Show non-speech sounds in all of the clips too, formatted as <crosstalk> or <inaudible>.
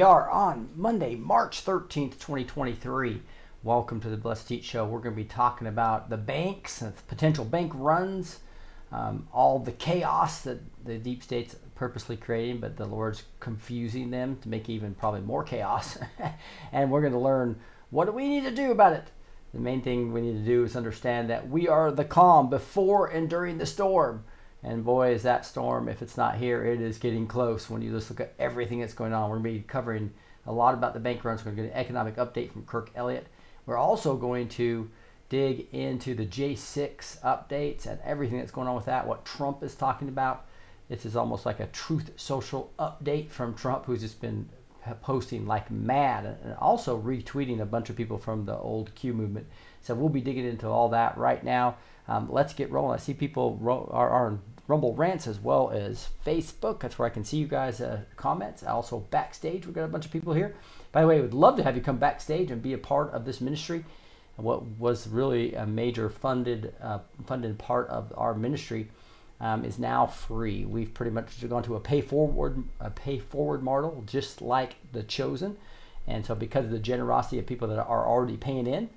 We are on Monday, March 13th, 2023. Welcome to the Blessed Teach Show. We're going to be talking about the banks, and potential bank runs, um, all the chaos that the deep state's purposely creating, but the Lord's confusing them to make even probably more chaos. <laughs> and we're going to learn what do we need to do about it. The main thing we need to do is understand that we are the calm before and during the storm. And boy, is that storm, if it's not here, it is getting close when you just look at everything that's going on. We're going to be covering a lot about the bank runs. We're going to get an economic update from Kirk Elliott. We're also going to dig into the J6 updates and everything that's going on with that, what Trump is talking about. This is almost like a truth social update from Trump, who's just been posting like mad and also retweeting a bunch of people from the old Q movement. So we'll be digging into all that right now. Um, let's get rolling. I see people ro- are, are Rumble Rants as well as Facebook. That's where I can see you guys' uh, comments. Also, backstage, we've got a bunch of people here. By the way, we'd love to have you come backstage and be a part of this ministry. What was really a major funded uh, funded part of our ministry um, is now free. We've pretty much gone to a pay forward a pay forward model, just like the Chosen. And so, because of the generosity of people that are already paying in,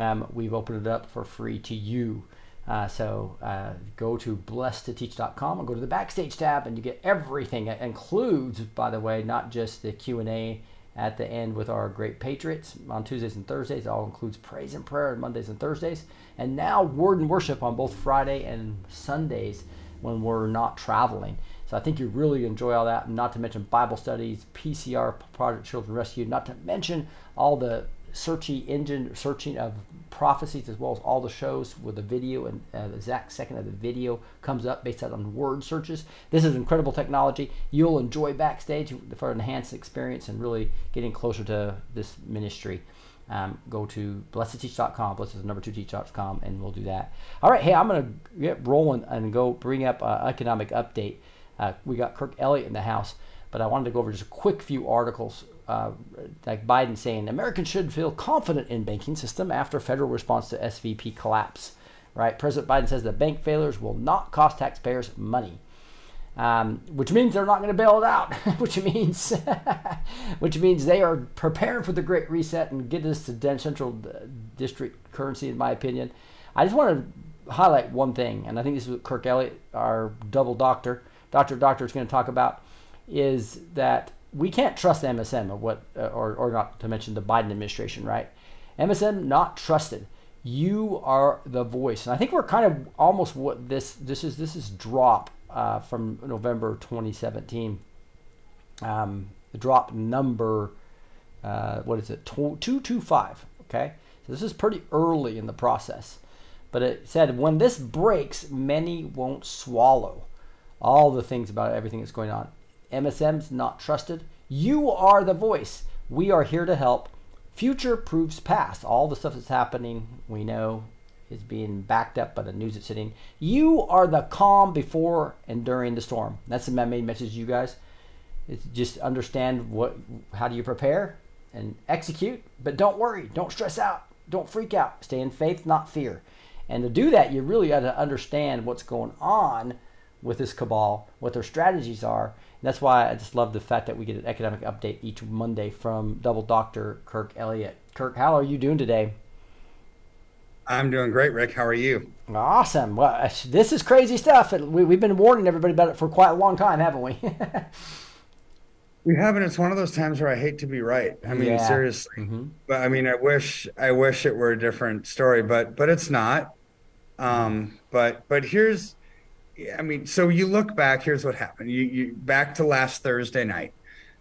um, we've opened it up for free to you. Uh, so uh, go to blessedtoteach.com and go to the backstage tab and you get everything. It includes by the way not just the q&a at the end with our great patriots on tuesdays and thursdays. It all includes praise and prayer on mondays and thursdays. And now word and worship on both friday and sundays when we're not traveling. So i think you really enjoy all that not to mention bible studies pcr project children rescue not to mention all the searchy engine searching of prophecies as well as all the shows with the video and uh, the exact second of the video comes up based on word searches. This is incredible technology. You'll enjoy backstage for an enhanced experience and really getting closer to this ministry. Um, go to blessedteach.com, blessed the number two teach.com, and we'll do that. All right, hey, I'm going to get rolling and go bring up uh, economic update. Uh, we got Kirk Elliott in the house, but I wanted to go over just a quick few articles uh, like Biden saying Americans should feel confident in banking system after federal response to SVB collapse. Right? President Biden says that bank failures will not cost taxpayers money, um, which means they're not going to bail it out. <laughs> which means, <laughs> which means they are preparing for the Great Reset and get us to central district currency. In my opinion, I just want to highlight one thing, and I think this is what Kirk Elliott, our double doctor, doctor doctor, is going to talk about, is that we can't trust MSM or what, uh, or, or not to mention the Biden administration, right? MSM not trusted. You are the voice, and I think we're kind of almost what this this is. This is drop uh, from November 2017. Um, the drop number, uh, what is it? Two two five. Okay, so this is pretty early in the process, but it said when this breaks, many won't swallow all the things about everything that's going on. MSM's not trusted. You are the voice. We are here to help. Future proves past. All the stuff that's happening, we know is being backed up by the news that's hitting. You are the calm before and during the storm. That's the main message, you guys. It's just understand what, how do you prepare and execute, but don't worry, don't stress out, don't freak out. Stay in faith, not fear. And to do that, you really got to understand what's going on with this cabal, what their strategies are. That's why I just love the fact that we get an economic update each Monday from Double Doctor Kirk Elliott. Kirk, how are you doing today? I'm doing great, Rick. How are you? Awesome. Well, this is crazy stuff. We, have been warning everybody about it for quite a long time, haven't we? <laughs> we haven't. It's one of those times where I hate to be right. I mean, yeah. seriously. Mm-hmm. But I mean, I wish I wish it were a different story, but but it's not. Um, but but here's, I mean, so you look back. Here's what happened. You you back to last Thursday night.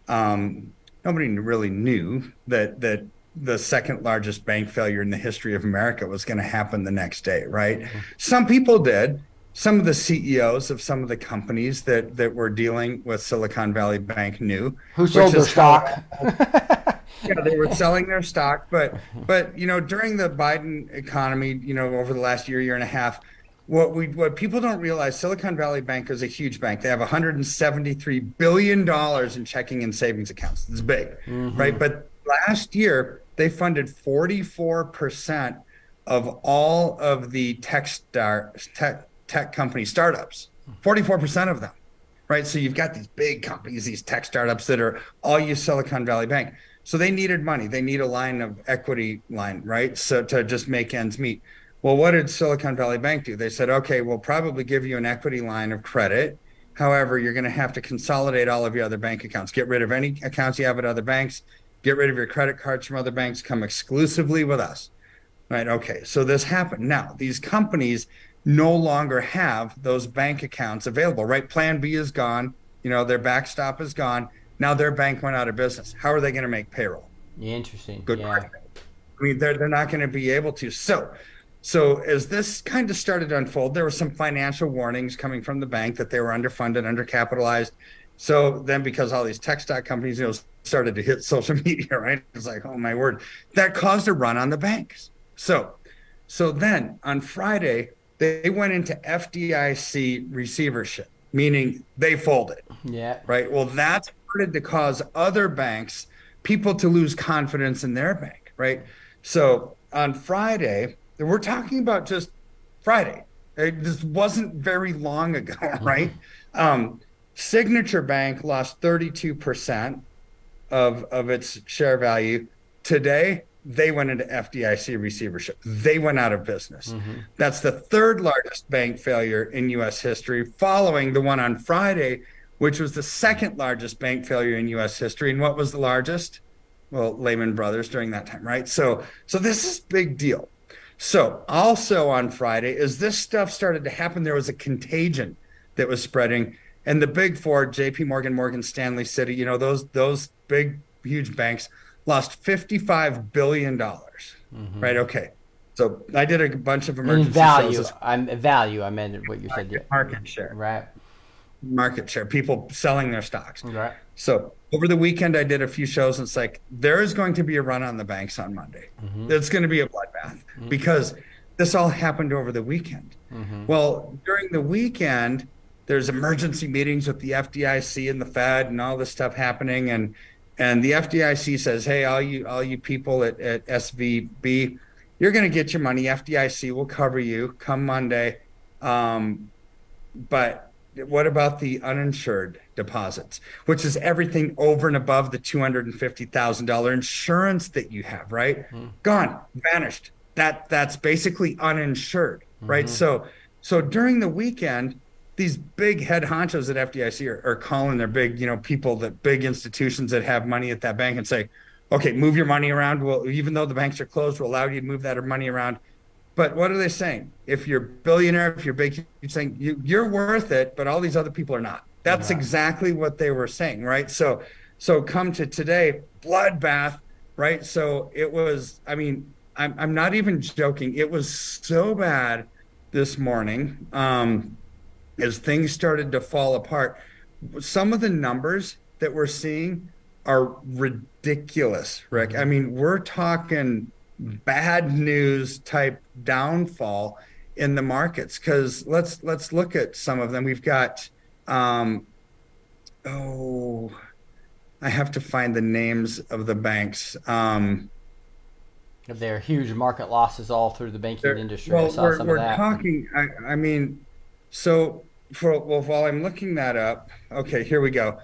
Um, nobody really knew that that the second largest bank failure in the history of America was going to happen the next day, right? Mm-hmm. Some people did. Some of the CEOs of some of the companies that that were dealing with Silicon Valley Bank knew who sold their stock. <laughs> yeah, they were selling their stock, but but you know during the Biden economy, you know over the last year year and a half, what we what people don't realize Silicon Valley Bank is a huge bank. They have 173 billion dollars in checking and savings accounts. It's big, mm-hmm. right? But last year they funded 44% of all of the tech star tech tech company startups 44% of them right so you've got these big companies these tech startups that are all use silicon valley bank so they needed money they need a line of equity line right so to just make ends meet well what did silicon valley bank do they said okay we'll probably give you an equity line of credit however you're going to have to consolidate all of your other bank accounts get rid of any accounts you have at other banks get rid of your credit cards from other banks, come exclusively with us. Right. Okay. So this happened. Now, these companies no longer have those bank accounts available, right? Plan B is gone. You know, their backstop is gone. Now their bank went out of business. How are they going to make payroll? Interesting. Good yeah. I mean, they're, they're not going to be able to. So, so as this kind of started to unfold, there were some financial warnings coming from the bank that they were underfunded, undercapitalized. So then, because all these tech stock companies, you know, started to hit social <laughs> media, right? It's like, oh my word, that caused a run on the banks. So, so then on Friday, they went into FDIC receivership, meaning they folded. Yeah. Right. Well, that started to cause other banks, people to lose confidence in their bank. Right. So on Friday, we're talking about just Friday. It, this wasn't very long ago, <laughs> right? Um, Signature Bank lost 32% of of its share value. Today, they went into FDIC receivership. They went out of business. Mm-hmm. That's the third largest bank failure in US history, following the one on Friday, which was the second largest bank failure in US history. And what was the largest? Well, Lehman Brothers during that time, right? So so this is big deal. So also on Friday, as this stuff started to happen, there was a contagion that was spreading. And the big four, JP Morgan, Morgan Stanley, Citi, you know, those those big, huge banks lost $55 billion. Mm-hmm. Right. Okay. So I did a bunch of emergency In value. I'm value. I meant what you said. Market, market share. Right. Market share. People selling their stocks. Right. So over the weekend, I did a few shows. And it's like there is going to be a run on the banks on Monday. Mm-hmm. It's going to be a bloodbath mm-hmm. because this all happened over the weekend. Mm-hmm. Well, during the weekend, there's emergency meetings with the FDIC and the Fed and all this stuff happening. And and the FDIC says, "Hey, all you all you people at, at SVB, you're going to get your money. FDIC will cover you come Monday." Um, but what about the uninsured deposits, which is everything over and above the two hundred and fifty thousand dollar insurance that you have? Right, mm-hmm. gone, vanished. That that's basically uninsured, right? Mm-hmm. So so during the weekend these big head honchos at FDIC are, are, calling their big, you know, people that big institutions that have money at that bank and say, okay, move your money around. Well, even though the banks are closed, we'll allow you to move that money around. But what are they saying? If you're billionaire, if you're big, you're saying you, you're worth it, but all these other people are not. That's yeah. exactly what they were saying, right? So, so come to today, bloodbath, right? So it was. I mean, I'm I'm not even joking. It was so bad this morning. Um, as things started to fall apart, some of the numbers that we're seeing are ridiculous, Rick. I mean, we're talking bad news type downfall in the markets because let's let's look at some of them we've got um oh i have to find the names of the banks um there are huge market losses all through the banking industry. I well we're, we're talking I, I mean so for well while i'm looking that up okay here we go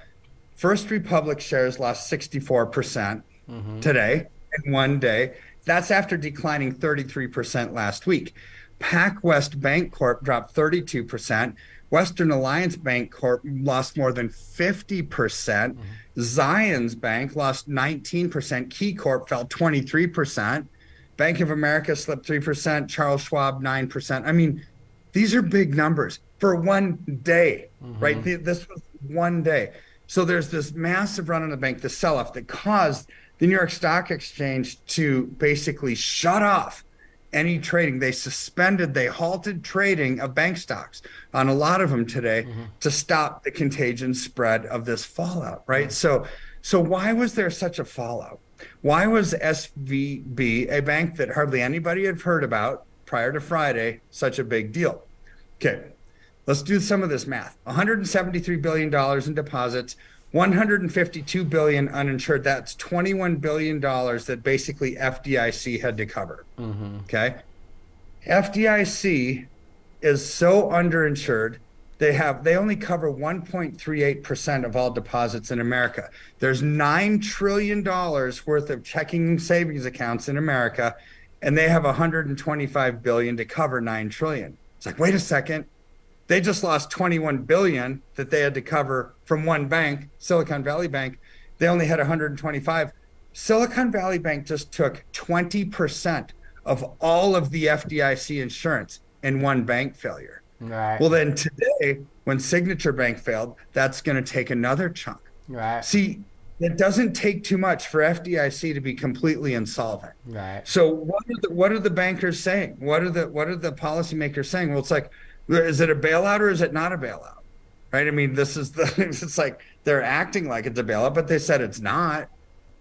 first republic shares lost 64% Mm-hmm. today in one day. That's after declining 33% last week. PacWest Bank Corp dropped 32%. Western Alliance Bancorp lost more than 50%. percent mm-hmm. Zions Bank lost 19%. Key Corp fell 23%. Bank of America slipped 3%. Charles Schwab 9%. I mean, these are big numbers for one day, mm-hmm. right? This was one day. So there's this massive run on the bank, the sell off that caused the New York Stock Exchange to basically shut off any trading. They suspended, they halted trading of bank stocks on a lot of them today mm-hmm. to stop the contagion spread of this fallout, right? So, so why was there such a fallout? Why was SVB, a bank that hardly anybody had heard about prior to Friday, such a big deal? Okay, let's do some of this math. 173 billion dollars in deposits, 152 billion uninsured. That's 21 billion dollars that basically FDIC had to cover. Mm-hmm. Okay, FDIC is so underinsured. They have they only cover 1.38% of all deposits in America. There's 9 trillion dollars worth of checking and savings accounts in America and they have 125 billion to cover 9 trillion. It's like, wait a second. They just lost 21 billion that they had to cover from one bank, Silicon Valley Bank. They only had 125. Silicon Valley Bank just took 20% of all of the FDIC insurance in one bank failure. Right. Well, then today, when Signature Bank failed, that's going to take another chunk. right. See, it doesn't take too much for FDIC to be completely insolvent. right. So what are the what are the bankers saying? What are the what are the policymakers saying? Well, it's like, is it a bailout or is it not a bailout? Right? I mean, this is the <laughs> it's like they're acting like it's a bailout, but they said it's not.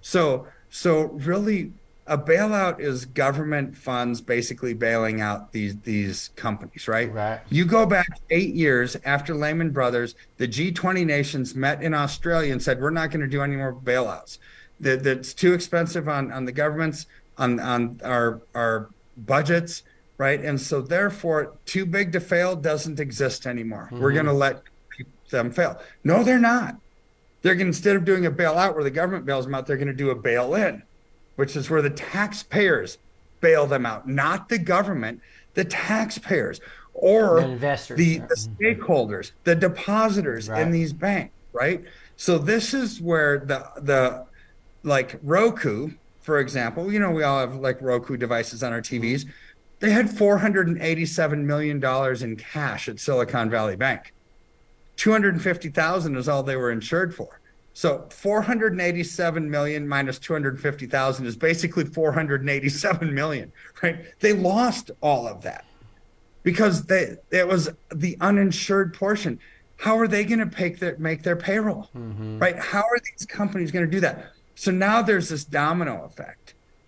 So so really a bailout is government funds basically bailing out these these companies, right? Right. You go back eight years after Lehman Brothers, the G20 nations met in Australia and said, we're not going to do any more bailouts. That that's too expensive on, on the governments, on, on our our budgets, right? And so therefore, too big to fail doesn't exist anymore. We're mm-hmm. going to let them fail. No, they're not. They're going instead of doing a bailout where the government bails them out, they're going to do a bail in, which is where the taxpayers bail them out, not the government, the taxpayers or The investors, the, the stakeholders, the depositors Right. in these banks, right? So this is where the the like Roku, for example, you know, we all have like Roku devices on our TVs. They had $487 million in cash at Silicon Valley Bank. 250,000 is all they were insured for. So 487 million minus 250,000 is basically 487 million, right? They lost all of that because they it was the uninsured portion. How are they going to make their make their payroll? Mm-hmm. Right? How are these companies going to do that? So now there's this domino effect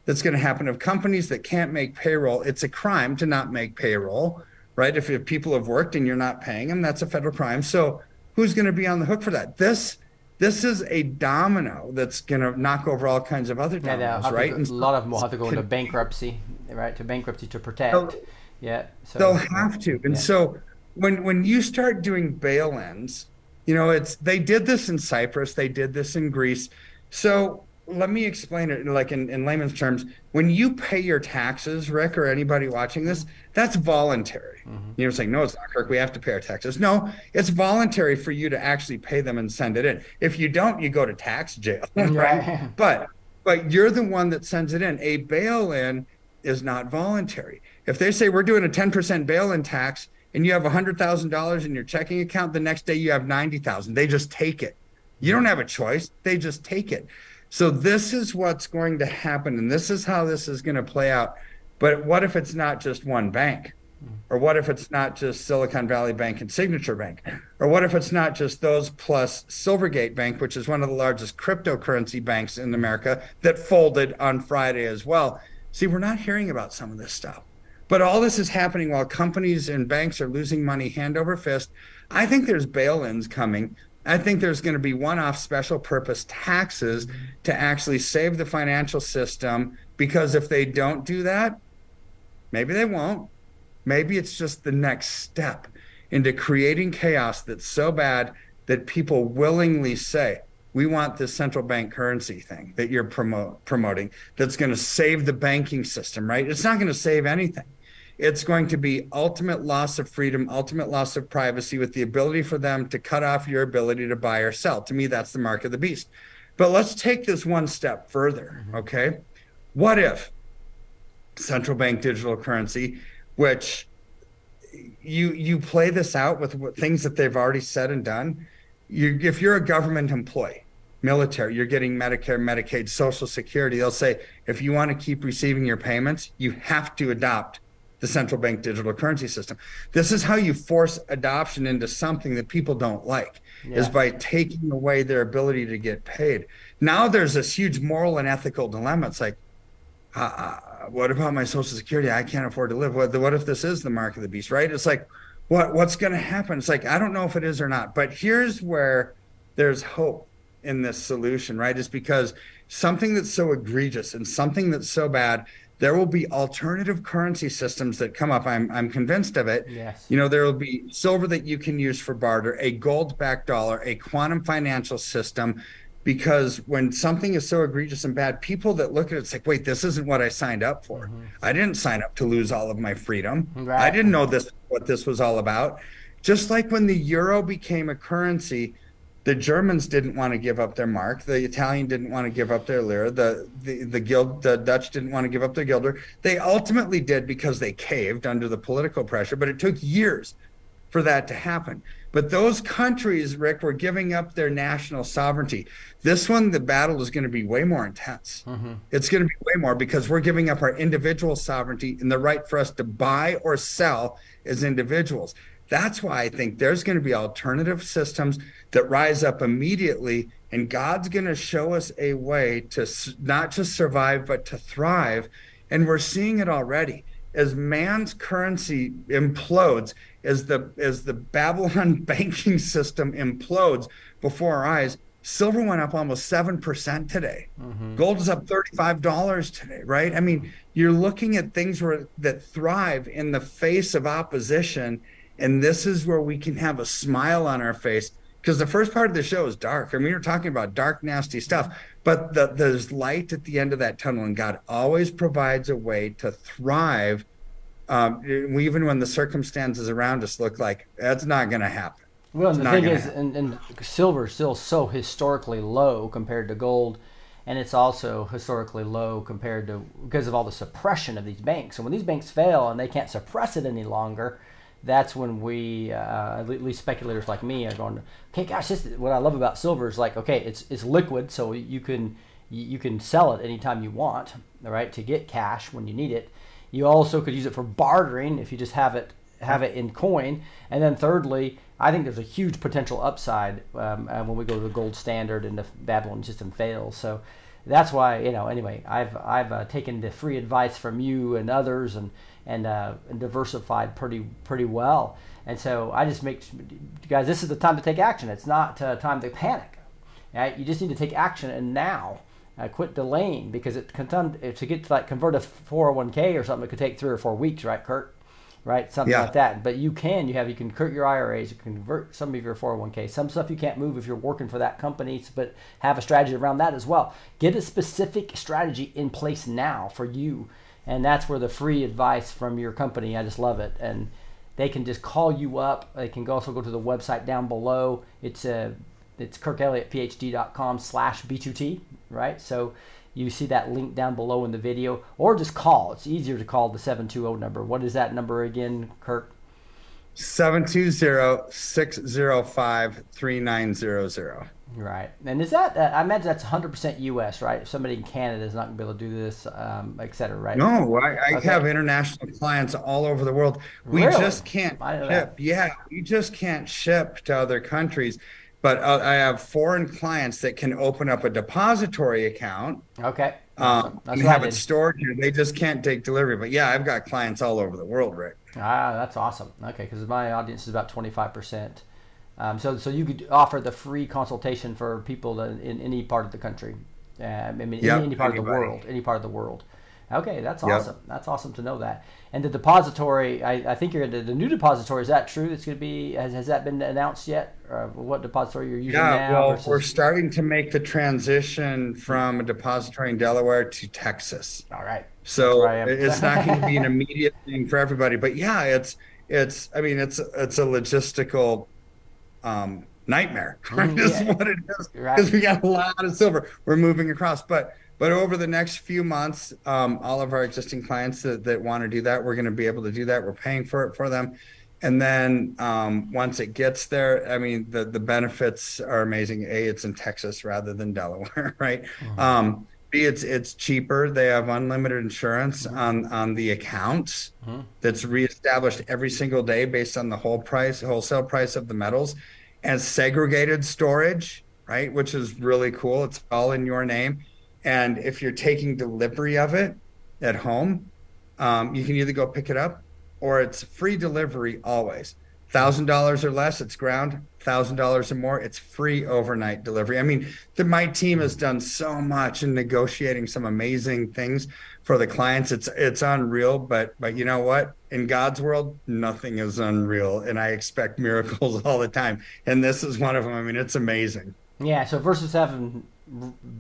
that's going to happen of companies that can't make payroll. It's a crime to not make payroll, right? If, if people have worked and you're not paying them, that's a federal crime. So who's going to be on the hook for that? This this is a domino that's going to knock over all kinds of other dominoes, to right? And a lot of them will have to go into bankruptcy, right? To bankruptcy to protect. They'll- yeah. So they'll have to and yeah. so when when you start doing bail-ins you know it's they did this in cyprus they did this in greece so let me explain it like in, in layman's terms. When you pay your taxes rick or anybody watching this that's voluntary. Mm-hmm. You're saying no it's not kirk. We have to pay our taxes. No it's voluntary for you to actually pay them and send it in. If you don't you go to tax jail <laughs> right? Right. but but you're the one that sends it in. A bail-in is not voluntary. If they say we're doing a 10% bail-in tax and you have $100000 in your checking account the next day you have 90000 they just take it. You don't mm-hmm. have a choice. They just take it so this is what's going to happen and this is how this is going to play out but what if it's not just one bank mm. or what if it's not just Silicon Valley Bank and Signature Bank? Or what if it's not just those plus Silvergate Bank, which is one of the largest cryptocurrency banks in America that folded on Friday as well? See, we're not hearing about some of this stuff. But all this is happening while companies and banks are losing money hand over fist. I think there's bail ins coming. I think there's going to be one off special purpose taxes to actually save the financial system because if they don't do that, maybe they won't. Maybe it's just the next step into creating chaos that's so bad that people willingly say, we want this central bank currency thing that you're promote, promoting that's going to save the banking system, right? It's not going to save anything. It's going to be ultimate loss of freedom, ultimate loss of privacy with the ability for them to cut off your ability to buy or sell. To me, that's the mark of the beast. But let's take this one step further, mm-hmm. okay? What if central bank digital currency, which you you play this out with what, things that they've already said and done. You, if you're a government employee, military, you're getting Medicare, Medicaid, Social Security. They'll say if you want to keep receiving your payments, you have to adopt the central bank digital currency system. This is how you force adoption into something that people don't like, yeah. is by taking away their ability to get paid. Now there's this huge moral and ethical dilemma. It's like, uh, uh what about my social security? I can't afford to live. What, what if this is the mark of the beast, right? It's like, what what's going to happen? It's like I don't know if it is or not. But here's where there's hope in this solution, right? Is because something that's so egregious and something that's so bad, there will be alternative currency systems that come up. I'm I'm convinced of it. Yes. You know, there will be silver that you can use for barter, a gold-backed dollar, a quantum financial system because when something is so egregious and bad, people that look at it, it's like, wait, this isn't what I signed up for. Mm-hmm. I didn't sign up to lose all of my freedom. Right. I didn't know this what this was all about. Just like when the euro became a currency, the Germans didn't want to give up their mark. The Italian didn't want to give up their lira. The the the guild the Dutch didn't want to give up their guilder. They ultimately did because they caved under the political pressure, but it took years for that to happen. But those countries, Rick, were giving up their national sovereignty. This one, the battle is going to be way more intense. Mm-hmm. It's going to be way more because we're giving up our individual sovereignty and the right for us to buy or sell as individuals. That's why I think there's going to be alternative systems that rise up immediately, and God's going to show us a way to not just survive, but to thrive. And we're seeing it already as man's currency implodes, as the as the Babylon <laughs> banking system implodes before our eyes, silver went up almost seven percent today. Mm-hmm. Gold is up thirty-five dollars today, right? I mean, you're looking at things where that thrive in the face of opposition, and this is where we can have a smile on our face. Because the first part of the show is dark. I mean, you're talking about dark, nasty stuff, but the, there's light at the end of that tunnel, and God always provides a way to thrive um, even when the circumstances around us look like that's not going to happen. Well, the thing is, and, and silver is still so historically low compared to gold, and it's also historically low compared to because of all the suppression of these banks. And when these banks fail and they can't suppress it any longer, that's when we, uh, at least speculators like me, are going, okay, gosh, this what I love about silver is like, okay, it's it's liquid, so you can you can sell it anytime you want, all right, to get cash when you need it you also could use it for bartering if you just have it have it in coin. And then thirdly, I think there's a huge potential upside um, uh, when we go to the gold standard and the Babylon system fails. So that's why you know. Anyway, I've I've uh, taken the free advice from you and others and and, uh, and diversified pretty pretty well. And so I just make guys, this is the time to take action. It's not uh, time to panic. Right? You just need to take action and now uh, quit delaying because it can to get to like convert a 401k or something it could take three or four weeks right kirk right something yeah. like that but you can you have you can convert your iras you convert some of your 401k some stuff you can't move if you're working for that company but have a strategy around that as well get a specific strategy in place now for you and that's where the free advice from your company i just love it and they can just call you up they can also go to the website down below it's a uh, it's kirkelliottphd.com slash b2t right? So you see that link down below in the video, or just call. It's easier to call the 720 number. What is that number again, Kirk? 720-605-3900. Right. And is that, uh, I imagine that's 100% U.S., right? If somebody in Canada is not going to be able to do this, um, et cetera, right? No, I, I okay. have international clients all over the world. We really? just can't ship. Yeah, we just can't ship to other countries but uh, I have foreign clients that can open up a depository account. Okay. um, and have it stored here. They just can't take delivery. But yeah, I've got clients all over the world, Rick. Ah, that's awesome. Okay, because my audience is about twenty five percent. Um, so, so you could offer the free consultation for people in any part of the country. Uh, I mean, yep, any, any, part anybody. of the world, any part of the world. Okay, that's awesome. Yep. That's awesome to know that. And the depository, I, I think you're the, the new depository. Is that true? That's going to be has, has that been announced yet? Or what depository you're using yeah, now? well, versus... we're starting to make the transition from a depository in Delaware to Texas. All right. So it's not going to be an <laughs> immediate thing for everybody, but yeah, it's it's. I mean, it's it's a logistical um, nightmare. <laughs> Right? Mm, yeah. what it is because right. we got a lot of silver. We're moving across, but but over the next few months, um, all of our existing clients that, that want to do that, we're going to be able to do that. We're paying for it for them. And then um, once it gets there, I mean, the, the benefits are amazing. A, it's in Texas rather than Delaware, <laughs> right? Mm-hmm. Um, it's it's cheaper. They have unlimited insurance mm-hmm. on on the accounts mm-hmm. that's reestablished every single day based on the whole price, wholesale price of the metals, and segregated storage, right? Which is really cool. It's all in your name and if you're taking delivery of it at home, um, you can either go pick it up or it's free delivery always. Thousand dollars or less, it's ground. Thousand dollars or more, it's free overnight delivery. I mean, the, my team has done so much in negotiating some amazing things for the clients. It's it's unreal, but but you know what? In God's world, nothing is unreal, and I expect <laughs> miracles all the time. And this is one of them. I mean, it's amazing. Yeah. So versus having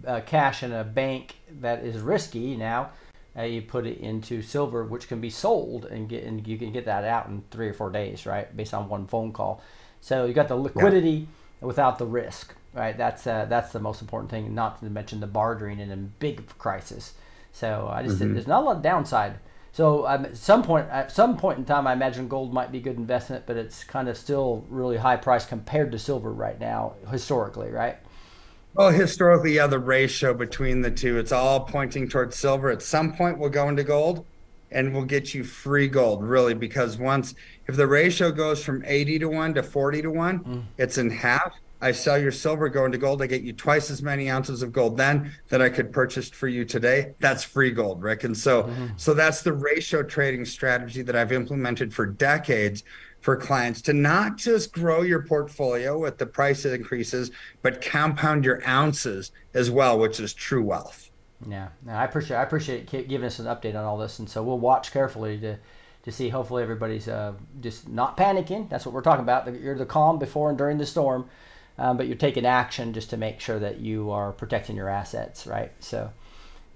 uh, cash in a bank that is risky now uh, you put it into silver which can be sold and get and you can get that out in three or four days right based on one phone call. So you got the liquidity yeah. without the risk right? That's uh, that's the most important thing not to mention the bartering in a big crisis. So i just mm-hmm. there's not a lot of downside. So um, at some point at some point in time i imagine gold might be a good investment but it's kind of still really high price compared to silver right now historically right well, historically, yeah, the ratio between the two, it's all pointing towards silver. At some point, we'll go into gold and we'll get you free gold, really, because once, if the ratio goes from 80 to 1 to 40 to 1, mm. it's in half. I sell your silver, go into gold. I get you twice as many ounces of gold then that I could purchase for you today. That's free gold, Rick. And so, mm-hmm. so that's the ratio trading strategy that I've implemented for decades for clients to not just grow your portfolio with the price increases, but compound your ounces as well, which is true wealth. Yeah, no, I appreciate I appreciate giving us an update on all this, and so we'll watch carefully to to see. Hopefully, everybody's uh, just not panicking. That's what we're talking about. You're the calm before and during the storm, um, but you're taking action just to make sure that you are protecting your assets, right? So.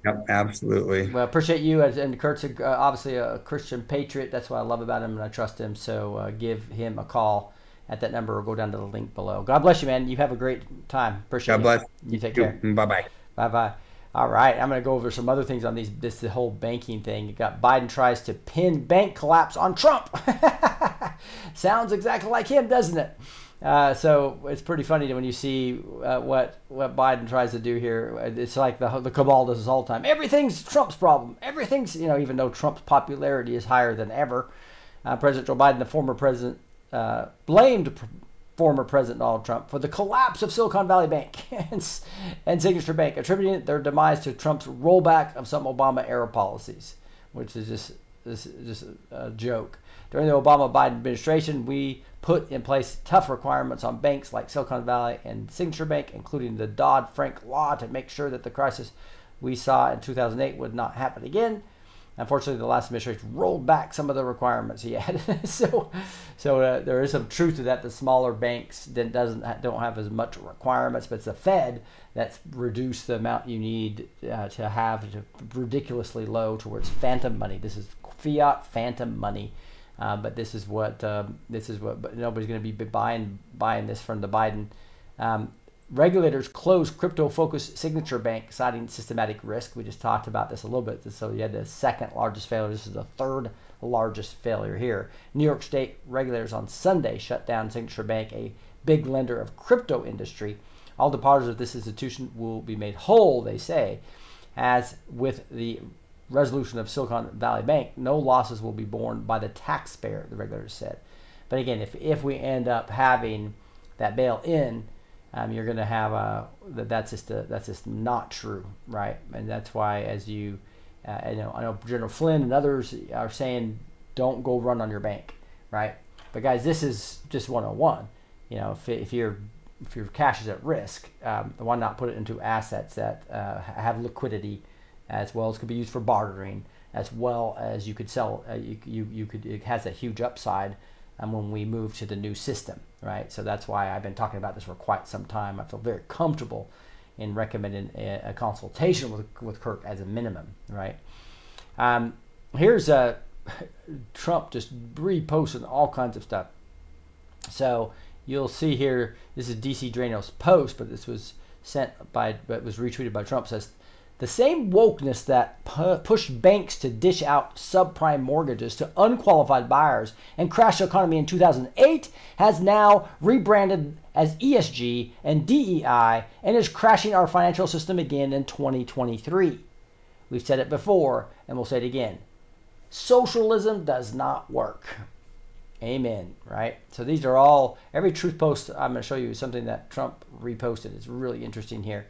Yep, absolutely. Well, appreciate you. And Kirk's uh, obviously a Christian patriot. That's what I love about him, and I trust him. So uh, give him a call at that number or go down to the link below. God bless you, man. You have a great time. Appreciate you. God bless. You take care. Bye bye. Bye bye. All right, I'm going to go over some other things on these. This the whole banking thing. You got Biden tries to pin bank collapse on Trump. <laughs> Sounds exactly like him, doesn't it? Uh, so it's pretty funny when you see uh, what what Biden tries to do here. It's like the the cabal does this all the time. Everything's Trump's problem. Everything's you know even though Trump's popularity is higher than ever. Uh, president Joe Biden, the former president, uh, blamed pr- former President Donald Trump for the collapse of Silicon Valley Bank <laughs> and, and Signature Bank, attributing their demise to Trump's rollback of some Obama era policies, which is just this just a joke. During the Obama Biden administration, we put in place tough requirements on banks like Silicon Valley and Signature Bank, including the Dodd Frank law to make sure that the crisis we saw in 2008 would not happen again. Unfortunately, the last administration rolled back some of the requirements he had. <laughs> so, so uh, there is some truth to that. The smaller banks doesn't don't have as much requirements, but it's the Fed that's reduced the amount you need uh, to have to ridiculously low towards phantom money. This is fiat phantom money uh, but this is what uh, this is what. But nobody's going to be buying buying this from the Biden. Um, regulators closed crypto-focused signature bank, citing systematic risk. We just talked about this a little bit. So you had the second largest failure. This is the third largest failure here. New York State regulators on Sunday shut down Signature Bank, a big lender of crypto industry. All depositors of this institution will be made whole, they say. As with the resolution of Silicon Valley Bank, no losses will be borne by the taxpayer, the regulators said. But again, if, if we end up having that bail in, um, you're going to have a that that's just a, that's just not true, right? And that's why as you, uh, I know I know General Flynn and others are saying don't go run on your bank, right? But guys, this is just 101. You know, if, if your if your cash is at risk, um, why not put it into assets that uh, have liquidity, as well as could be used for bartering, as well as you could sell. Uh, you, you you could it has a huge upside um, when we move to the new system, right? So that's why I've been talking about this for quite some time. I feel very comfortable in recommending a, a consultation with with Kirk as a minimum, right? Um, here's a <laughs> Trump just reposting all kinds of stuff. So you'll see here, this is DC Draino's post, but this was sent by, but was retweeted by Trump. Says the same wokeness that pu- pushed banks to dish out subprime mortgages to unqualified buyers and crash the economy in 2008 has now rebranded as ESG and DEI and is crashing our financial system again in 2023. We've said it before, and we'll say it again. Socialism does not work. Amen. Right? So these are all, every truth post I'm going to show you is something that Trump reposted. It's really interesting here.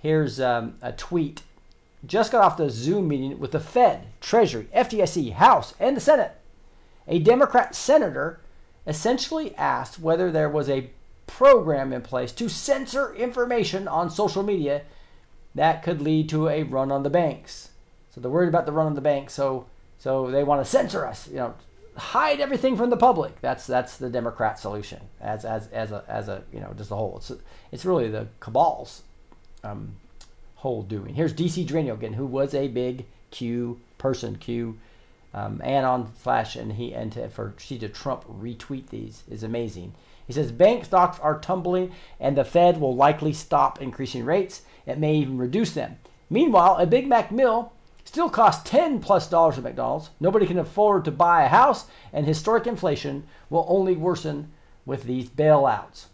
Here's um, a tweet. Just got off the Zoom meeting with the Fed, Treasury, FDIC, House, and the Senate. A Democrat senator essentially asked whether there was a program in place to censor information on social media that could lead to a run on the banks. So they're worried about the run on the banks, so so they want to censor us. You know, hide everything from the public. That's that's the Democrat solution as as as a as a you know just a whole. It's it's really the cabal's um, whole doing. Here's DC Draino again, who was a big Q person, Q um, Anon Flash, and he and to, for see to Trump retweet these is amazing. He says bank stocks are tumbling, and the Fed will likely stop increasing rates. It may even reduce them. Meanwhile, a Big Mac meal still costs 10 plus dollars at McDonald's. Nobody can afford to buy a house, and historic inflation will only worsen with these bailouts.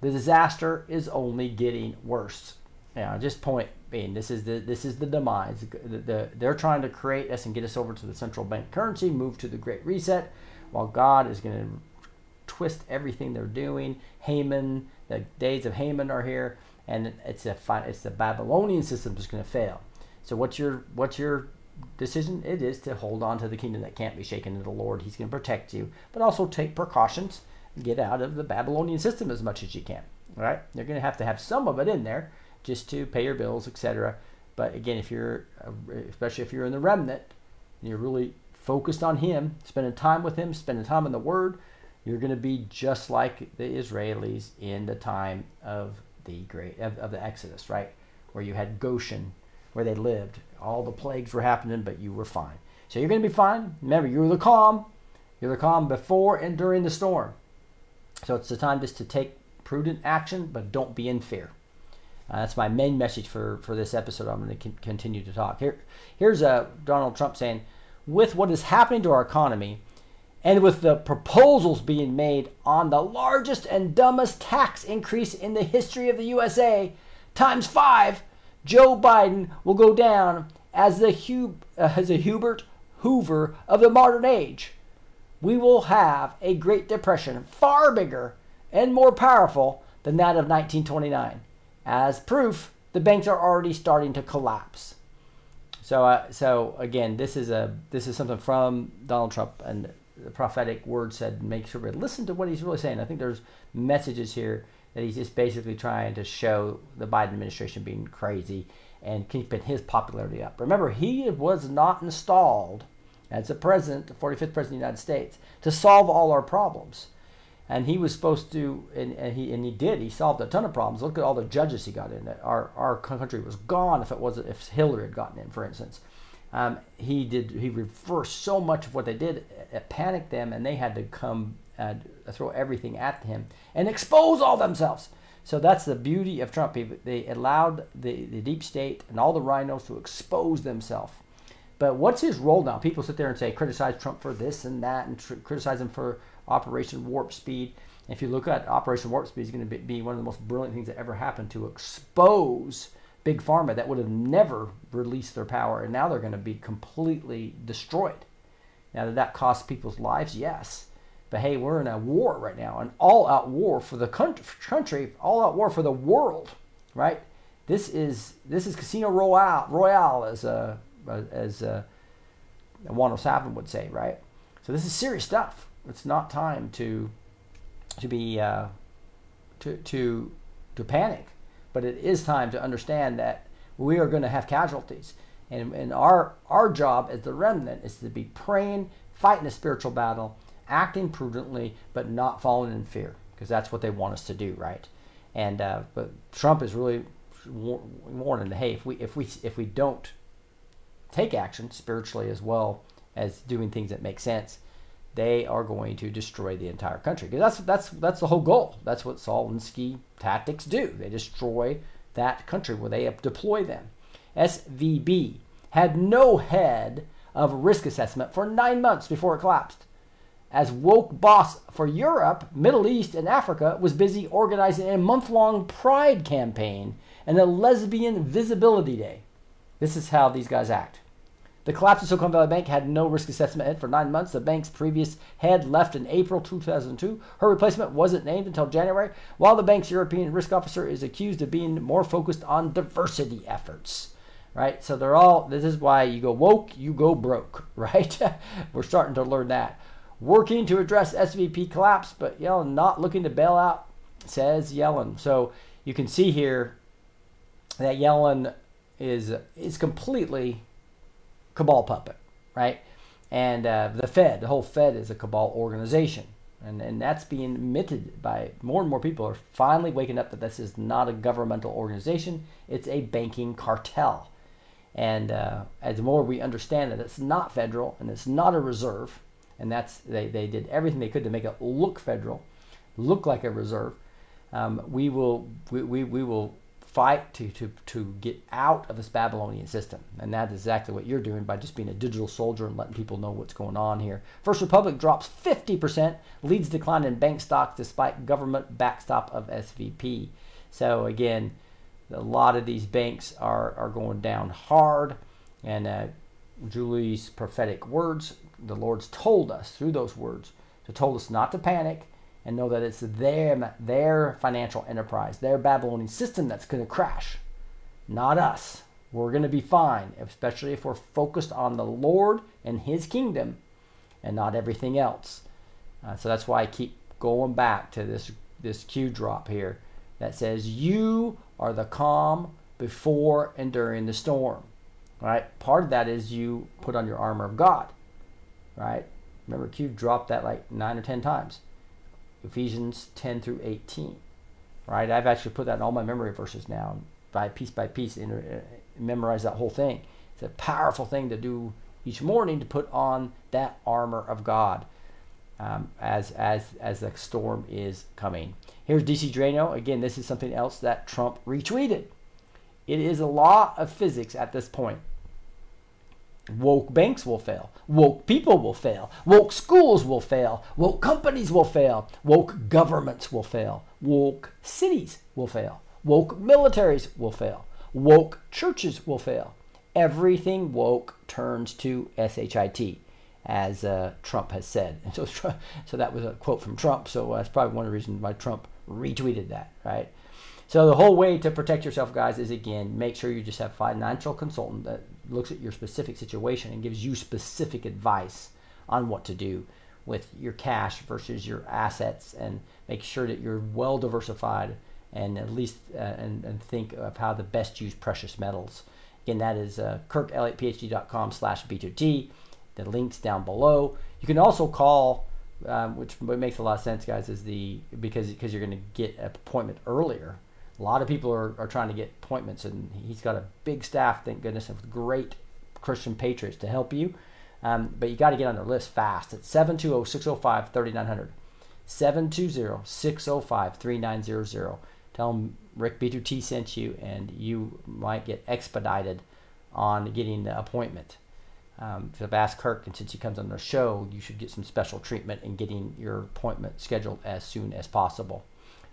The disaster is only getting worse. Yeah, just point being this is the this is the demise. The, the, they're trying to create us and get us over to the central bank currency, move to the Great Reset, while God is going to twist everything they're doing. Haman, the days of Haman are here, and it's a it's the Babylonian system that's going to fail. So what's your what's your decision? It is to hold on to the kingdom that can't be shaken to the Lord. He's going to protect you, but also take precautions. Get out of the Babylonian system as much as you can. Right? You're going to have to have some of it in there just to pay your bills, etc. But again, if you're uh, especially if you're in the remnant and you're really focused on Him, spending time with Him, spending time in the Word, you're going to be just like the Israelis in the time of the great of, of the Exodus, right? Where you had Goshen where they lived. All the plagues were happening, but you were fine. So you're going to be fine. Remember, you're the calm. You're the calm before and during the storm. So it's the time just to take prudent action, but don't be in fear. Uh, that's my main message for, for this episode. I'm going to con- continue to talk. Here, here's uh, Donald Trump saying, with what is happening to our economy, and with the proposals being made on the largest and dumbest tax increase in the history of the USA, times five, Joe Biden will go down as the Hub, uh, as a Hubert Hoover of the modern age. We will have a Great Depression far bigger and more powerful than that of 1929. As proof, the banks are already starting to collapse. So, uh, so again, this is a this is something from Donald Trump, and the prophetic word said, make sure we listen to what he's really saying. I think there's messages here that he's just basically trying to show the Biden administration being crazy and keeping his popularity up. Remember, he was not installed as the president, the 45th president of the United States, to solve all our problems. And he was supposed to, and, and he and he did. He solved a ton of problems. Look at all the judges he got in. Our our country was gone if it wasn't if Hillary had gotten in, for instance. Um, he did. He reversed so much of what they did. It panicked them, and they had to come and throw everything at him and expose all themselves. So that's the beauty of Trump. They allowed the, the deep state and all the RINOs to expose themselves. But what's his role now? People sit there and say, criticize Trump for this and that, and tr- criticize him for Operation Warp Speed. If you look at Operation Warp Speed, it's going to be one of the most brilliant things that ever happened to expose Big Pharma that would have never released their power, and now they're going to be completely destroyed. Now, did that cost people's lives? Yes. But hey, we're in a war right now, an all-out war for the country, all-out war for the world, right? This is this is Casino Royale, Royale as uh, as uh, Juan O'Savin would say, right? So this is serious stuff. It's not time to to be uh, to to to panic, but it is time to understand that we are going to have casualties, and and our our job as the remnant is to be praying, fighting a spiritual battle, acting prudently, but not falling in fear, because that's what they want us to do, right? And uh, but Trump is really warning, hey, if we if we if we don't take action spiritually as well as doing things that make sense, they are going to destroy the entire country. Because that's that's that's the whole goal. That's what Zelensky tactics do. They destroy that country where they deploy them. SVB had no head of risk assessment for nine months before it collapsed. As woke boss for Europe, Middle East, and Africa was busy organizing a month long pride campaign and a lesbian visibility day. This is how these guys act. The collapse of Silicon Valley Bank had no risk assessment for nine months. The bank's previous head left in April 2002. Her replacement wasn't named until January, while the bank's European risk officer is accused of being more focused on diversity efforts. Right? So they're all, this is why you go woke, you go broke, <laughs> right? We're starting to learn that. Working to address SVB collapse, but Yellen not looking to bail out, says Yellen. So you can see here that Yellen is is completely cabal puppet, right? And uh, the Fed, the whole Fed is a cabal organization. And, and that's being admitted by more and more people are finally waking up that this is not a governmental organization, it's a banking cartel. And uh, as more we understand that it's not federal and it's not a reserve, and that's they, they did everything they could to make it look federal, look like a reserve, um, we will we, we, we will fight to, to, to get out of this Babylonian system. And that's exactly what you're doing by just being a digital soldier and letting people know what's going on here. First Republic drops 50%, leads decline in bank stocks despite government backstop of SVB. So again, a lot of these banks are, are going down hard. And uh, Julie's prophetic words, the Lord's told us through those words to told us not to panic, and know that it's them, their financial enterprise, their Babylonian system that's going to crash, not us. We're going to be fine, especially if we're focused on the Lord and His kingdom and not everything else. Uh, so that's why I keep going back to this this Q drop here that says you are the calm before and during the storm. Right? Part of that is you put on your armor of God. Right? Remember, Q dropped that like nine or ten times. Ephesians 10 through 18. Right? I've actually put that in all my memory verses now, by piece by piece, and uh, memorize that whole thing. It's a powerful thing to do each morning to put on that armor of God um, as as as the storm is coming. Here's DC Draino. Again, this is something else that Trump retweeted. It is a law of physics at this point. Woke banks will fail. Woke people will fail. Woke schools will fail. Woke companies will fail. Woke governments will fail. Woke cities will fail. Woke militaries will fail. Woke churches will fail. Everything woke turns to SHIT, as uh, Trump has said. And <laughs> so, so that was a quote from Trump. So that's probably one of the reasons why Trump retweeted that, right? So the whole way to protect yourself, guys, is again make sure you just have financial consultant that looks at your specific situation and gives you specific advice on what to do with your cash versus your assets and make sure that you're well diversified and at least uh, and, and think of how to best use precious metals. Again, that is uh, kirkelliottphd.com slash B2T. The link's down below. You can also call, um, which makes a lot of sense, guys, is the because because you're going to get an appointment earlier a lot of people are, are trying to get appointments, and he's got a big staff, thank goodness, of great Christian patriots to help you. Um, but you got to get on their list fast. It's 720 605 3900. 720 605 3900. Tell them Rick B2T sent you, and you might get expedited on getting the appointment. Um, so I've asked Kirk, and since he comes on the show, you should get some special treatment in getting your appointment scheduled as soon as possible.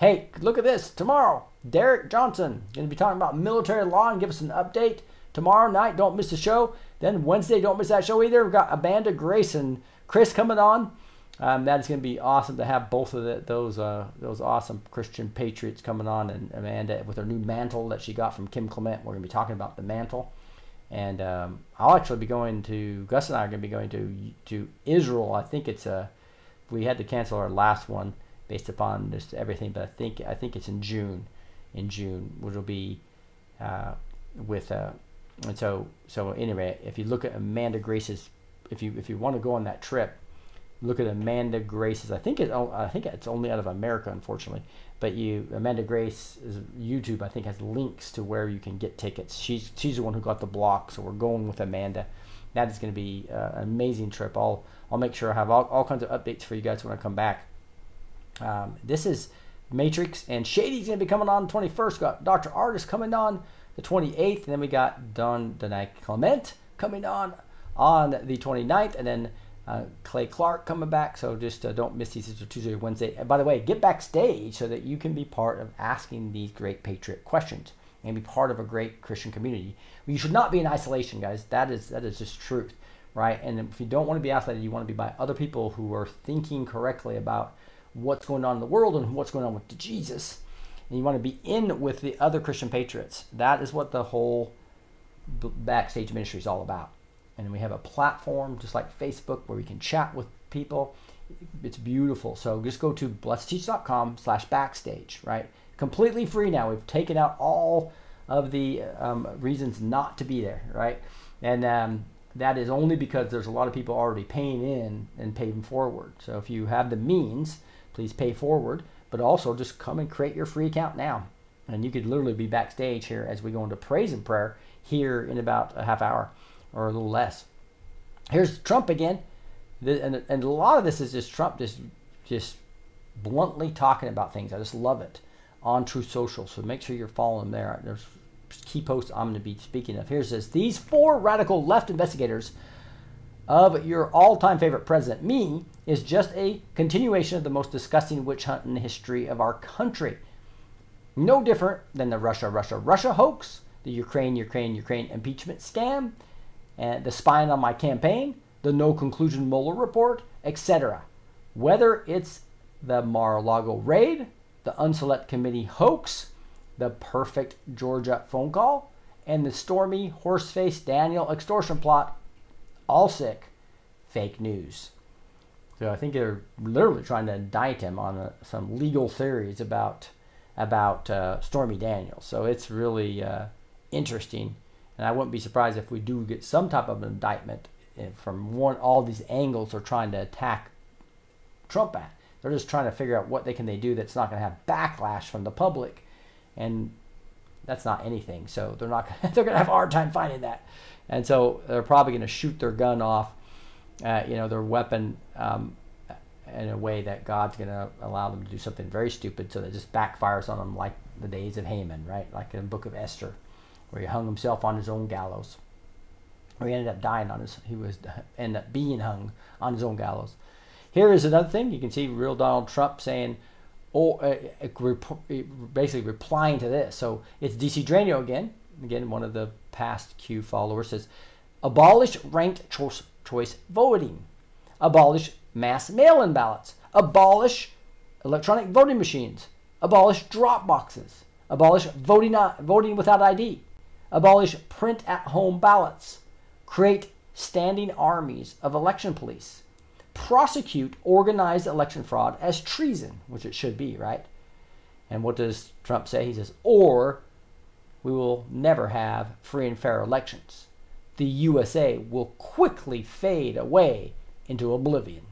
Hey, look at this. Tomorrow, Derek Johnson going to be talking about military law and give us an update. Tomorrow night, don't miss the show. Then Wednesday, don't miss that show either. We've got Amanda Grace and Chris coming on. Um, that is going to be awesome to have both of the, those uh, those awesome Christian patriots coming on, and Amanda with her new mantle that she got from Kim Clement. We're going to be talking about the mantle, and um, I'll actually be going to Gus and I are going to be going to to Israel. I think it's a we had to cancel our last one based upon just everything, but I think I think it's in June, in June, which will be uh, with uh, and so so anyway, if you look at Amanda Grace's, if you if you want to go on that trip look at Amanda Grace's. I think it. I think it's only out of America, unfortunately. But you, Amanda Grace's YouTube, I think has links to where you can get tickets. She's she's the one who got the block, so we're going with Amanda. That is going to be uh, an amazing trip. I'll I'll make sure I have all, all kinds of updates for you guys when I come back. Um, this is Matrix and Shady's to be coming on the 21st. Got Dr. Ardis coming on the 28th, and then we got Don Denai Clement coming on on the 29th, and then uh, Clay Clark coming back, so just uh, don't miss these It's Tuesday, Wednesday. And by the way, get backstage so that you can be part of asking these great patriot questions and be part of a great Christian community. You should not be in isolation, guys. That is that is just truth, right? And if you don't want to be isolated, you want to be by other people who are thinking correctly about what's going on in the world and what's going on with Jesus. And you want to be in with the other Christian patriots. That is what the whole backstage ministry is all about and we have a platform just like Facebook where we can chat with people. It's beautiful. So just go to blessed2teach.com slash backstage, right? Completely free now. We've taken out all of the um, reasons not to be there, right? And um, that is only because there's a lot of people already paying in and paying forward. So if you have the means, please pay forward, but also just come and create your free account now. And you could literally be backstage here as we go into praise and prayer here in about a half hour or a little less. Here's Trump again, and, and a lot of this is just Trump just just bluntly talking about things. I just love it on Truth Social. So make sure you're following there. There's key posts I'm going to be speaking of. Here says these four radical left investigators of your all-time favorite president, me, is just a continuation of the most disgusting witch hunt in the history of our country. No different than the Russia, Russia, Russia hoax, the Ukraine, Ukraine, Ukraine impeachment scam, and the spying on my campaign, the no conclusion Mueller report, etc. Whether it's the Mar-a-Lago raid, the Unselect Committee hoax, the perfect Georgia phone call, and the stormy horseface Daniel extortion plot, all sick, fake news. So I think they're literally trying to indict him on a, some legal theories about about uh, Stormy Daniels. So it's really uh, interesting and I wouldn't be surprised if we do get some type of indictment eh, from one all these angles they're trying to attack Trump at. They're just trying to figure out what they can they do that's not going to have backlash from the public, and that's not anything. So they're not <laughs> they're going to have a hard time finding that, and so they're probably going to shoot their gun off, uh, you know, their weapon um, in a way that God's going to allow them to do something very stupid, so that just backfires on them like the days of Haman, right? Like in the book of Esther where he hung himself on his own gallows. Or he ended up dying on his, he was ended up being hung on his own gallows. Here is another thing you can see real Donald Trump saying, or uh, uh, basically replying to this. So it's DC Draino again. Again, one of the past Q followers says, abolish ranked choice, choice voting, abolish mass mail-in ballots, abolish electronic voting machines, abolish drop boxes, abolish voting, uh, voting without ID, abolish print at home ballots, create standing armies of election police, prosecute organized election fraud as treason, which it should be, right? And what does Trump say? He says, or we will never have free and fair elections. The USA will quickly fade away into oblivion.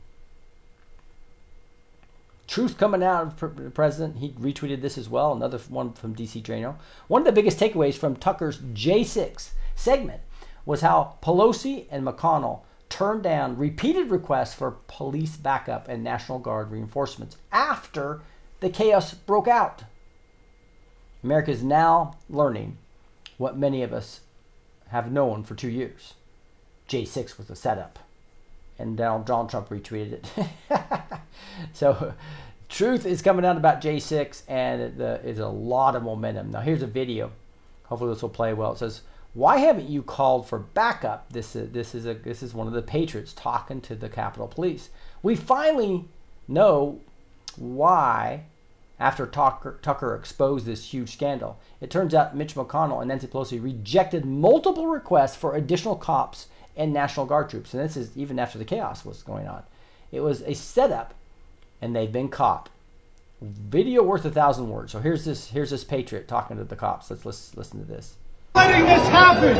Truth coming out of the president. He retweeted this as well. Another one from DC Draino. One of the biggest takeaways from Tucker's J6 segment was how Pelosi and McConnell turned down repeated requests for police backup and National Guard reinforcements after the chaos broke out. America is now learning what many of us have known for two years. J6 was a setup and Donald, Trump retweeted it. <laughs> so, truth is coming out about J6, and there's a lot of momentum. Now, here's a video. Hopefully, this will play well. It says, "Why haven't you called for backup?" This is this is a this is one of the patriots talking to the Capitol Police. We finally know why, after Tucker, Tucker exposed this huge scandal, it turns out Mitch McConnell and Nancy Pelosi rejected multiple requests for additional cops and National Guard troops. And this is even after the chaos was going on. It was a setup, and they've been caught. Video worth a thousand words. So here's this here's this patriot talking to the cops. Let's listen, listen to this. letting this happen?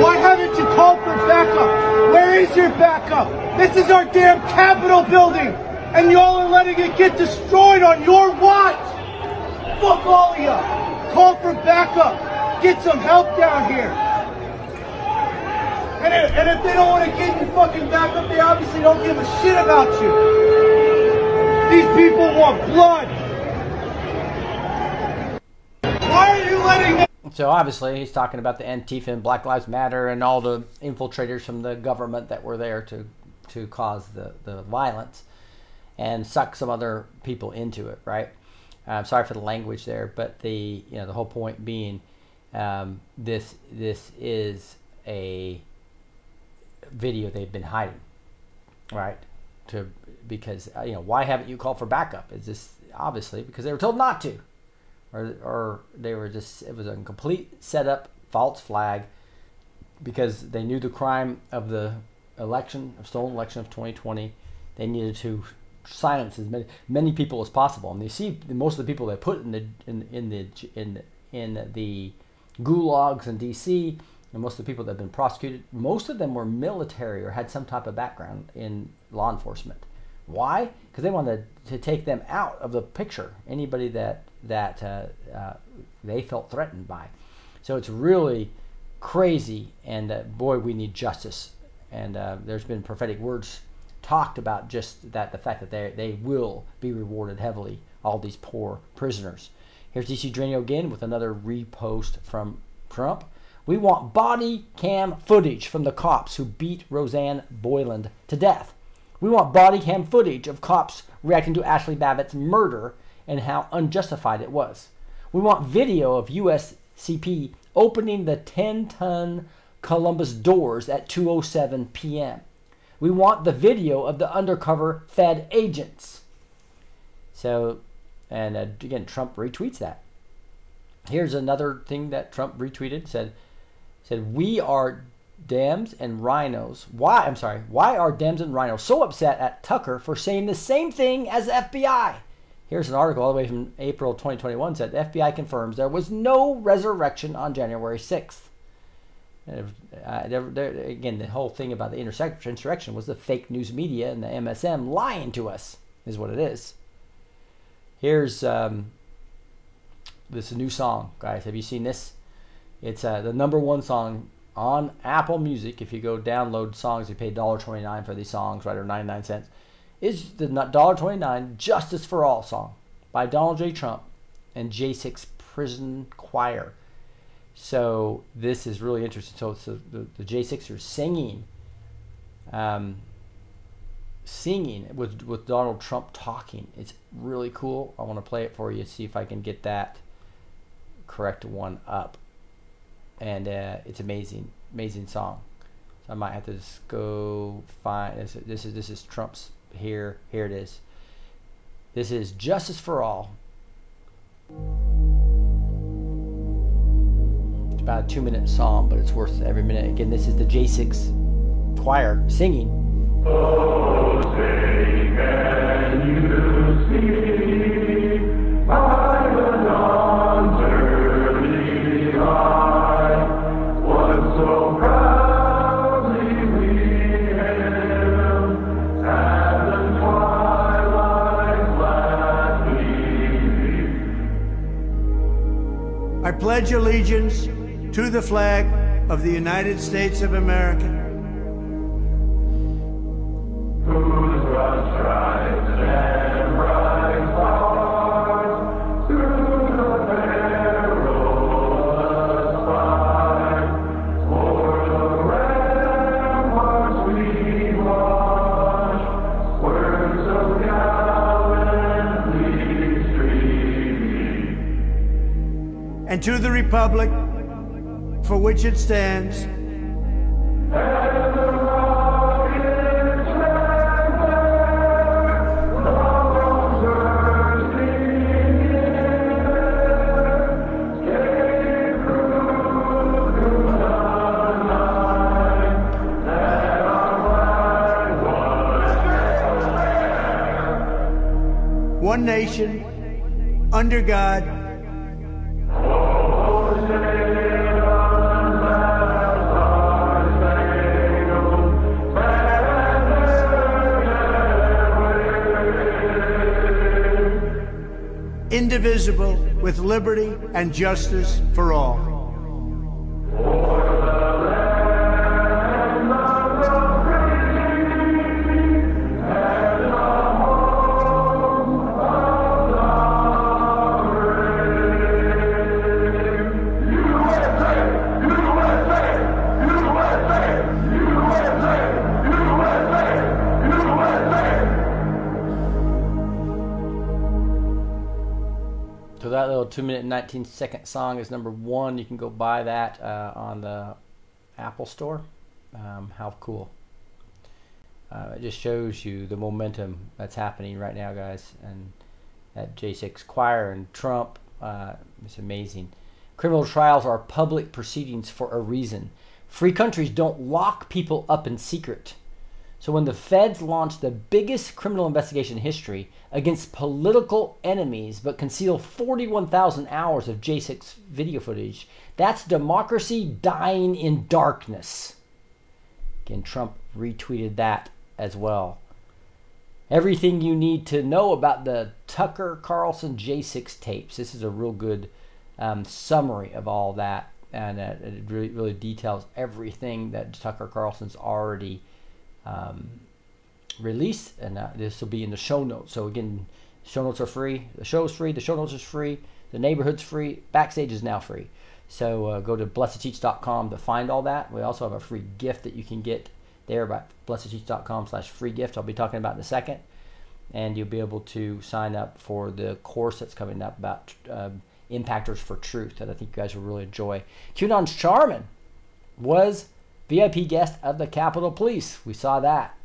Why haven't you called for backup? Where is your backup? This is our damn Capitol building, and y'all are letting it get destroyed on your watch. Fuck all of you. Call for backup. Get some help down here. And if, and if they don't want to get you fucking backup, they obviously don't give a shit about you. These people want blood. Why are you letting? So obviously he's talking about the Antifa and Black Lives Matter and all the infiltrators from the government that were there to to cause the, the violence and suck some other people into it, right? I'm sorry for the language there, but the you know the whole point being um, this this is a video they've been hiding, right? To because uh, you know why haven't you called for backup? Is this obviously because they were told not to, or or they were just it was a complete setup, false flag, because they knew the crime of the election, of stolen election of 2020. They needed to silence as many, many people as possible. And you see most of the people they put in the in in the in in the gulags in D.C. and most of the people that have been prosecuted, most of them were military or had some type of background in law enforcement. Why? Because they wanted to take them out of the picture. Anybody that that uh, uh, they felt threatened by. So it's really crazy, and uh, boy, we need justice. And uh, there's been prophetic words talked about just that the fact that they they will be rewarded heavily. All these poor prisoners. Here's DC Draino again with another repost from Trump. We want body cam footage from the cops who beat Rosanne Boyland to death. We want body cam footage of cops reacting to Ashley Babbitt's murder and how unjustified it was. We want video of USCP opening the 10-ton Columbus doors at 2:07 p.m. We want the video of the undercover Fed agents. So, and uh, again, Trump retweets that. Here's another thing that Trump retweeted. Said, said we are Dems and RINOs. Why? I'm sorry. Why are Dems and RINOs so upset at Tucker for saying the same thing as the FBI? Here's an article all the way from April 2021 said the FBI confirms there was no resurrection on January 6th. Uh, again, the whole thing about the insurrection was the fake news media and the MSM lying to us, is what it is. Here's um, this new song, guys. Have you seen this? It's uh, the number one song on Apple Music. If you go download songs, you pay $1.29 for these songs, right, or 99 cents. Is the $1.29 Justice for All song by Donald J. Trump and J6 Prison Choir. So this is really interesting. So, so the, the J6 are singing, um, singing with with Donald Trump talking. It's really cool. I want to play it for you. See if I can get that correct one up. And uh, it's amazing, amazing song. So I might have to just go find this. This is this is Trump's here. Here it is. This is Justice for All. About a two minute song, but it's worth every minute. Again, this is the J6 choir singing. I pledge allegiance to the flag of the United States of America. And to the republic for which it stands. One nation, under God, indivisible, with liberty and justice for all. Two minute and nineteen second song is number one. You can go buy that uh, on the Apple Store. Um, how cool! Uh, it just shows you the momentum that's happening right now, guys, and at J6 Choir and Trump. Uh, it's amazing. Criminal trials are public proceedings for a reason. Free countries don't lock people up in secret. So when the feds launched the biggest criminal investigation in history against political enemies but conceal 41,000 hours of J6 video footage, that's democracy dying in darkness. Again, Trump retweeted that as well. Everything you need to know about the Tucker Carlson J6 tapes. This is a real good um, summary of all that, and uh, it really, really details everything that Tucker Carlson's already um, released, and uh, this will be in the show notes. So again, show notes are free. The show is free. The show notes is free. The neighborhood's free. Backstage is now free. So uh, go to blessed2teach.com to find all that. We also have a free gift that you can get there by blessed2teach.com slash free gift. I'll be talking about in a second. And you'll be able to sign up for the course that's coming up about um, impactors for truth that I think you guys will really enjoy. QAnon Shaman was VIP guest of the Capitol Police. We saw that.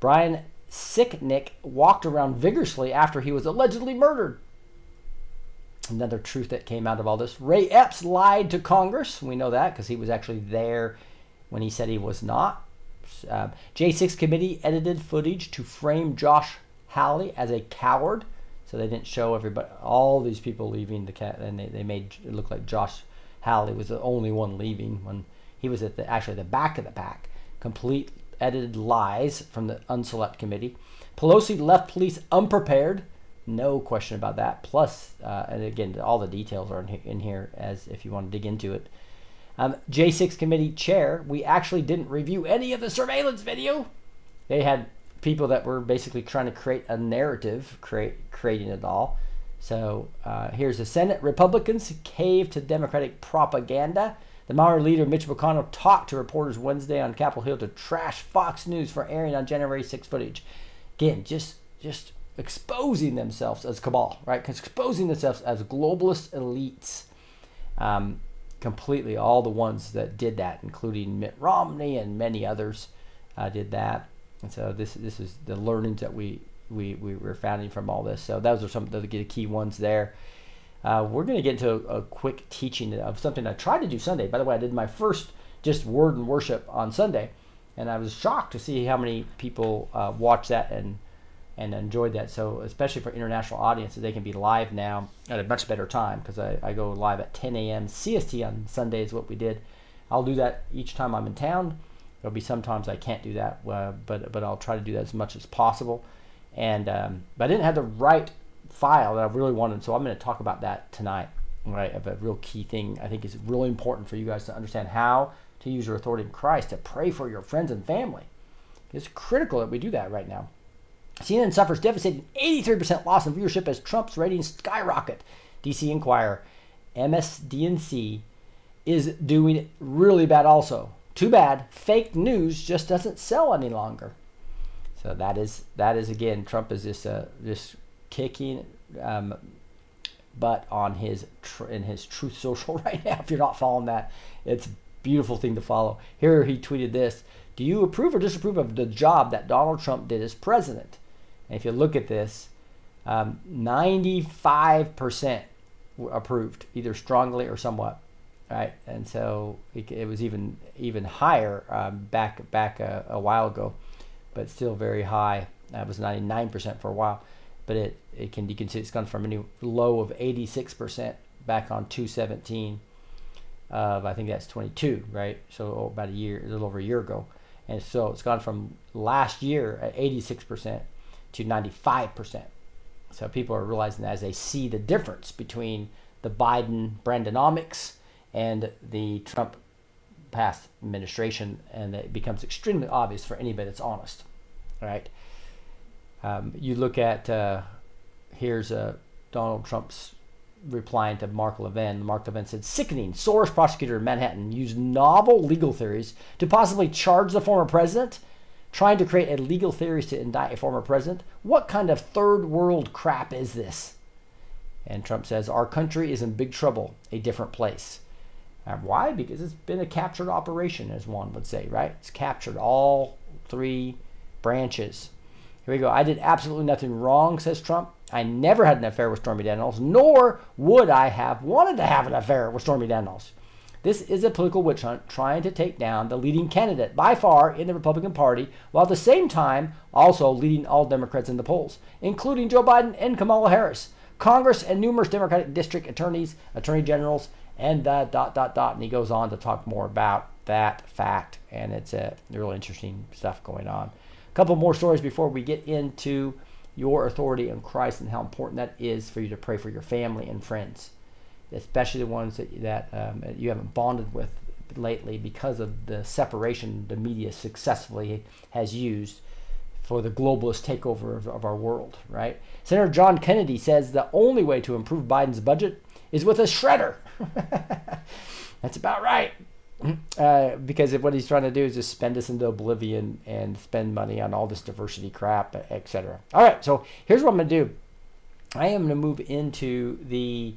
Brian Sicknick walked around vigorously after he was allegedly murdered. Another truth that came out of all this. Ray Epps lied to Congress. We know that because he was actually there when he said he was not. Uh, J6 committee edited footage to frame Josh Hawley as a coward. So they didn't show everybody, all these people leaving the cat, and they, they made it look like Josh Hawley was the only one leaving when he was at the actually the back of the pack. Complete edited lies from the unselect committee. Pelosi left police unprepared. No question about that. Plus, uh, and again, all the details are in here, in here as if you want to dig into it. Um, J6 committee chair, we actually didn't review any of the surveillance video. They had people that were basically trying to create a narrative, create creating it all. So uh, here's the Senate. Republicans cave to Democratic propaganda. The minority leader Mitch McConnell talked to reporters Wednesday on Capitol Hill to trash Fox News for airing on January 6 footage. Again, just just exposing themselves as cabal, right? Exposing themselves as globalist elites. Um, completely, all the ones that did that, including Mitt Romney and many others, uh, did that. And so this this is the learnings that we we we were founding from all this. So those are some of the key ones there. Uh, we're going to get into a, a, quick teaching of something I tried to do Sunday. By the way, I did my first just word and worship on Sunday, and I was shocked to see how many people uh, watched that and and enjoyed that. So especially for international audiences, they can be live now at a much better time because I, I go live at 10 a.m. CST on Sunday is what we did. I'll do that each time I'm in town. There'll be sometimes I can't do that, uh, but but I'll try to do that as much as possible. And um, but I didn't have the right file that I've really wanted, so I'm going to talk about that tonight. Right, of a real key thing I think is really important for you guys to understand how to use your authority in Christ to pray for your friends and family. It's critical that we do that right now. CNN suffers devastating 83% loss in viewership as Trump's ratings skyrocket. DC Inquirer, MSDNC is doing really bad also. Too bad fake news just doesn't sell any longer. So that is that is again Trump is just uh, just kicking um, butt on his tr- in his Truth Social <laughs> right now. If you're not following that, it's a beautiful thing to follow. Here he tweeted this: Do you approve or disapprove of the job that Donald Trump did as president? And if you look at this, um, 95% approved, either strongly or somewhat, right? And so it, it was even even higher um, back back a, a, while ago, but still very high. That was 99% for a while. But it, it can you can see it's gone from a low of 86% back on 217 of I think that's 22, right? So about a year, a little over a year ago, and so it's gone from last year at 86% to 95%. So people are realizing as they see the difference between the Biden Brandonomics and the Trump past administration, and it becomes extremely obvious for anybody that's honest. All right. Um, you look at uh, here's uh, Donald Trump's replying to Mark Levin. Mark Levin said, "Sickening." Soros prosecutor in Manhattan used novel legal theories to possibly charge the former president, trying to create legal theories to indict a former president. What kind of third world crap is this? And Trump says, "Our country is in big trouble, a different place." Why? Because it's been a captured operation, as one would say, right? It's captured all three branches. Here we go. I did absolutely nothing wrong, says Trump. I never had an affair with Stormy Daniels, nor would I have wanted to have an affair with Stormy Daniels. This is a political witch hunt trying to take down the leading candidate by far in the Republican Party, while at the same time also leading all Democrats in the polls, including Joe Biden and Kamala Harris, Congress and numerous Democratic district attorneys, attorney generals, and uh, dot dot dot. And he goes on to talk more about that fact, and it's a uh, really interesting stuff going on. Couple more stories before we get into your authority in Christ and how important that is for you to pray for your family and friends, especially the ones that that um, you haven't bonded with lately because of the separation the media successfully has used for the globalist takeover of, of our world. Right? Senator John Kennedy says the only way to improve Biden's budget is with a shredder. <laughs> That's about right. Uh, because what he's trying to do is just spend us into oblivion and spend money on all this diversity crap, etc. All right, so here's what I'm going to do. I am going to move into the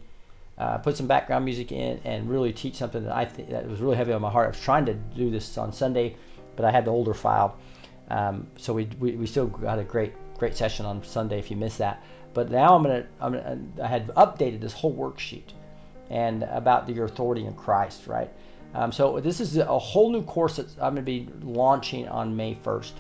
uh, put some background music in and really teach something that I think that was really heavy on my heart. I was trying to do this on Sunday, but I had the older file, um, so we, we, we still got a great great session on Sunday if you missed that. But now I'm gonna, I'm gonna I had updated this whole worksheet and about your authority in Christ, right? Um, so this is a whole new course that I'm going to be launching on May 1st.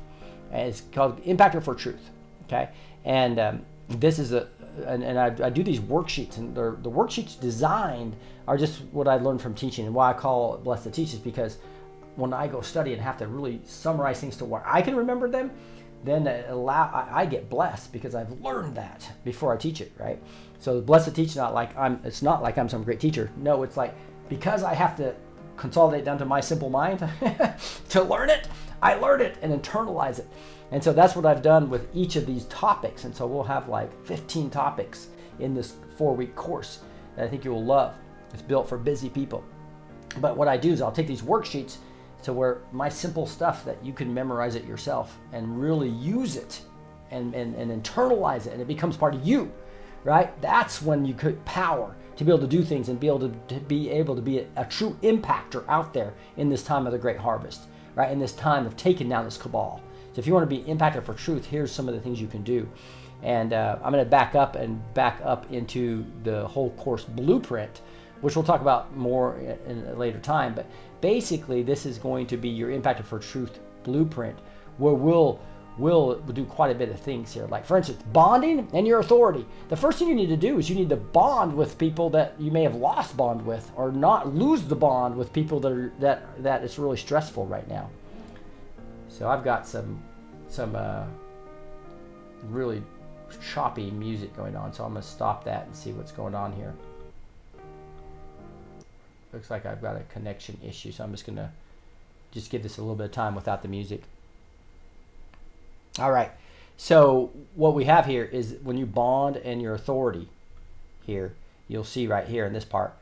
And it's called Impactor for Truth. Okay, and um, this is a and, and I, I, do these worksheets, and the worksheets designed are just what I learned from teaching, and why I call it blessed to teach is because when I go study and have to really summarize things to where I can remember them, then allow I, I get blessed because I've learned that before I teach it, right? So blessed to teach not like I'm. It's not like I'm some great teacher. No, it's like because I have to consolidate down to my simple mind <laughs> to learn it, I learn it and internalize it. And so that's what I've done with each of these topics. And so we'll have like 15 topics in this four week course that I think you will love. It's built for busy people. But what I do is I'll take these worksheets to where my simple stuff that you can memorize it yourself and really use it and, and, and internalize it and it becomes part of you, right? That's when you could power to be able to do things and be able to, to be able to be a, a, true impactor out there in this time of the great harvest, right? In this time of taking down this cabal. So if you want to be impacted for truth, here's some of the things you can do. And uh, I'm going to back up and back up into the whole course blueprint, which we'll talk about more in, a later time. But basically, this is going to be your impacted for truth blueprint, where we'll will do quite a bit of things here. Like, for instance, bonding and your authority. The first thing you need to do is you need to bond with people that you may have lost bond with, or not lose the bond with people that are that that is really stressful right now. So I've got some some uh, really choppy music going on, so I'm gonna stop that and see what's going on here. Looks like I've got a connection issue, so I'm just gonna just give this a little bit of time without the music. All right. So what we have here is when you bond and your authority here, you'll see right here in this part,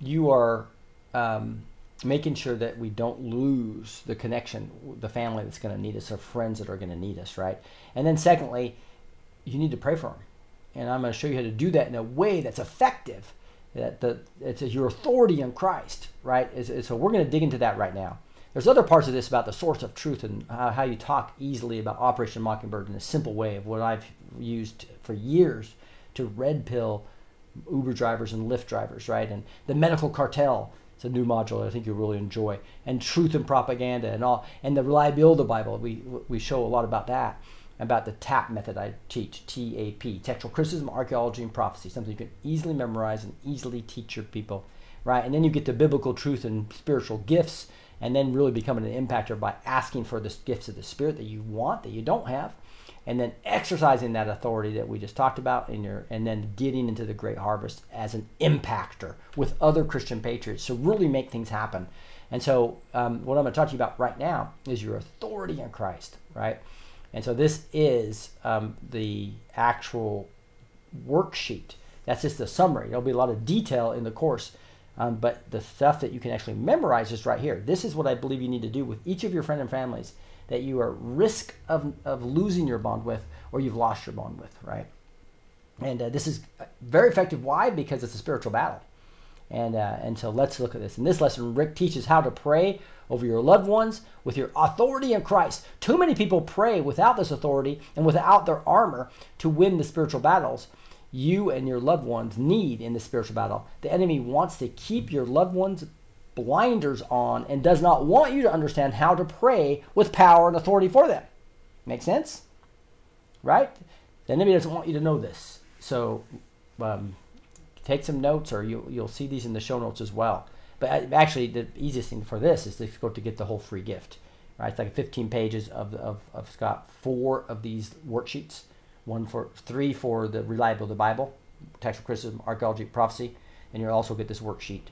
you are um, making sure that we don't lose the connection, the family that's going to need us, or friends that are going to need us, right? And then secondly, you need to pray for them. And I'm going to show you how to do that in a way that's effective. That the it's your authority in Christ, right? so we're going to dig into that right now. There's other parts of this about the source of truth and how, how you talk easily about Operation Mockingbird in a simple way of what I've used for years to red pill Uber drivers and Lyft drivers, right? And the medical cartel. It's a new module I think you'll really enjoy. And truth and propaganda and all, and the reliability of the Bible. We we show a lot about that. about the TAP method I teach, T A P, textual criticism, archaeology, and prophecy, something you can easily memorize and easily teach your people, right? And then you get to biblical truth and spiritual gifts, and then really becoming an impactor by asking for the gifts of the Spirit that you want, that you don't have, and then exercising that authority that we just talked about in your, and then getting into the great harvest as an impactor with other Christian patriots to really make things happen. And so, um, what I'm going to talk to you about right now is your authority in Christ, right? And so, this is um, the actual worksheet. That's just the summary. There'll be a lot of detail in the course, um, but the stuff that you can actually memorize is right here. This is what I believe you need to do with each of your friend and families that you are at risk of, of losing your bond with or you've lost your bond with, right? And uh, this is very effective. Why? Because it's a spiritual battle. And, uh, and so let's look at this. In this lesson, Rick teaches how to pray over your loved ones with your authority in Christ. Too many people pray without this authority and without their armor to win the spiritual battles you and your loved ones need in the spiritual battle. The enemy wants to keep your loved ones blinders on and does not want you to understand how to pray with power and authority for them. Make sense? Right? The enemy doesn't want you to know this. So um, take some notes or you, you'll see these in the show notes as well. But uh, actually, the easiest thing for this is to go to get the whole free gift. Right? It's like 15 pages of, of, of Scott, four of these worksheets one for three for the reliability of the Bible, textual criticism, archaeology, prophecy, and you'll also get this worksheet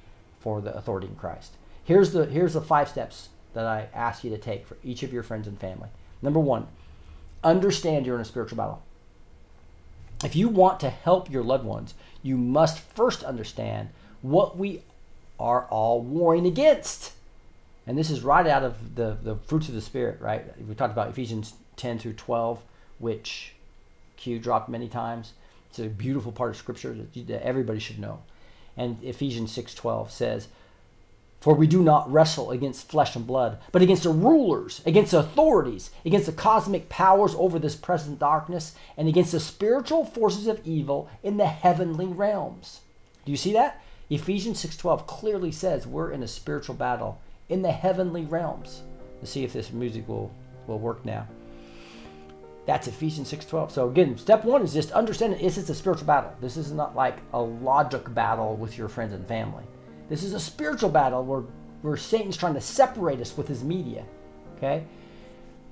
for the authority in Christ. Here's the here's the five steps that I ask you to take for each of your friends and family. Number one, understand you're in a spiritual battle. If you want to help your loved ones, you must first understand what we are all warring against. And this is right out of the, the fruits of the Spirit, right? We talked about Ephesians 10 through 12, which Q dropped many times. It's a beautiful part of Scripture that, that everybody should know. And Ephesians 6:12 says, "For we do not wrestle against flesh and blood, but against the rulers, against the authorities, against the cosmic powers over this present darkness, and against the spiritual forces of evil in the heavenly realms." Do you see that? Ephesians 6:12 clearly says we're in a spiritual battle in the heavenly realms. Let's see if this music will will work now. That's Ephesians 6:12. So again, step one is just understanding this is a spiritual battle. This is not like a logic battle with your friends and family. This is a spiritual battle where, where Satan's trying to separate us with his media. Okay?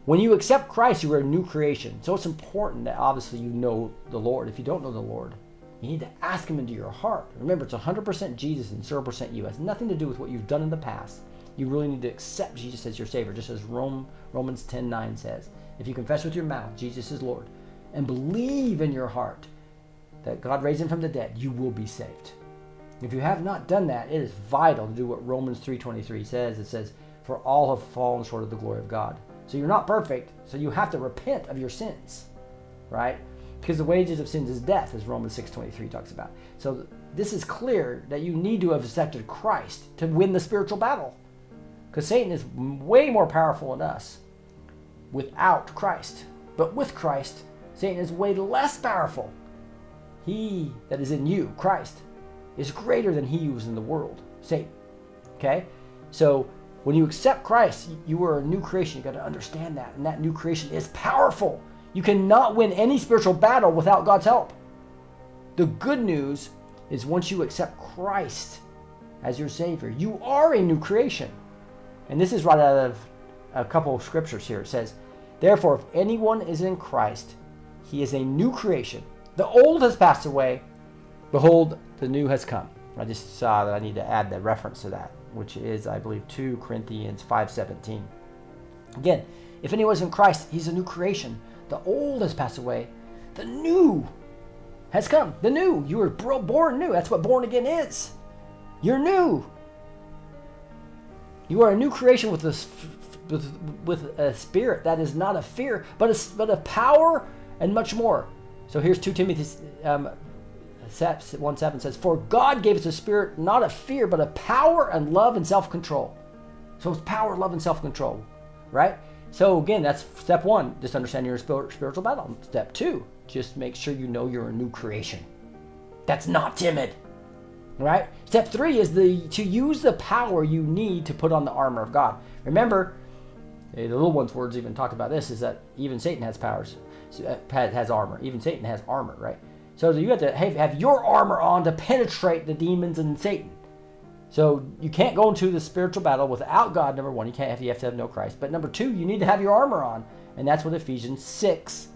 When you accept Christ, you are a new creation. So it's important that obviously you know the Lord. If you don't know the Lord, you need to ask him into your heart. Remember, it's 100% Jesus and 0% you. It has nothing to do with what you've done in the past. You really need to accept Jesus as your Savior, just as Rome, Romans 10 9 says. If you confess with your mouth Jesus is Lord and believe in your heart that God raised him from the dead, you will be saved. If you have not done that, it is vital to do what Romans 3:23 says. It says, "For all have fallen short of the glory of God." So you're not perfect, so you have to repent of your sins, right? Because the wages of sins is death, as Romans 6:23 talks about. So this is clear that you need to have accepted Christ to win the spiritual battle. Because Satan is way more powerful than us without Christ. But with Christ, Satan is way less powerful. He that is in you, Christ, is greater than he who is in the world, Satan. Okay? So when you accept Christ, you are a new creation. You got to understand that. And that new creation is powerful. You cannot win any spiritual battle without God's help. The good news is once you accept Christ as your Savior, you are a new creation. And this is right out of a couple of scriptures here. It says, Therefore, if anyone is in Christ, he is a new creation. The old has passed away. Behold, the new has come. I just saw that I need to add the reference to that, which is, I believe, 2 Corinthians 5.17. Again, if anyone's in Christ, he's a new creation. The old has passed away. The new has come. The new. You were born new. That's what born again is. You're new. You are a new creation with this with, with a spirit that is not a fear, but a, but a power and much more. So here's 2 Timothy um, 1 7 says, For God gave us a spirit not of fear, but of power and love and self control. So it's power, love, and self control, right? So again, that's step one. Just understand your spiritual battle. Step two, just make sure you know you're a new creation. That's not timid. Right? Step three is the to use the power you need to put on the armor of God. Remember, the little one's words even talked about this is that even Satan has powers. uh, has armor. Even Satan has armor, right? So you have to have, your armor on to penetrate the demons and Satan. So you can't go into the spiritual battle without God. Number one, you can't have you have to have no Christ. But number two, you need to have your armor on, and that's what Ephesians 6,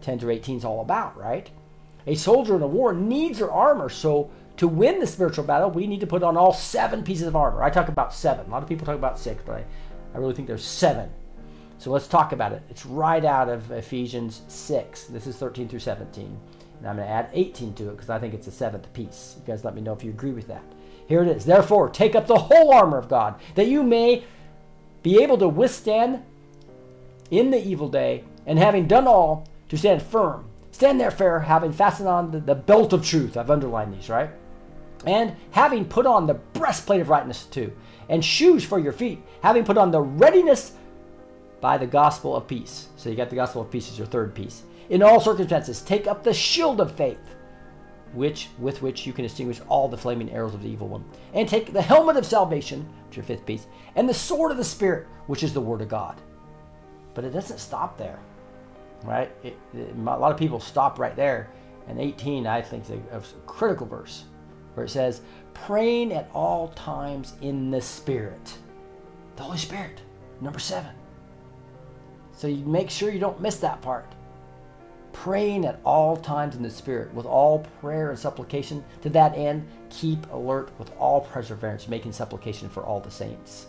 10 through 18 is all about, right? A soldier in a war needs their armor. So to win the spiritual battle, we need to put on all seven pieces of armor. I talk about seven. A lot of people talk about six, but I, I really think there's seven. So let's talk about it. It's right out of Ephesians 6. This is 13 through 17. And I'm going to add 18 to it because I think it's the seventh piece. You guys let me know if you agree with that. Here it is. Therefore, take up the whole armor of God, that you may be able to withstand in the evil day, and having done all, to stand firm. Stand there, fair, having fastened on the, the belt of truth. I've underlined these, right? And having put on the breastplate of rightness too, and shoes for your feet, having put on the readiness by the gospel of peace. So you got the gospel of peace as your third piece. In all circumstances, take up the shield of faith, which with which you can extinguish all the flaming arrows of the evil one, and take the helmet of salvation, which is your fifth piece, and the sword of the spirit, which is the word of God. But it doesn't stop there, right? It, it- a lot of people stop right there. And 18, I think, is a, a critical verse where it says, praying at all times in the Spirit. The Holy Spirit, number seven. So you make sure you don't miss that part. Praying at all times in the Spirit with all prayer and supplication. To that end, keep alert with all perseverance, making supplication for all the saints.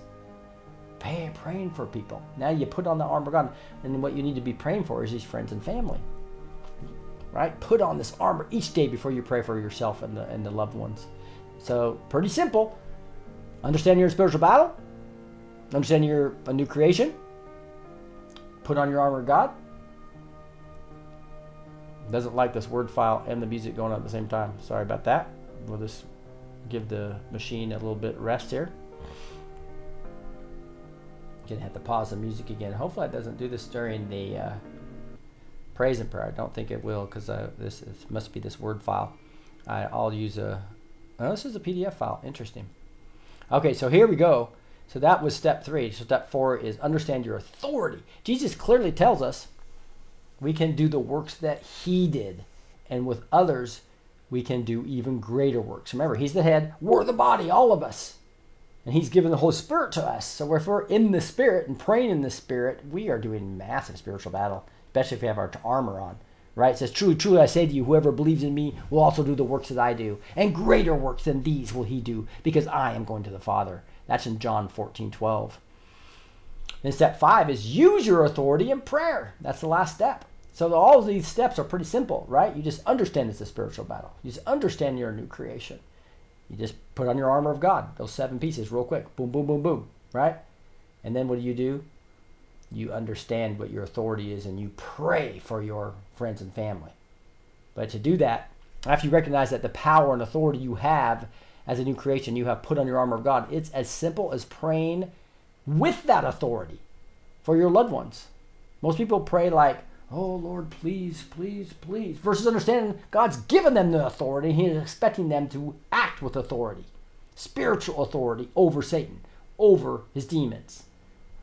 Pray, praying for people. Now you put on the armor of God, and what you need to be praying for is these friends and family. Right? Put on this armor each day before you pray for yourself and the, and the loved ones. So, pretty simple. Understand you're spiritual battle. Understand you're a new creation. Put on your armor of God. Doesn't like this word file and the music going on at the same time. Sorry about that. We'll just give the machine a little bit rest here. Gonna have to pause the music again. Hopefully, it doesn't do this during the uh, praise and prayer. I don't think it will because uh, this is, must be this word file. I, I'll use a. Oh, this is a PDF file. Interesting. Okay, so here we go. So that was step three. So step four is understand your authority. Jesus clearly tells us we can do the works that he did, and with others, we can do even greater works. Remember, he's the head, we're the body, all of us. And he's given the Holy Spirit to us. So if we're in the Spirit and praying in the Spirit, we are doing massive spiritual battle, especially if we have our armor on. Right? It says, Truly, truly, I say to you, whoever believes in me will also do the works that I do. And greater works than these will he do, because I am going to the Father. That's in John 14, 12. Then step five is use your authority in prayer. That's the last step. So all of these steps are pretty simple, right? You just understand it's a spiritual battle. You just understand you're a new creation. You just put on your armor of God, those seven pieces, real quick. Boom, boom, boom, boom, right? And then what do you do? You understand what your authority is and you pray for your friends and family. But to do that, after you recognize that the power and authority you have as a new creation, you have put on your armor of God, it's as simple as praying with that authority for your loved ones. Most people pray like, Oh Lord, please, please, please, versus understanding God's given them the authority. He is expecting them to act with authority, spiritual authority over Satan, over his demons,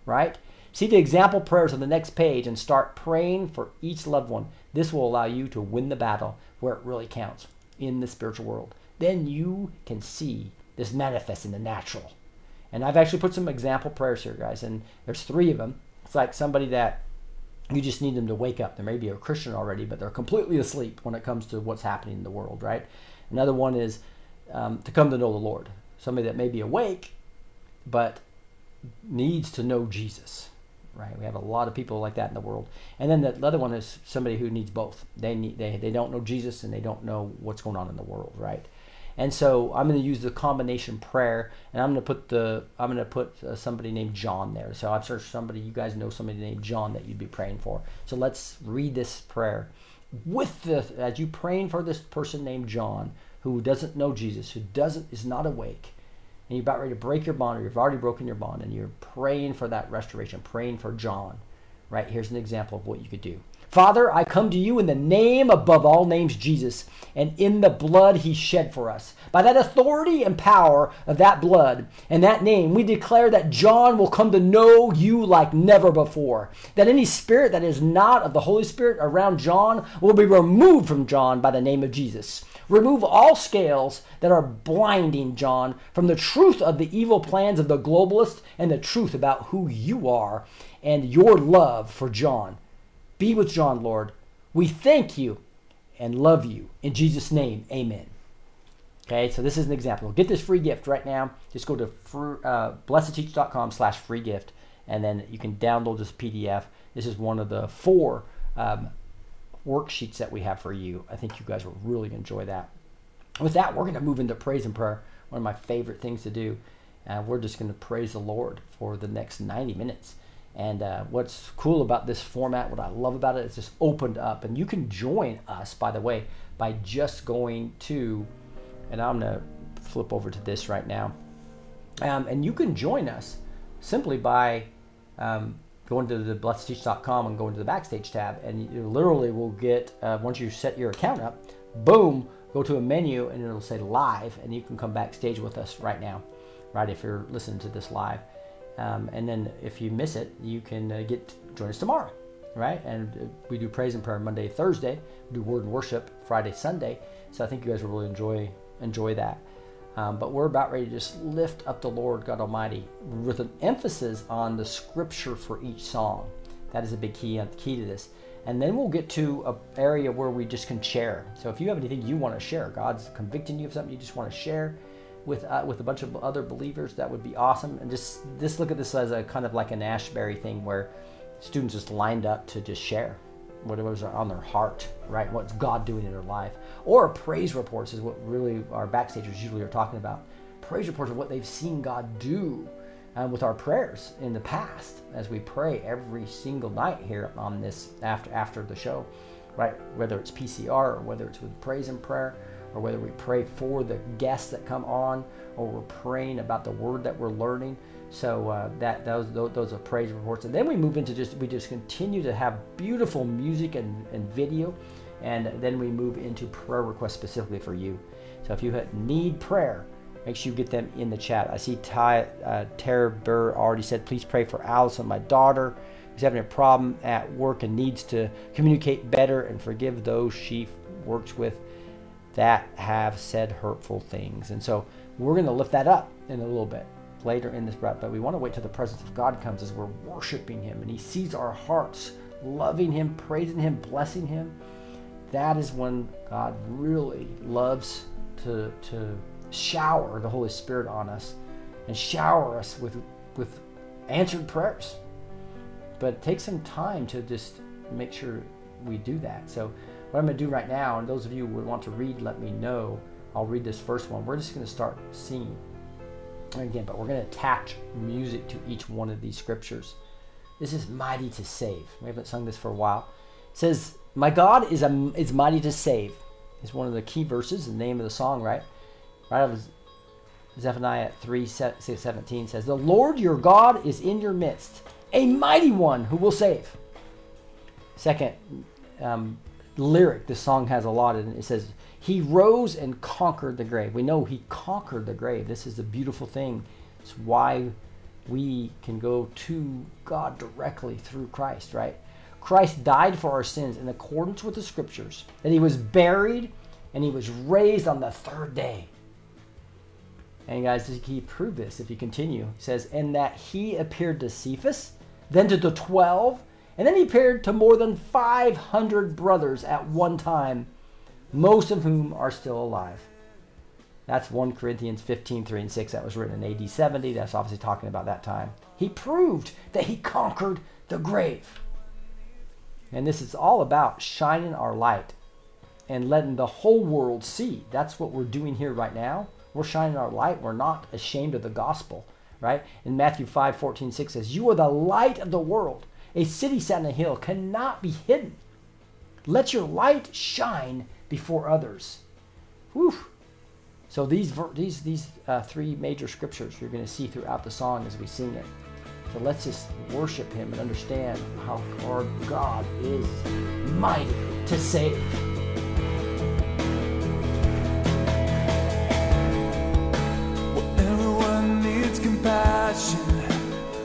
right? See the example prayers on the next page and start praying for each loved one. This will allow you to win the battle where it really counts in the spiritual world. Then you can see this manifest in the natural. And I've actually put some example prayers here, guys, and there's three of them. It's like somebody that you just need them to wake up. They may be a Christian already, but they're completely asleep when it comes to what's happening in the world, right? Another one is um, to come to know the Lord. Somebody that may be awake, but needs to know Jesus, right? We have a lot of people like that in the world. And then the other one is somebody who needs both. They need they, they don't know Jesus and they don't know what's going on in the world, right? And so I'm going to use the combination prayer, and I'm going to put the I'm going to put uh, somebody named John there. So I've searched somebody you guys know somebody named John that you'd be praying for. So let's read this prayer with the as you praying for this person named John who doesn't know Jesus, who doesn't is not awake, and you're about ready to break your bond, or you've already broken your bond, and you're praying for that restoration, praying for John. Right here's an example of what you could do. Father, I come to you in the name above all names, Jesus, and in the blood he shed for us. By that authority and power of that blood and that name, we declare that John will come to know you like never before. That any spirit that is not of the Holy Spirit around John will be removed from John by the name of Jesus. Remove all scales that are blinding John from the truth of the evil plans of the globalists and the truth about who you are and your love for John. Be with John, Lord. We thank you and love you. In Jesus' name, amen. Okay, so this is an example. Get this free gift right now. Just go to free, uh, blessed2teach.com slash free gift, and then you can download this PDF. This is one of the four um, worksheets that we have for you. I think you guys will really enjoy that. With that, we're going to move into praise and prayer, one of my favorite things to do. Uh, we're just going to praise the Lord for the next 90 minutes. And uh, what's cool about this format, what I love about it, is just opened up. And you can join us, by the way, by just going to, and I'm going to flip over to this right now. Um, and you can join us simply by um, going into the blessed2teach.com and go into the backstage tab. And you literally will get, uh, once you set your account up, boom, go to a menu and it'll say live. And you can come backstage with us right now, right? If you're listening to this live. Um, and then if you miss it, you can uh, get join us tomorrow, right? And uh, we do praise and prayer Monday, Thursday. We do word and worship Friday, Sunday. So I think you guys will really enjoy enjoy that. Um, but we're about ready to just lift up the Lord God Almighty with an emphasis on the scripture for each song. That is a big key key to this. And then we'll get to an area where we just can share. So if you have anything you want to share, God's convicting you of something you just want to share with uh, with a bunch of other believers, that would be awesome. And just just look at this as a kind of like an Asbury thing where students just lined up to just share whatever's on their heart, right? What's God doing in their life? Or praise reports is what really our backstagers usually are talking about. Praise reports of what they've seen God do uh, with our prayers in the past as we pray every single night here on this after after the show, right? Whether it's PCR or whether it's with praise and prayer or whether we pray for the guests that come on, or we're praying about the word that we're learning. So uh, that those, those those are praise reports, and then we move into just we just continue to have beautiful music and, and video, and then we move into prayer requests specifically for you. So if you need prayer, make sure you get them in the chat. I see Ty uh, Tara Burr already said, please pray for Allison, my daughter, who's having a problem at work and needs to communicate better and forgive those she works with that have said hurtful things. And so we're going to lift that up in a little bit later in this breath, but we want to wait till the presence of God comes as we're worshiping Him and He sees our hearts, loving Him, praising Him, blessing Him. That is when God really loves to, to shower the Holy Spirit on us and shower us with, with answered prayers. But it takes some time to just make sure we do that. So what I'm going to do right now, and those of you who want to read, let me know. I'll read this first one. We're just going to start singing again, but we're going to attach music to each one of these scriptures. This is mighty to save. We haven't sung this for a while. It says, "My God is a, is mighty to save." Is one of the key verses. The name of the song, right? Right out of Zephaniah 3 17 says, The Lord your God is in your midst, a mighty one who will save. Second um, lyric this song has a lot in it. It says, He rose and conquered the grave. We know He conquered the grave. This is the beautiful thing. It's why we can go to God directly through Christ, right? Christ died for our sins in accordance with the scriptures, that He was buried and He was raised on the third day. And guys, he proved this if you continue. He says, and that he appeared to Cephas, then to the twelve, and then he appeared to more than 500 brothers at one time, most of whom are still alive. That's 1 Corinthians 15, 3 and 6. That was written in AD 70. That's obviously talking about that time. He proved that he conquered the grave. And this is all about shining our light and letting the whole world see. That's what we're doing here right now. We're shining our light. We're not ashamed of the gospel, right? In Matthew 5, 14, 6 says, You are the light of the world. A city set on a hill cannot be hidden. Let your light shine before others. Whew. So these these these uh, three major scriptures you're going to see throughout the song as we sing it. So let's just worship Him and understand how our God is mighty to save.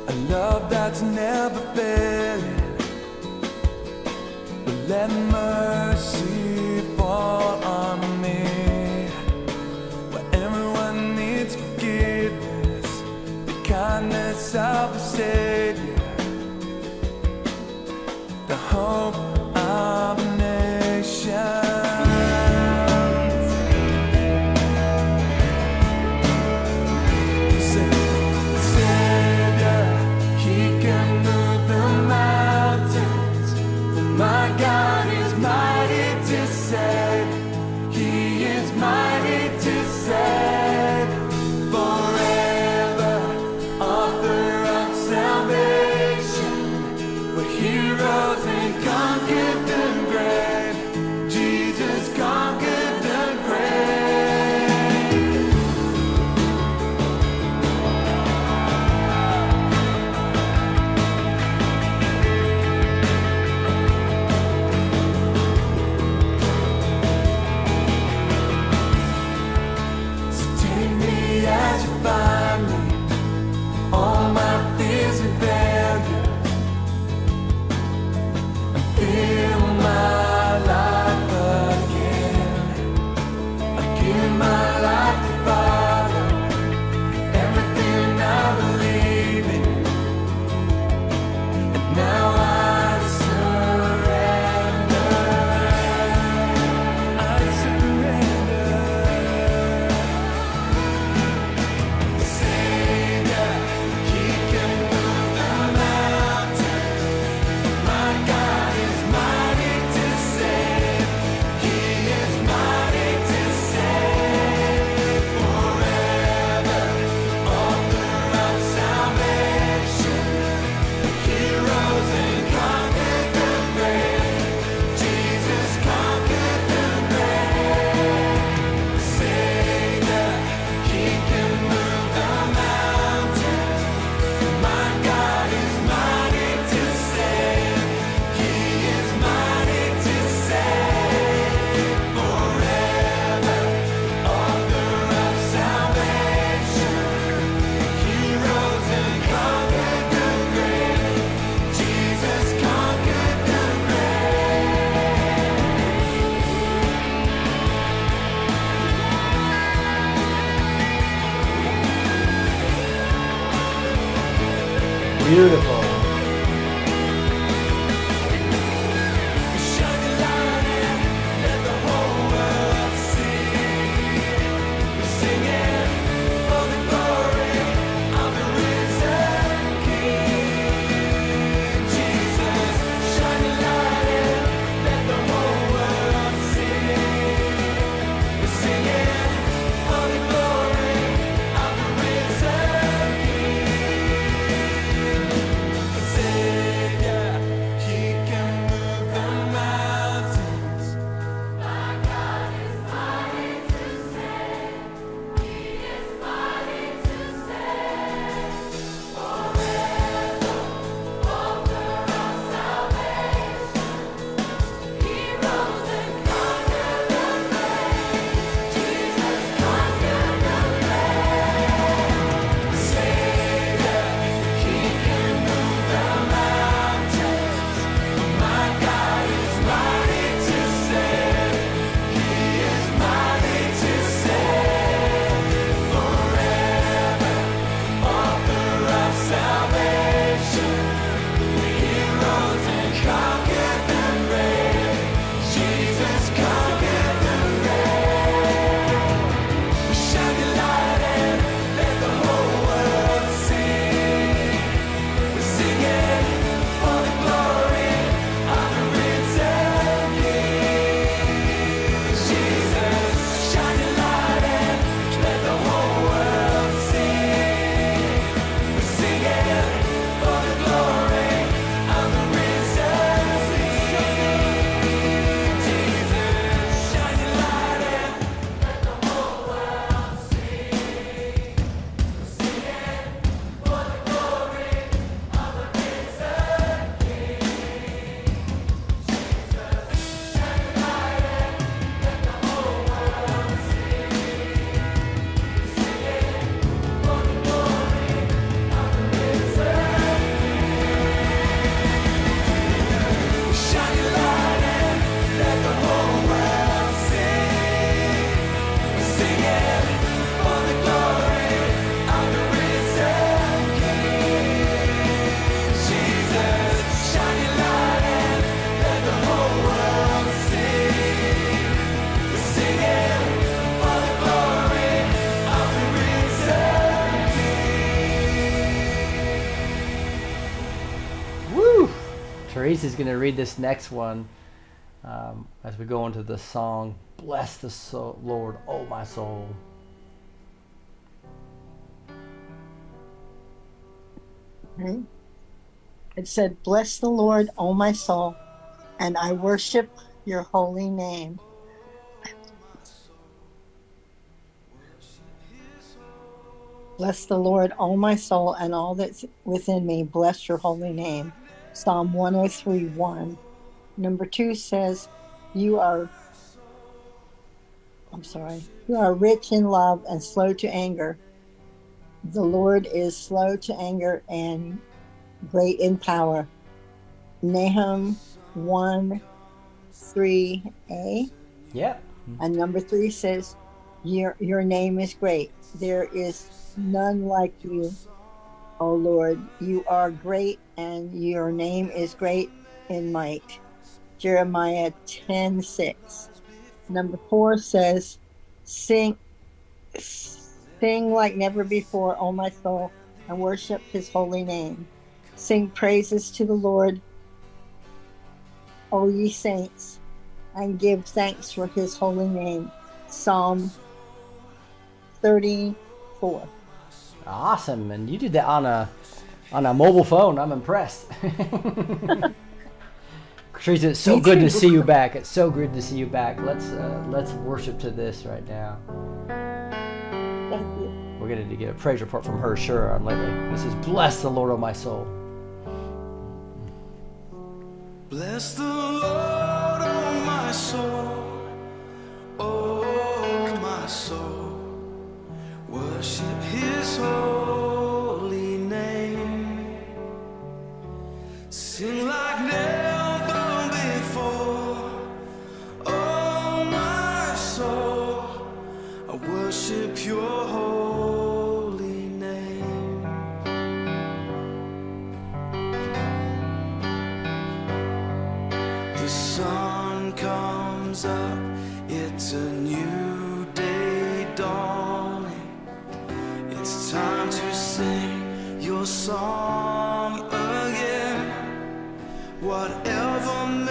A love that's never failing. But let mercy Savior, the hope of going to read this next one um, as we go into the song, Bless the Lord, oh my soul. It said, Bless the Lord, O my soul, and I worship your holy name. Bless the Lord, O my soul, and all that's within me. Bless your holy name. Psalm 103 1. Number two says, You are, I'm sorry, you are rich in love and slow to anger. The Lord is slow to anger and great in power. Nahum 1 3a. Yep. And number three says, Your, your name is great. There is none like you, O Lord. You are great, and your name is great in might. Jeremiah 10 6. Number four says, Sing, sing like never before, O my soul, and worship his holy name. Sing praises to the Lord, O ye saints, and give thanks for his holy name. Psalm 34. Awesome. And you did that on a on a mobile phone. I'm impressed. <laughs> Teresa, it's so Me good to see you back. It's so good to see you back. Let's uh, let's worship to this right now. Thank you. We're going to get a praise report from her, sure, on lately. This is Bless the Lord, O my soul. Bless the Lord, oh my soul, oh my soul. Worship His holy Sing like never before, oh my soul. I worship Your holy name. The sun comes up, it's a new day dawning. It's time to sing your song. Whatever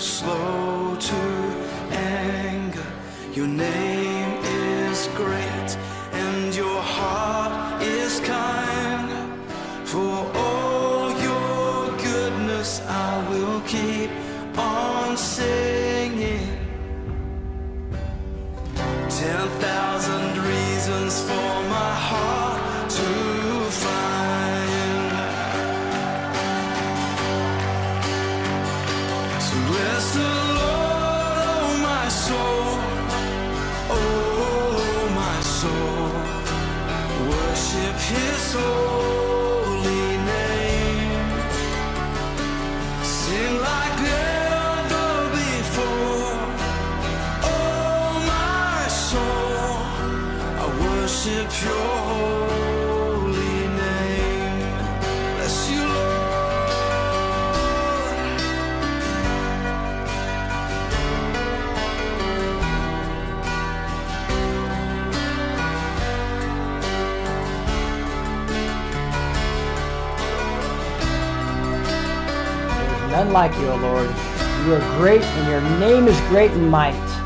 slow to anger. Your name like you, O Lord. You are great, and your name is great in might.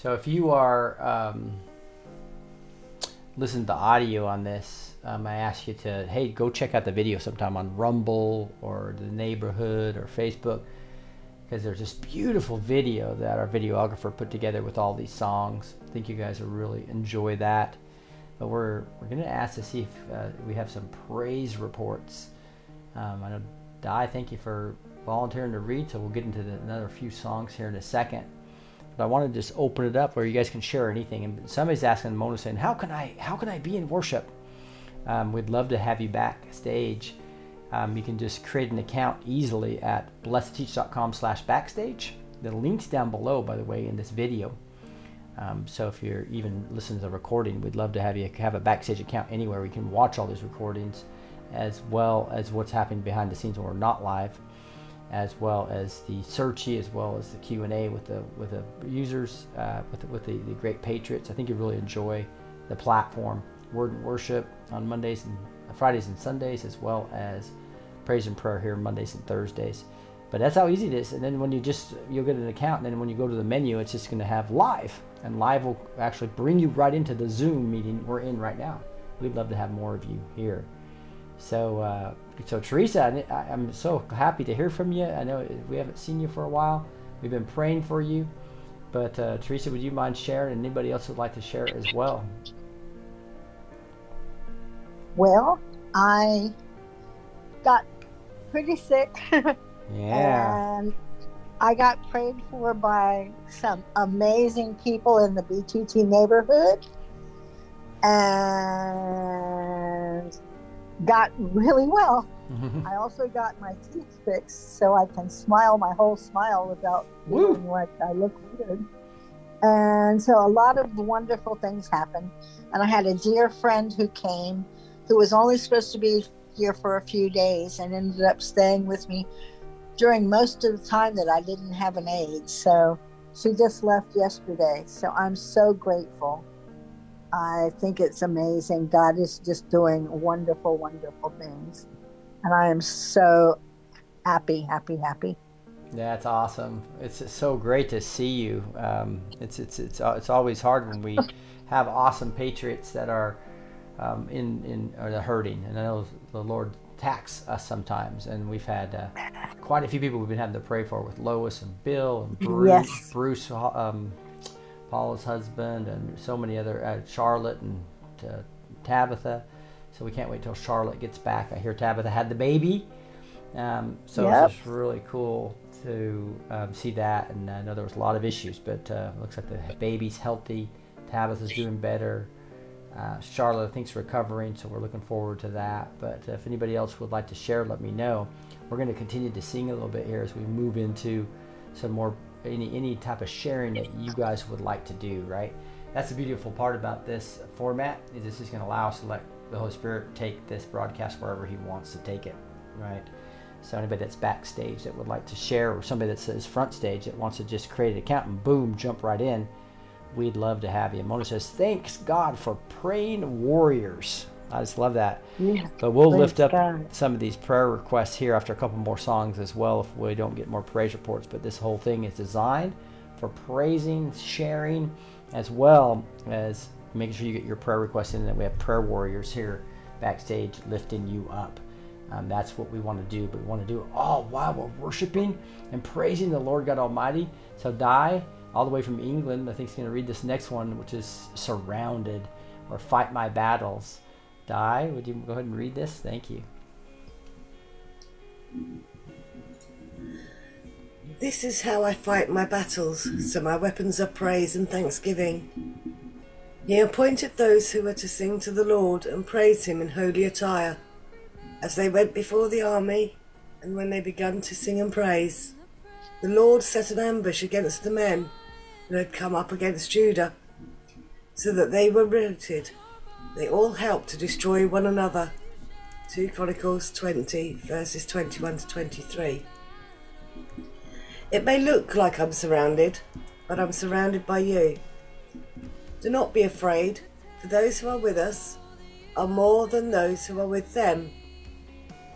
So if you are um, listening to audio on this, um, I ask you to, hey, go check out the video sometime on Rumble or the neighborhood or Facebook because there's this beautiful video that our videographer put together with all these songs. I think you guys will really enjoy that. But we're, we're to ask to see if uh, we have some praise reports. Um, I know, Di, thank you for volunteering to read, so we'll get into the, another few songs here in a second. But I want to just open it up where you guys can share anything. And somebody's asking Mona saying, "How can I? How can I be in worship?" Um, we'd love to have you backstage. Um, you can just create an account easily at blessed2teach.com/backstage. The link's down below, by the way, in this video. Um, so if you're even listening to the recording, we'd love to have you have a backstage account anywhere. We can watch all these recordings, as well as what's happening behind the scenes when we're not live as well as the searchy, as well as the Q and A with the with the users, uh, with with the, the great patriots. I think you really enjoy the platform. Word and worship on Mondays and Fridays and Sundays, as well as praise and prayer here Mondays and Thursdays. But that's how easy it is. And then when you just you'll get an account, and then when you go to the menu, it's just going to have live, and live will actually bring you right into the Zoom meeting we're in right now. We'd love to have more of you here. So, uh, so Teresa, I, I'm so happy to hear from you. I know we haven't seen you for a while. We've been praying for you, but uh, Teresa, would you mind sharing? And anybody else would like to share as well? Well, I got pretty sick. <laughs> Yeah. And I got prayed for by some amazing people in the B2T neighborhood and got really well. Mm-hmm. I also got my teeth fixed so I can smile my whole smile without Woo. feeling like I look weird. And so a lot of wonderful things happened. And I had a dear friend who came who was only supposed to be here for a few days and ended up staying with me during most of the time that I didn't have an AIDS. So she just left yesterday. So I'm so grateful. I think it's amazing. God is just doing wonderful, wonderful things. And I am so happy, happy, happy. That's awesome. It's it's so great to see you. Um, it's it's it's uh, it's always hard when we have awesome patriots that are um, in in are hurting, and I know the Lord attacks us sometimes, and we've had uh, quite a few people we've been having to pray for with Lois and Bill and Bruce, Yes. Bruce, um, Paula's husband, and so many other uh, Charlotte and uh, Tabitha. So we can't wait till Charlotte gets back. I hear Tabitha had the baby, um, so Yep. it's just really cool to um, see that. And I know there was a lot of issues, but uh, looks like the baby's healthy. Tabitha's doing better. Uh, Charlotte, I think, is recovering, so we're looking forward to that. But if anybody else would like to share, let me know. We're going to continue to sing a little bit here as we move into some more any any type of sharing that you guys would like to do. Right? That's the beautiful part about this format is this is going to allow us to let the Holy Spirit take this broadcast wherever He wants to take it. Right? So anybody that's backstage that would like to share, or somebody that says front stage that wants to just create an account and boom, jump right in, we'd love to have you. Mona says, "Thanks God for praying warriors." I just love that. Yeah. But we'll lift up God. some of these prayer requests here after a couple more songs as well if we don't get more praise reports. But this whole thing is designed for praising, sharing, as well as making sure you get your prayer requests in. And that we have prayer warriors here backstage lifting you up. Um, that's what we want to do. But we want to do it all while we're worshiping and praising the Lord God Almighty. So, Di, all the way from England, I think is going to read this next one, which is Surrounded or Fight My Battles. Di, would you go ahead and read this? Thank you. This is how I fight my battles, so my weapons are praise and thanksgiving. He appointed those who were to sing to the Lord and praise him in holy attire, as they went before the army, and when they began to sing and praise. The Lord set an ambush against the men who had come up against Judah, so that they were routed. They all help to destroy one another. 2 Chronicles 20, verses 21 to 23. It may look like I'm surrounded, but I'm surrounded by you. Do not be afraid, for those who are with us are more than those who are with them.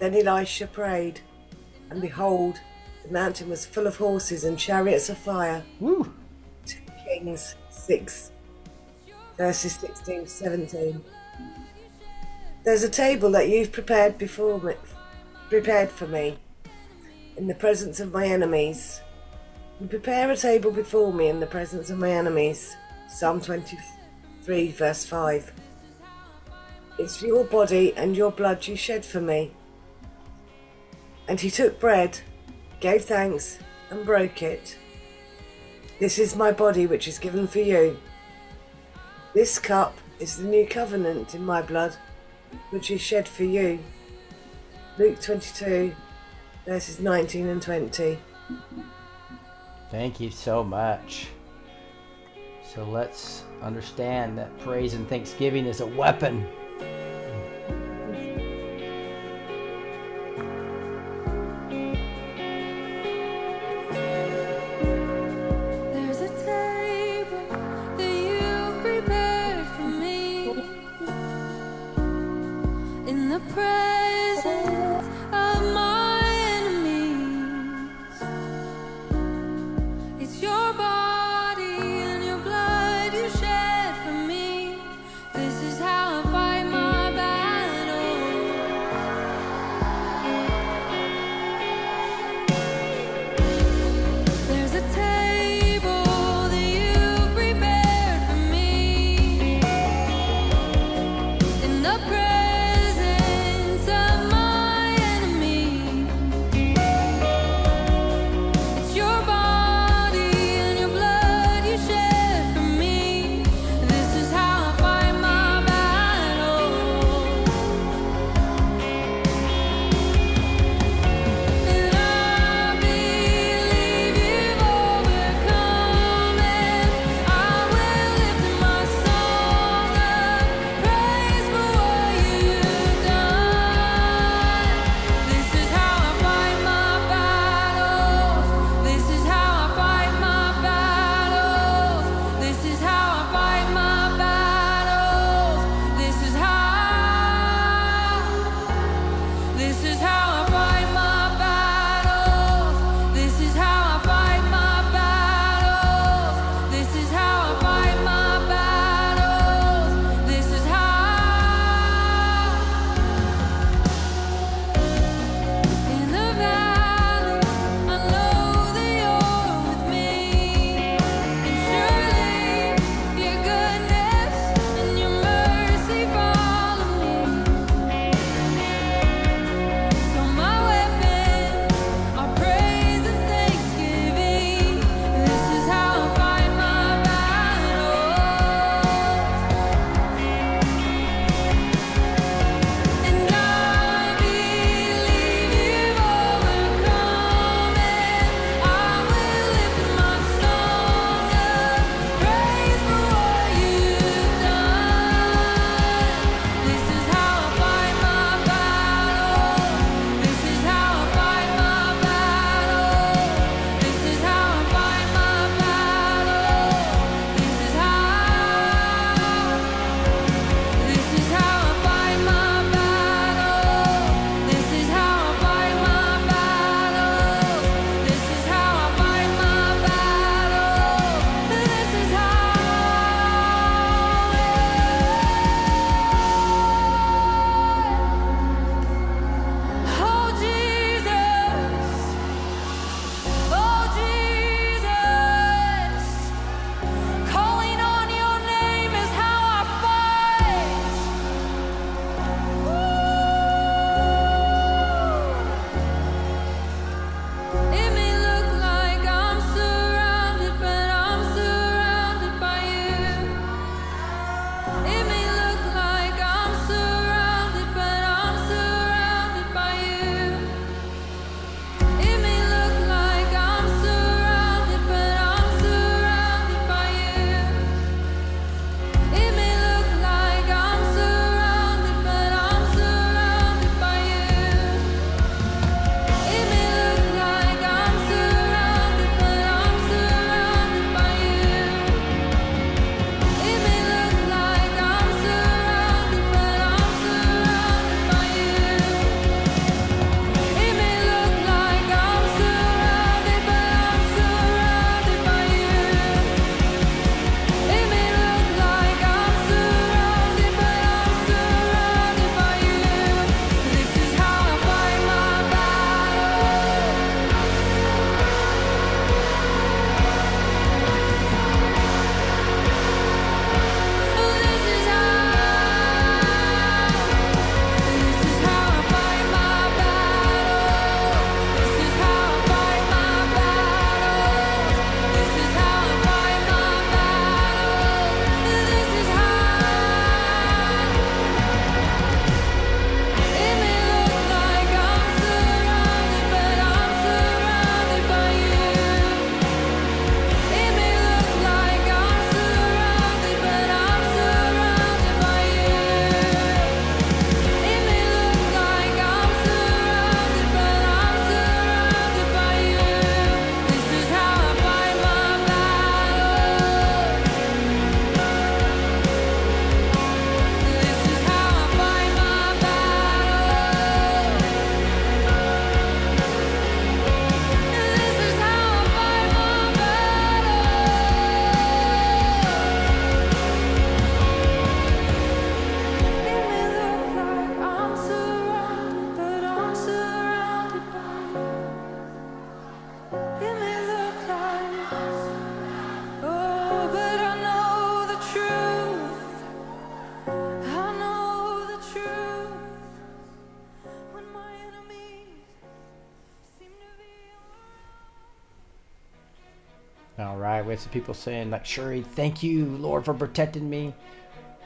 Then Elisha prayed, and behold, the mountain was full of horses and chariots of fire. Woo! 2 Kings 6, verses 16 to 17. There's a table that you've prepared before me, prepared for me, in the presence of my enemies. You prepare a table before me in the presence of my enemies. Psalm 23, verse 5. It's your body and your blood you shed for me. And he took bread, gave thanks, and broke it. This is my body which is given for you. This cup is the new covenant in my blood, which is shed for you. Luke 22, verses 19 and 20. Thank you so much. So let's understand that praise and thanksgiving is a weapon. Some people saying, like, Shuri, thank you, Lord, for protecting me.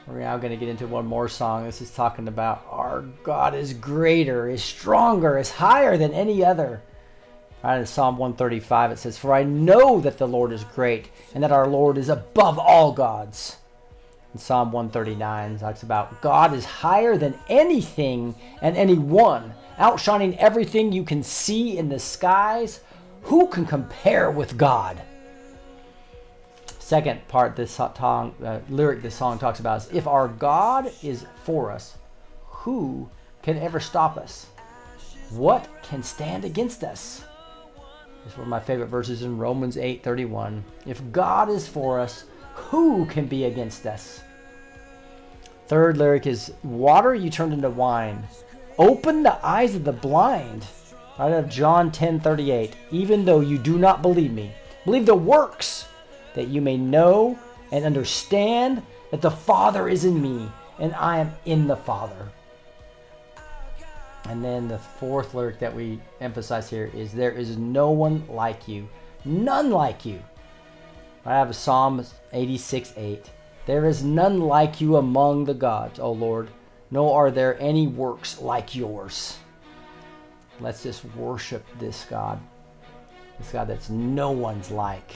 We're now going to get into one more song. This is talking about our God is greater, is stronger, is higher than any other. Right in Psalm 135, it says, For I know that the Lord is great, and that our Lord is above all gods. In Psalm 139, talks about God is higher than anything and anyone, outshining everything you can see in the skies. Who can compare with God? Second part, this song, uh, lyric this song talks about is if our God is for us, who can ever stop us? What can stand against us? This is one of my favorite verses in Romans 8:31. If God is for us, who can be against us? Third lyric is water you turned into wine. Open the eyes of the blind. Out of John 10:38. Even though you do not believe me, believe the works that you may know and understand that the Father is in me and I am in the Father. And then the fourth lyric that we emphasize here is there is no one like you, none like you. I have Psalm 86 8. There is none like you among the gods, O Lord, nor are there any works like yours. Let's just worship this God, this God that's no one's like.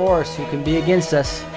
For us, who can be against us?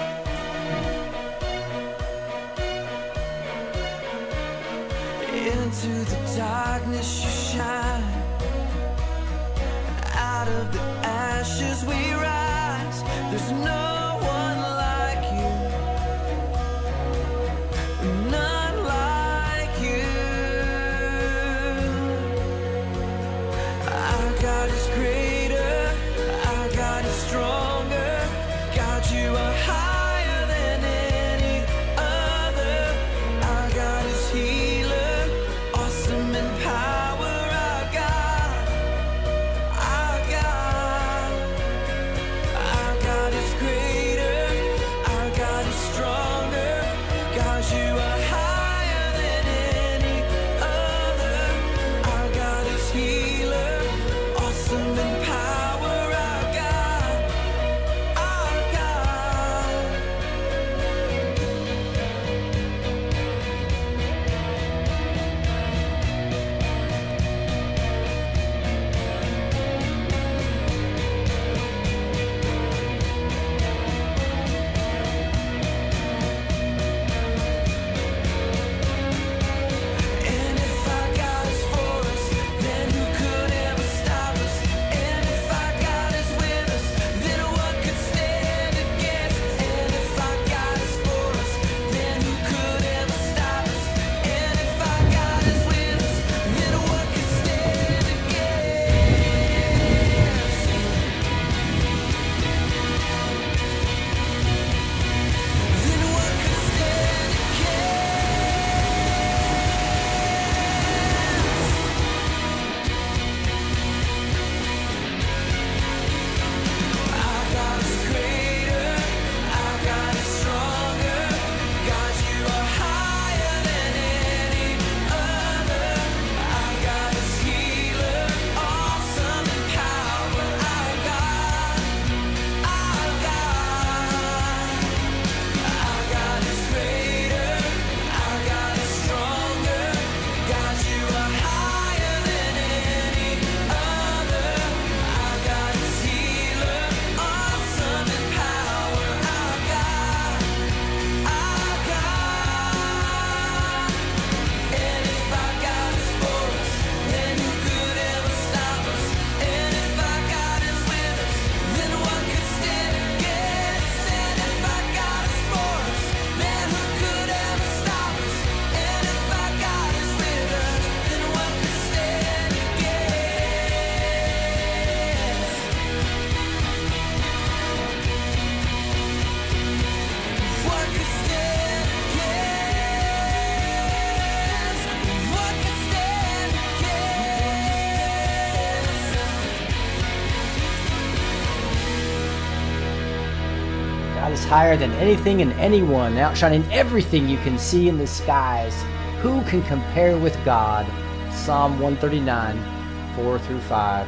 Higher than anything and anyone, outshining everything you can see in the skies. Who can compare with God? Psalm 139, 4 through 5.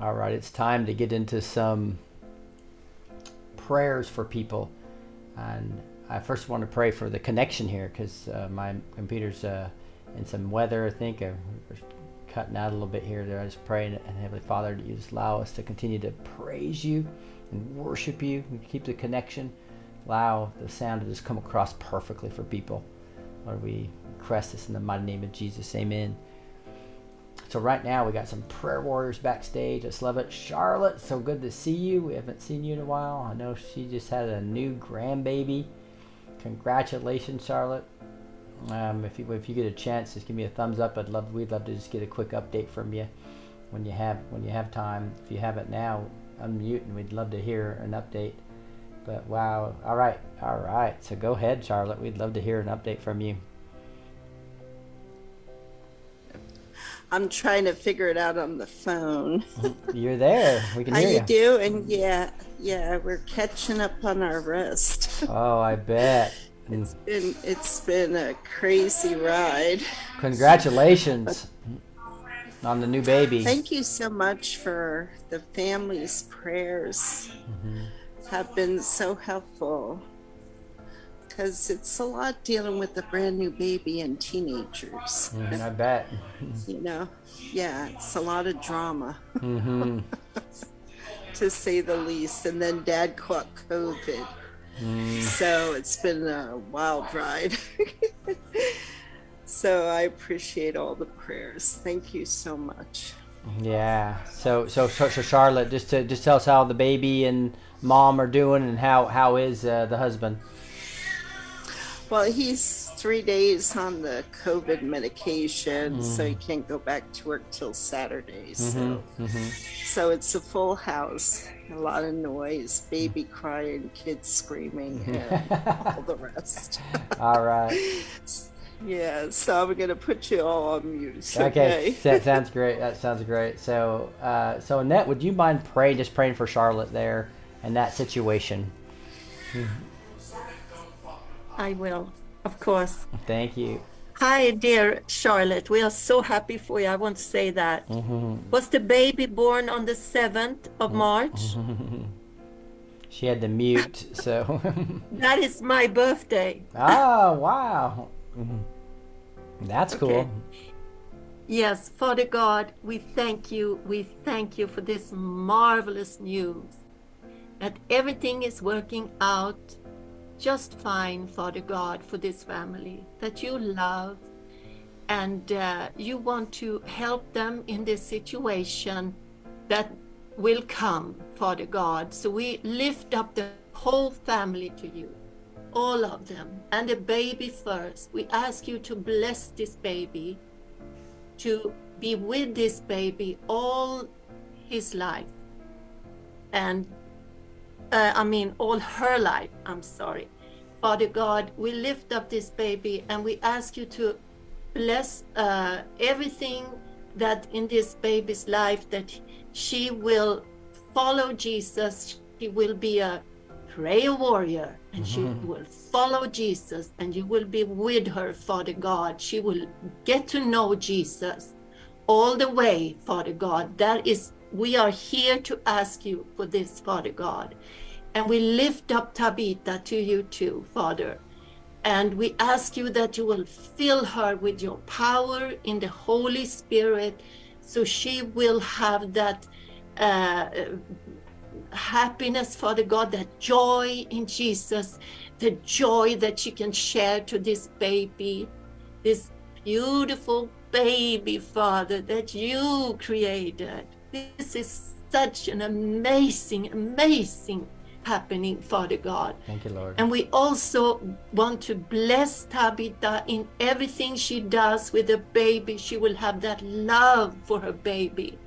All right, it's time to get into some prayers for people. And I first want to pray for the connection here because uh, my computer's uh, in some weather, I think. Cutting out a little bit here. There, I just pray, and, Heavenly Father, that you just allow us to continue to praise you and worship you and keep the connection. Allow the sound to just come across perfectly for people. Lord, we request this in the mighty name of Jesus. Amen. So right now we got some prayer warriors backstage. Just love it. Charlotte, so good to see you. We haven't seen you in a while. I know she just had a new grandbaby. Congratulations, Charlotte. Um, if you if you get a chance, just give me a thumbs up. I'd love we'd love to just get a quick update from you when you have when you have time. If you have it now, unmute and we'd love to hear an update. But wow, all right, all right. So go ahead, Charlotte. We'd love to hear an update from you. I'm trying to figure it out on the phone. <laughs> You're there. We can How hear you you. doing? Yeah, yeah, we're catching up on our rest. Oh, I bet. It's been it's been a crazy ride. congratulations on the new baby. Thank you so much for the family's prayers. Have been so helpful because it's a lot dealing with a brand new baby and teenagers. Mhm, I bet. <laughs> You know, yeah, it's a lot of drama. hmm <laughs> to say the least. And then dad caught COVID. Mm. So it's been a wild ride. <laughs> so I appreciate all the prayers. Thank you so much. Yeah. So, so, so, so, Charlotte, just to just tell us how the baby and mom are doing, and how how is uh, the husband? Well, he's three days on the COVID medication, so he mm. can't go back to work till Saturday. So, mm-hmm. Mm-hmm. so it's a full house, a lot of noise, baby crying, kids screaming, <laughs> and all the rest. <laughs> All right. <laughs> Yeah, so I'm gonna put you all on mute. Okay. Okay. That sounds great. That sounds great. So, uh, so Annette, would you mind praying, just praying for Charlotte there and that situation? I will, of course. Thank you. Hi, dear Charlotte. We are so happy for you. I want to say that. Mm-hmm. Was the baby born on the 7th of mm-hmm. March? <laughs> She had the mute. So. <laughs> That is my birthday. oh wow. Mhm. That's cool. Yes, Father God, we thank you. We thank you for this marvelous news that everything is working out just fine, Father God, for this family that you love and uh, you want to help them in this situation that will come, Father God. So we lift up the whole family to you, all of them, and the baby first. We ask you to bless this baby, to be with this baby all his life. And uh, I mean, all her life. I'm sorry. Father God, we lift up this baby and we ask you to bless uh, everything that in this baby's life that she will follow Jesus. She will be a prayer warrior and she will follow Jesus and you will be with her, Father God. She will get to know Jesus all the way, Father God. That is, we are here to ask you for this, Father God. And we lift up Tabitha to you too, Father. And we ask you that you will fill her with your power in the Holy Spirit so she will have that uh, happiness, Father God, that joy in Jesus, the joy that she can share to this baby, this beautiful baby, Father, that you created. This is such an amazing, amazing happening, Father God. Thank you, Lord. And we also want to bless Tabitha in everything she does with the baby. She will have that love for her baby,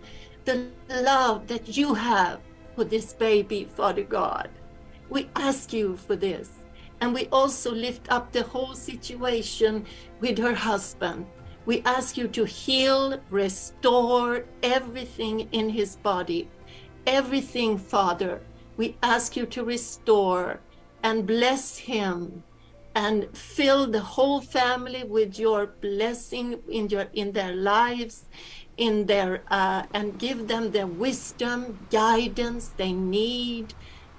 the love that you have for this baby, Father God. We ask you for this. And we also lift up the whole situation with her husband. We ask you to heal, restore everything in his body. Everything, Father, we ask you to restore and bless him and fill the whole family with your blessing in your in their lives in their uh, and give them the wisdom guidance they need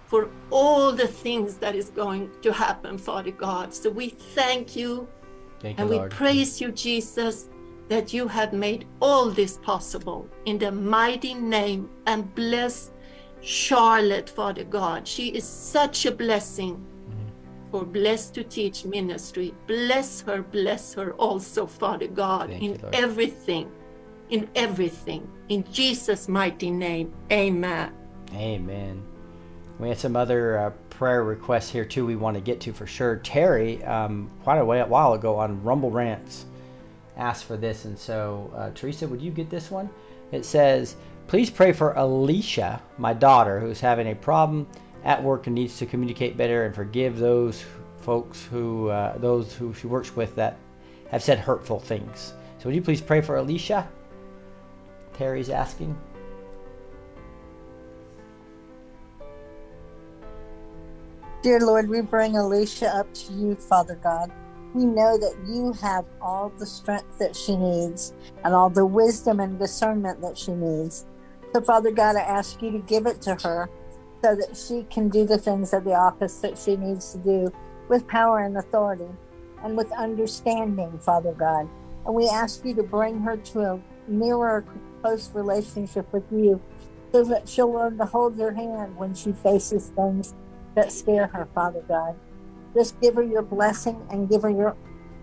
for all the things that is going to happen father god so we thank you Thank you, and we Lord. praise you jesus that you have made all this possible in the mighty name and bless charlotte father god she is such a blessing for Blessed to Teach ministry. Bless her, bless her also, Father God, Thank in you, everything, in everything. In Jesus' mighty name, amen. Amen. We had some other uh, prayer requests here too. We want to get to for sure. Terry, um, quite a way, a while ago on Rumble Rants, asked for this, and so uh, Teresa, would you get this one? It says, "Please pray for Alicia, my daughter, who's having a problem at work and needs to communicate better and forgive those folks who, uh, those who she works with that have said hurtful things." So would you please pray for Alicia? Terry's asking. Dear Lord, we bring Alicia up to you, Father God. We know that you have all the strength that she needs and all the wisdom and discernment that she needs. Father God, I ask you to give it to her so that she can do the things of the office that she needs to do with power and authority and with understanding, Father God. And we ask you to bring her to a nearer, close relationship with you so that she'll learn to hold your hand when she faces things that scare her, Father God. Just give her your blessing and give her your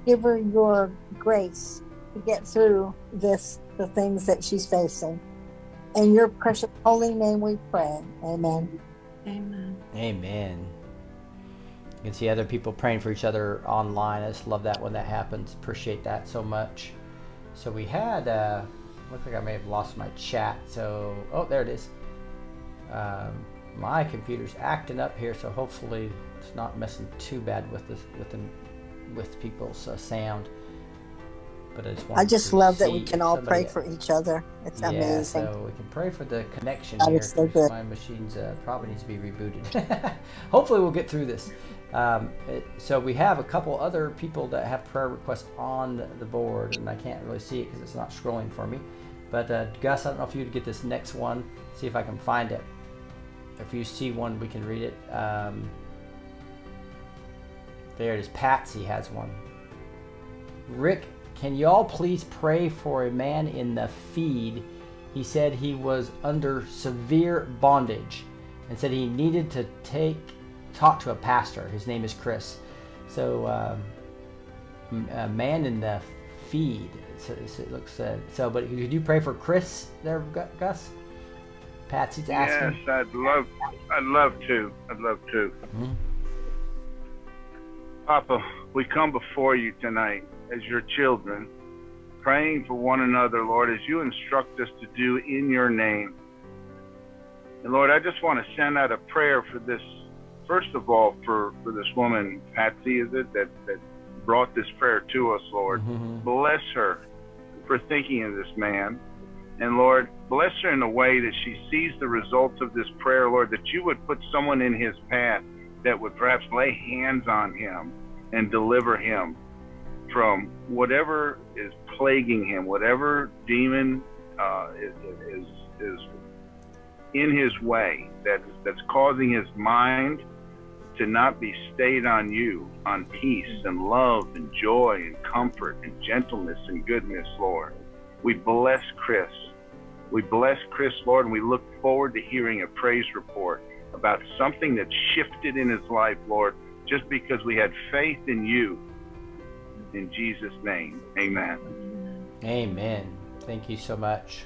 give her your grace to get through this the things that she's facing. In your precious holy name we pray. Amen. Amen. Amen. You can see other people praying for each other online. I just love that when that happens. Appreciate that so much. So we had, uh, looks like I may have lost my chat. So, oh, there it is. Um, my computer's acting up here, so hopefully it's not messing too bad with the with the with people's uh, sound. But I just I just love that we can all pray for each other. It's yeah, amazing. so we can pray for the connection That here. so good. My machine's uh, probably needs to be rebooted. <laughs> Hopefully, we'll get through this. Um, it- so we have a couple other people that have prayer requests on the board, and I can't really see it because it's not scrolling for me. But uh, Gus, I don't know if you would get this next one. See if I can find it. If you see one, we can read it. Um, there it is. Patsy has one. Rick, can y'all please pray for a man in the feed? He said he was under severe bondage and said he needed to take talk to a pastor. His name is Chris. So, um, a man in the feed. So, so it looks uh, so. But could you pray for Chris there, Gus? Patsy's asking. Yes, I'd love, I'd love to. I'd love to. Mhm. Papa, we come before you tonight as your children, praying for one another, Lord, as you instruct us to do in your name. And Lord, I just want to send out a prayer for this, first of all, for, for this woman, Patsy, is it, that, that brought this prayer to us, Lord. Mhm. Bless her for thinking of this man. And Lord, bless her in a way that she sees the results of this prayer, Lord, that you would put someone in his path that would perhaps lay hands on him and deliver him from whatever is plaguing him, whatever demon uh, is, is, is in his way that, that's causing his mind to not be stayed on you, on peace and love and joy and comfort and gentleness and goodness, Lord. We bless Chris. We bless Chris, Lord, and we look forward to hearing a praise report about something that shifted in his life, Lord, just because we had faith in you. In Jesus' name, amen. Amen. Thank you so much.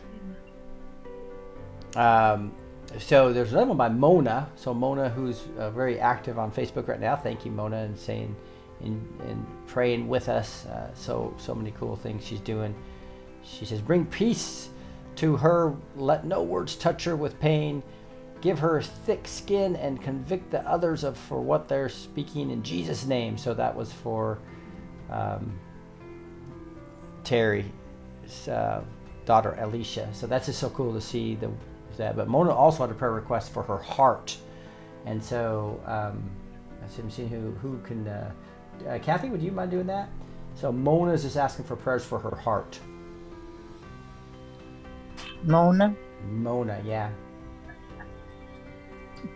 Um, so there's another one by Mona. So Mona, who's uh, very active on Facebook right now. Thank you, Mona, and saying and, praying with us. Uh, so so many cool things she's doing. She says, "Bring peace to her. Let no words touch her with pain. Give her thick skin and convict the others of for what they're speaking in Jesus' name." So that was for. Um, Terry's uh, daughter Alicia. So that's just so cool to see the that. But Mona also had a prayer request for her heart, and so um, I see I'm seeing who who can. Uh, uh, Kathy, would you mind doing that? So Mona is just asking for prayers for her heart. Mona. Mona, yeah.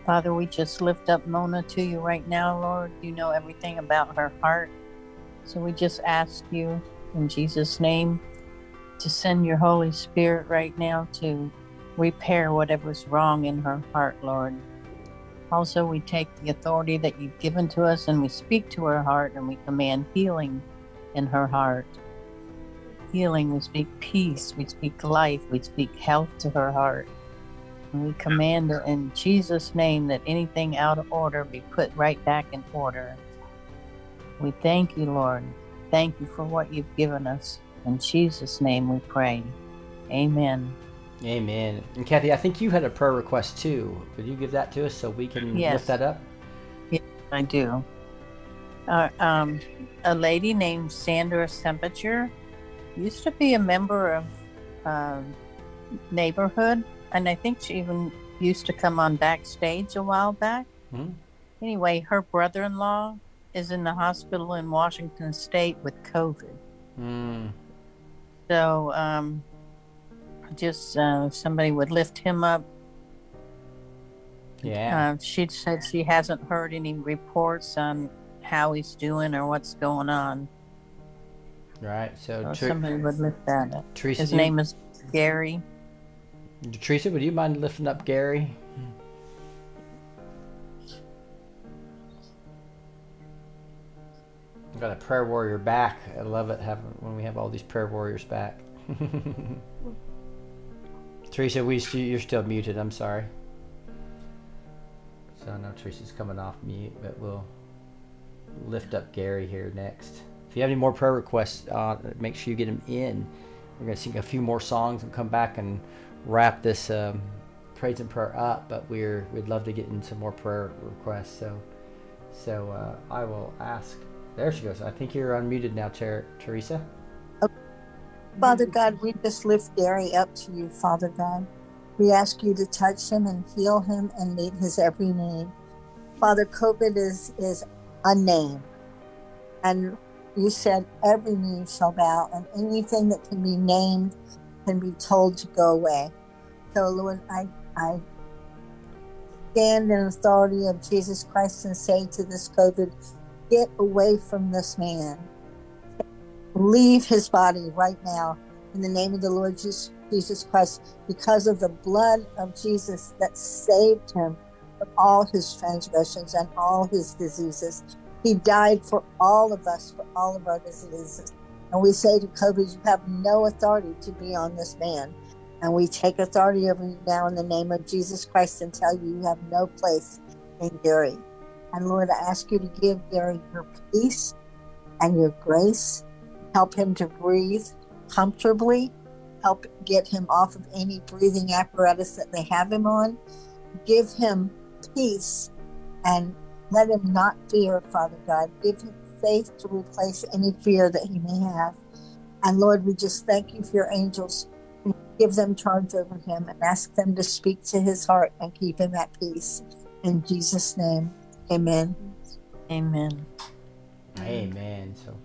Father, we just lift up Mona to you right now, Lord. You know everything about her heart. So we just ask you in Jesus' name to send your Holy Spirit right now to repair whatever's wrong in her heart, Lord. Also, we take the authority that you've given to us and we speak to her heart and we command healing in her heart. Healing, we speak peace, we speak life, we speak health to her heart. And we command it in Jesus' name that anything out of order be put right back in order. We thank you, Lord. Thank you for what you've given us. In Jesus' name we pray. Amen. Amen. And Kathy, I think you had a prayer request too. Could you give that to us so we can Yes. lift that up? Yes, I do. Uh, um, a lady named Sandra Temperature used to be a member of um, Neighborhood, and I think she even used to come on backstage a while back. Hmm? Anyway, her brother in law is in the hospital in Washington State with COVID. Mm. So, um, just uh, somebody would lift him up. Yeah. Uh, she said she hasn't heard any reports on how he's doing or what's going on. Right. So, So somebody would lift that up. Teresa, His name is Gary. Teresa, would you mind lifting up Gary? I've got a prayer warrior back. I love it having when we have all these prayer warriors back. <laughs> Teresa, we you're still muted. I'm sorry. So I know Teresa's coming off mute, but we'll lift up Gary here next. If you have any more prayer requests, uh, make sure you get them in. We're going to sing a few more songs and come back and wrap this um, praise and prayer up. But we're we'd love to get in some more prayer requests. So so uh, I will ask. There she goes. I think you're unmuted now, Ter- Teresa. Father God, we just lift Gary up to you, Father God. We ask you to touch him and heal him and meet his every need. Father, COVID is, is a name. And you said every knee shall bow, and anything that can be named can be told to go away. So, Lord, I, I stand in authority of Jesus Christ and say to this COVID, get away from this man leave his body right now in the name of the Lord Jesus, Christ because of the blood of Jesus that saved him from all his transgressions and all his diseases. He died for all of us, for all of our diseases. And we say to COVID, you have no authority to be on this man. And we take authority over you now in the name of Jesus Christ and tell you you have no place in Gary. And Lord, I ask you to give Gary your peace and your grace help him to breathe comfortably, help get him off of any breathing apparatus that they have him on, give him peace, and let him not fear, Father God. Give him faith to replace any fear that he may have. And Lord, we just thank you for your angels. Give them charge over him and ask them to speak to his heart and keep him at peace. In Jesus' name, amen. Amen. Amen. So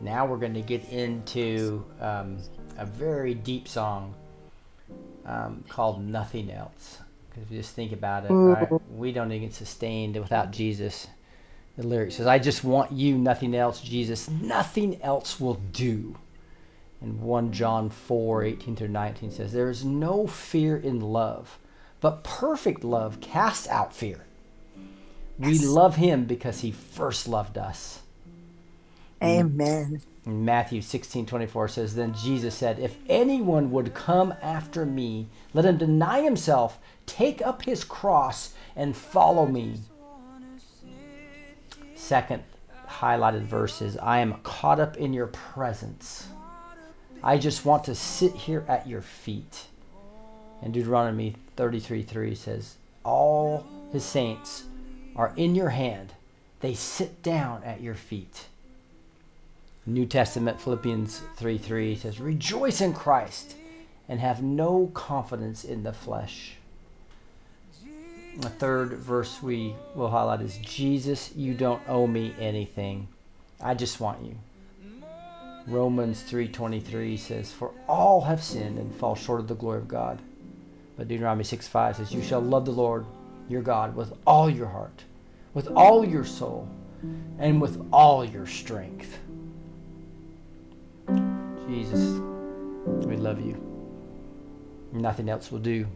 now we're going to get into um, a very deep song um, called Nothing Else. Because if you just think about it, right, we don't even get sustained without Jesus. The lyric says, I just want you, nothing else, Jesus. Nothing else will do. And 1 John 4 18 through 19 says, There is no fear in love, but perfect love casts out fear. We love him because he first loved us. Amen. Matthew 16 24 says, Then Jesus said, If anyone would come after me, let him deny himself, take up his cross, and follow me. Second highlighted verse is, I am caught up in your presence. I just want to sit here at your feet. And Deuteronomy 33 3 says, All his saints are in your hand, they sit down at your feet. New Testament, Philippians 3 3 says, Rejoice in Christ and have no confidence in the flesh. The third verse we will highlight is Jesus, you don't owe me anything. I just want you. Romans 3:23 says, "For all have sinned and fall short of the glory of God." But Deuteronomy 6:5 says, "You shall love the Lord your God with all your heart, with all your soul, and with all your strength." Jesus, we love you. Nothing else will do.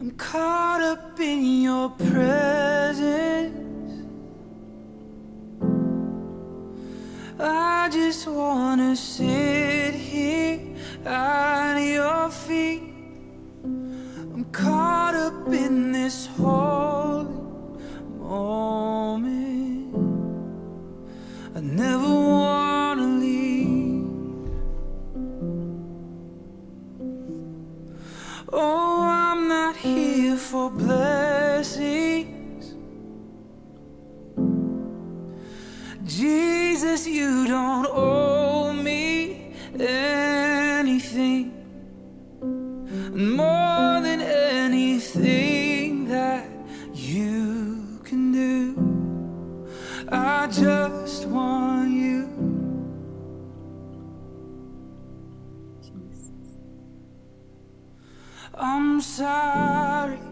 I'm caught up in your presence. I just wanna sit here at your feet. I'm caught up in this holy moment. I never wanna leave. Oh, I'm not here for blessings. Jesus, you don't owe me anything more than anything that you can do. I just want you. I'm sorry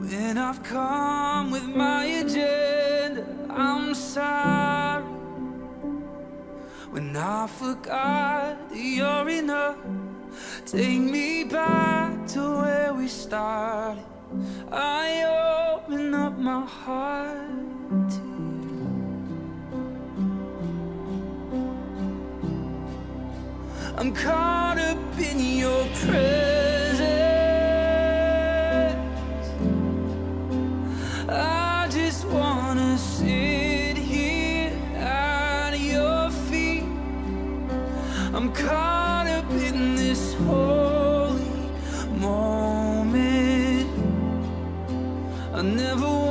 when I've come with my agenda. I'm sorry when I forgot that you're enough. Take me back to where we started. I open up my heart to you. I'm caught up in your presence. I never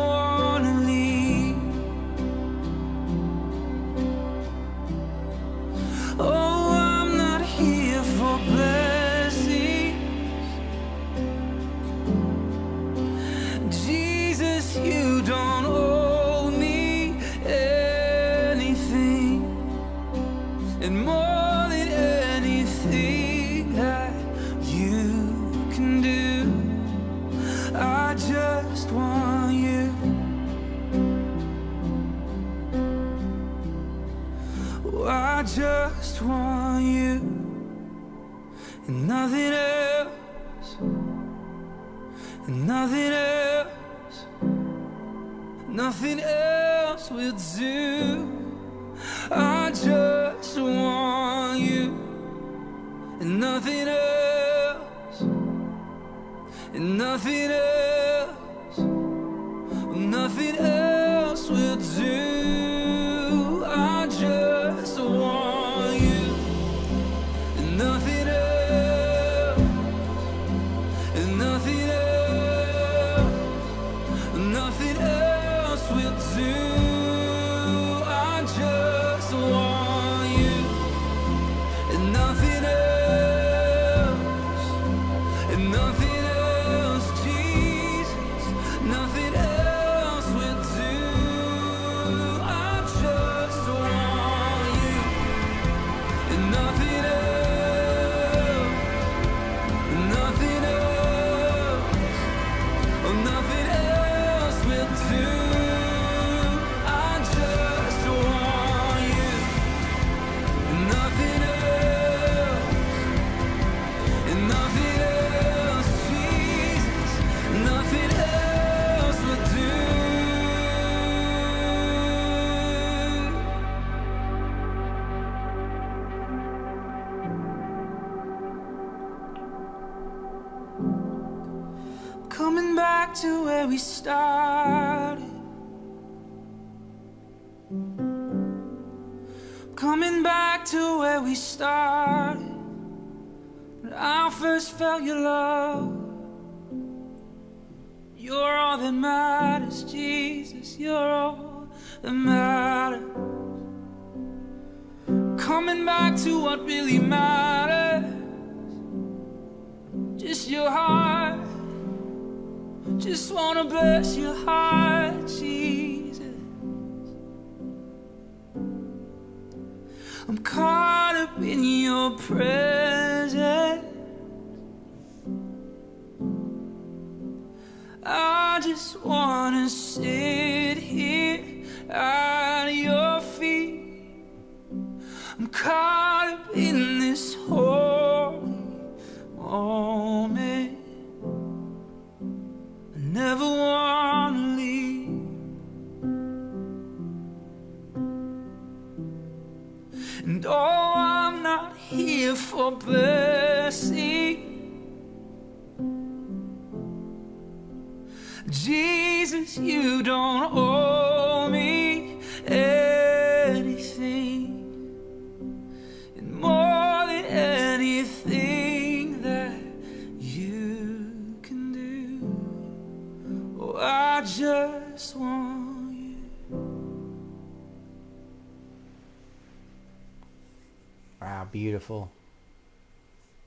beautiful.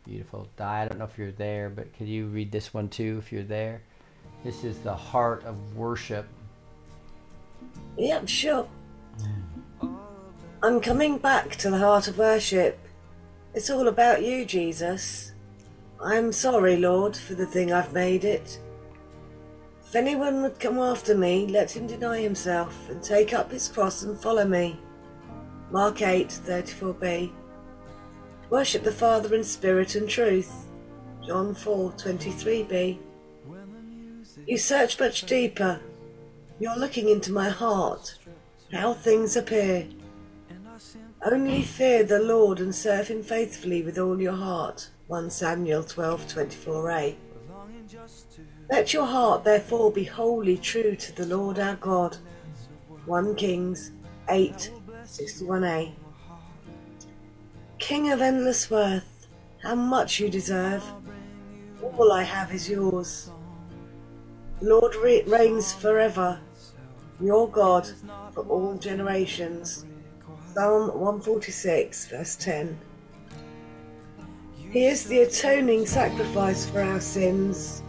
Beautiful. Di, I don't know if you're there, but could you read this one too if you're there? This is the heart of worship. Yep, sure. Hmm. I'm coming back to the heart of worship. It's all about you, Jesus. I'm sorry, Lord, for the thing I've made it. If anyone would come after me, let him deny himself and take up his cross and follow me. Mark 8, 34b. Worship the Father in spirit and truth. John 4, 23b. You search much deeper. You're looking into my heart, how things appear. Only fear the Lord and serve him faithfully with all your heart. 1 Samuel 12:24a. Let your heart therefore be wholly true to the Lord our God. 1 Kings 8:61a. King of endless worth, how much you deserve. All I have is yours. Lord re- reigns forever, your God for all generations. Psalm 146, verse 10. He is the atoning sacrifice for our sins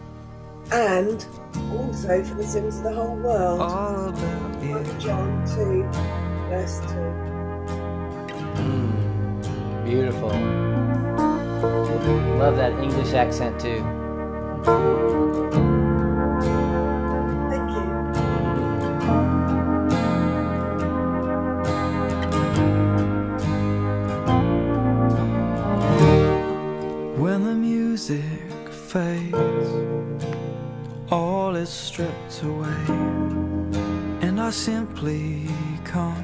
and also for the sins of the whole world. All about you. John 2, verse 2. Beautiful. Love that English accent too. Thank you. When the music fades, all is stripped away, and I simply come.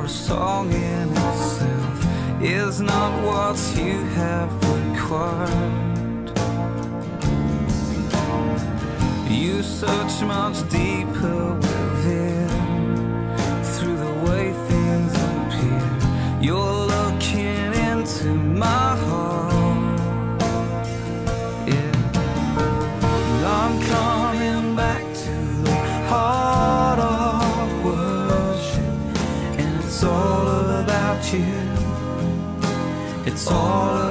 for a song in itself is not what you have required. You search much deeper within through the way things appear. You're all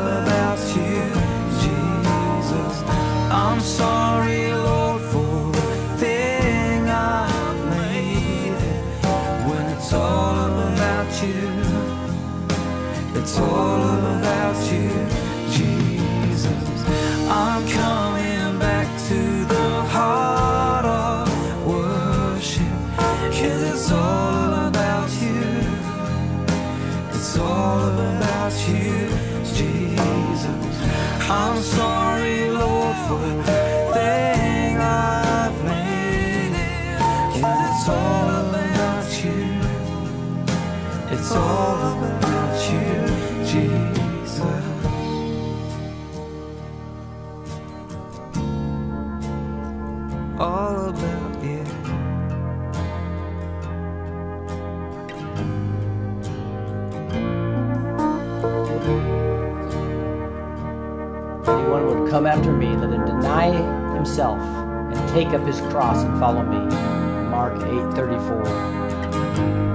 take up his cross and follow me. Mark 8:34.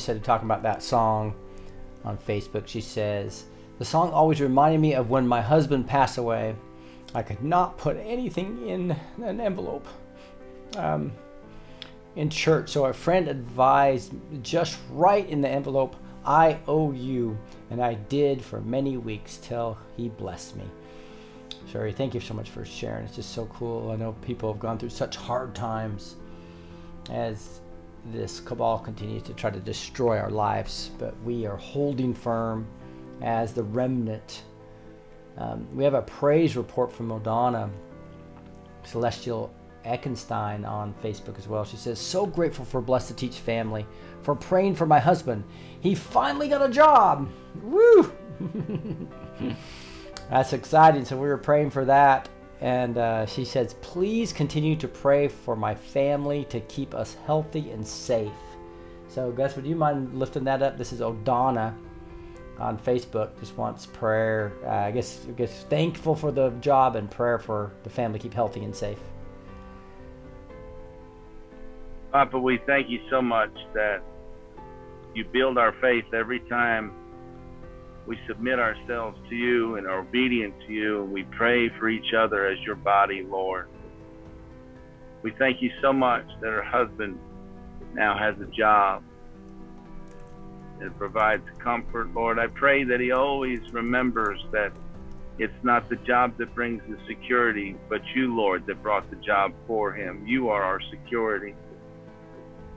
Said talking about that song on Facebook. She says, The song always reminded me of when my husband passed away. I could not put anything in an envelope um, in church, so a friend advised just write in the envelope, I owe you. And I did for many weeks till he blessed me. Shuri, thank you so much for sharing. It's just so cool. I know people have gone through such hard times as this cabal continues to try to destroy our lives, but we are holding firm as the remnant. Um, we have a praise report from Modana Celestial Eckenstein on Facebook as well. She says, So grateful for Blessed to Teach family, for praying for my husband. He finally got a job. Woo! <laughs> That's exciting. So we were praying for that. And uh, she says, please continue to pray for my family to keep us healthy and safe. So, Gus, would you mind lifting that up? This is O'Donna on Facebook. Just wants prayer. Uh, I guess, I guess thankful for the job and prayer for the family keep healthy and safe. Papa, we thank you so much that you build our faith every time we submit ourselves to you and are obedient to you, and we pray for each other as your body, Lord. We thank you so much that her husband now has a job that provides comfort, Lord. I pray that he always remembers that it's not the job that brings the security, but you, Lord, that brought the job for him. You are our security.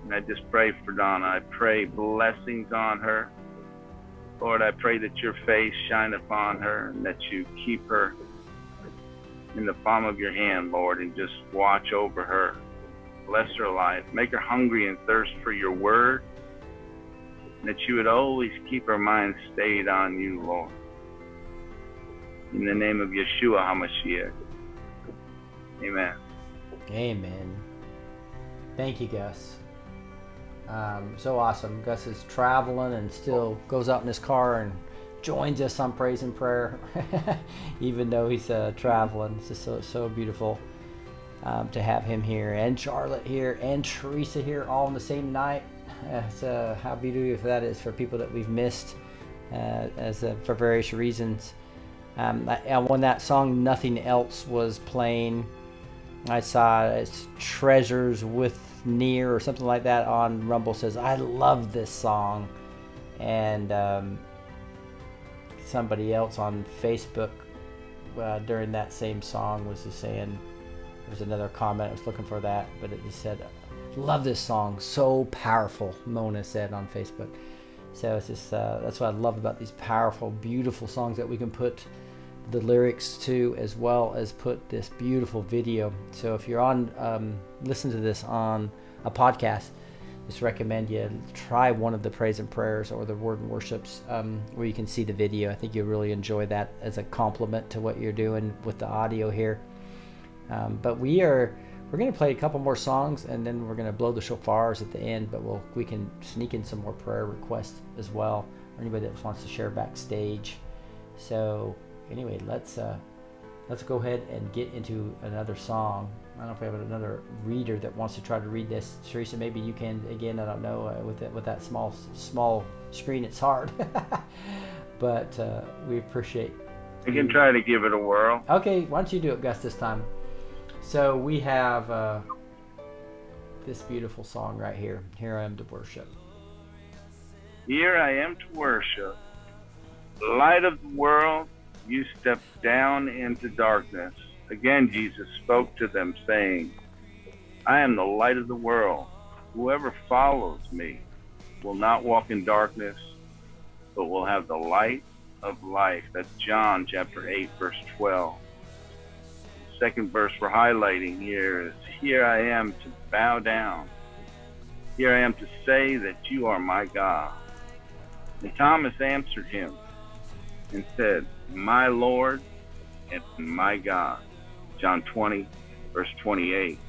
And I just pray for Donna. I pray blessings on her. Lord, I pray that your face shine upon her and that you keep her in the palm of your hand, Lord, and just watch over her. Bless her life. Make her hungry and thirst for your word. That you would always keep her mind stayed on you, Lord. In the name of Yeshua HaMashiach. Amen. Amen. Thank you, Gus. Um, so awesome. Gus is traveling and still goes out in his car and joins us on praise and prayer, <laughs> even though he's uh, traveling. It's just so so beautiful um, to have him here and Charlotte here and Teresa here all on the same night. <laughs> It's, uh, how beautiful that is for people that we've missed uh, as uh, for various reasons. Um, I- when that song "Nothing Else" was playing, I saw it's treasures with near or something like that on Rumble says I love this song, and um, somebody else on Facebook uh, during that same song was just saying there's another comment I was looking for that, but it just said love this song so powerful. Mona said on Facebook. So it's just uh, that's what I love about these powerful, beautiful songs that we can put the lyrics to as well as put this beautiful video. So if you're on, um, listen to this on a podcast, just recommend you try one of the praise and prayers or the word and worships um, where you can see the video. I think you'll really enjoy that as a compliment to what you're doing with the audio here. Um, but we are we're going to play a couple more songs and then we're going to blow the shofars at the end. But we'll we can sneak in some more prayer requests as well, or anybody that wants to share backstage. So anyway, let's uh, let's go ahead and get into another song. I don't know if we have another reader that wants to try to read this. Teresa, maybe you can again. I don't know uh, with that with that small small screen, it's hard. <laughs> but uh, we appreciate. I can try to give it a whirl. Okay, why don't you do it, Gus, this time? So we have uh, this beautiful song right here. Here I am to worship. Here I am to worship. Light of the world, you stepped down into darkness. Again, Jesus spoke to them, saying, I am the light of the world. Whoever follows me will not walk in darkness, but will have the light of life. That's John chapter 8, verse 12. The second verse we're highlighting here is Here I am to bow down. Here I am to say that you are my God. And Thomas answered him and said, My Lord and my God. John 20, verse 28.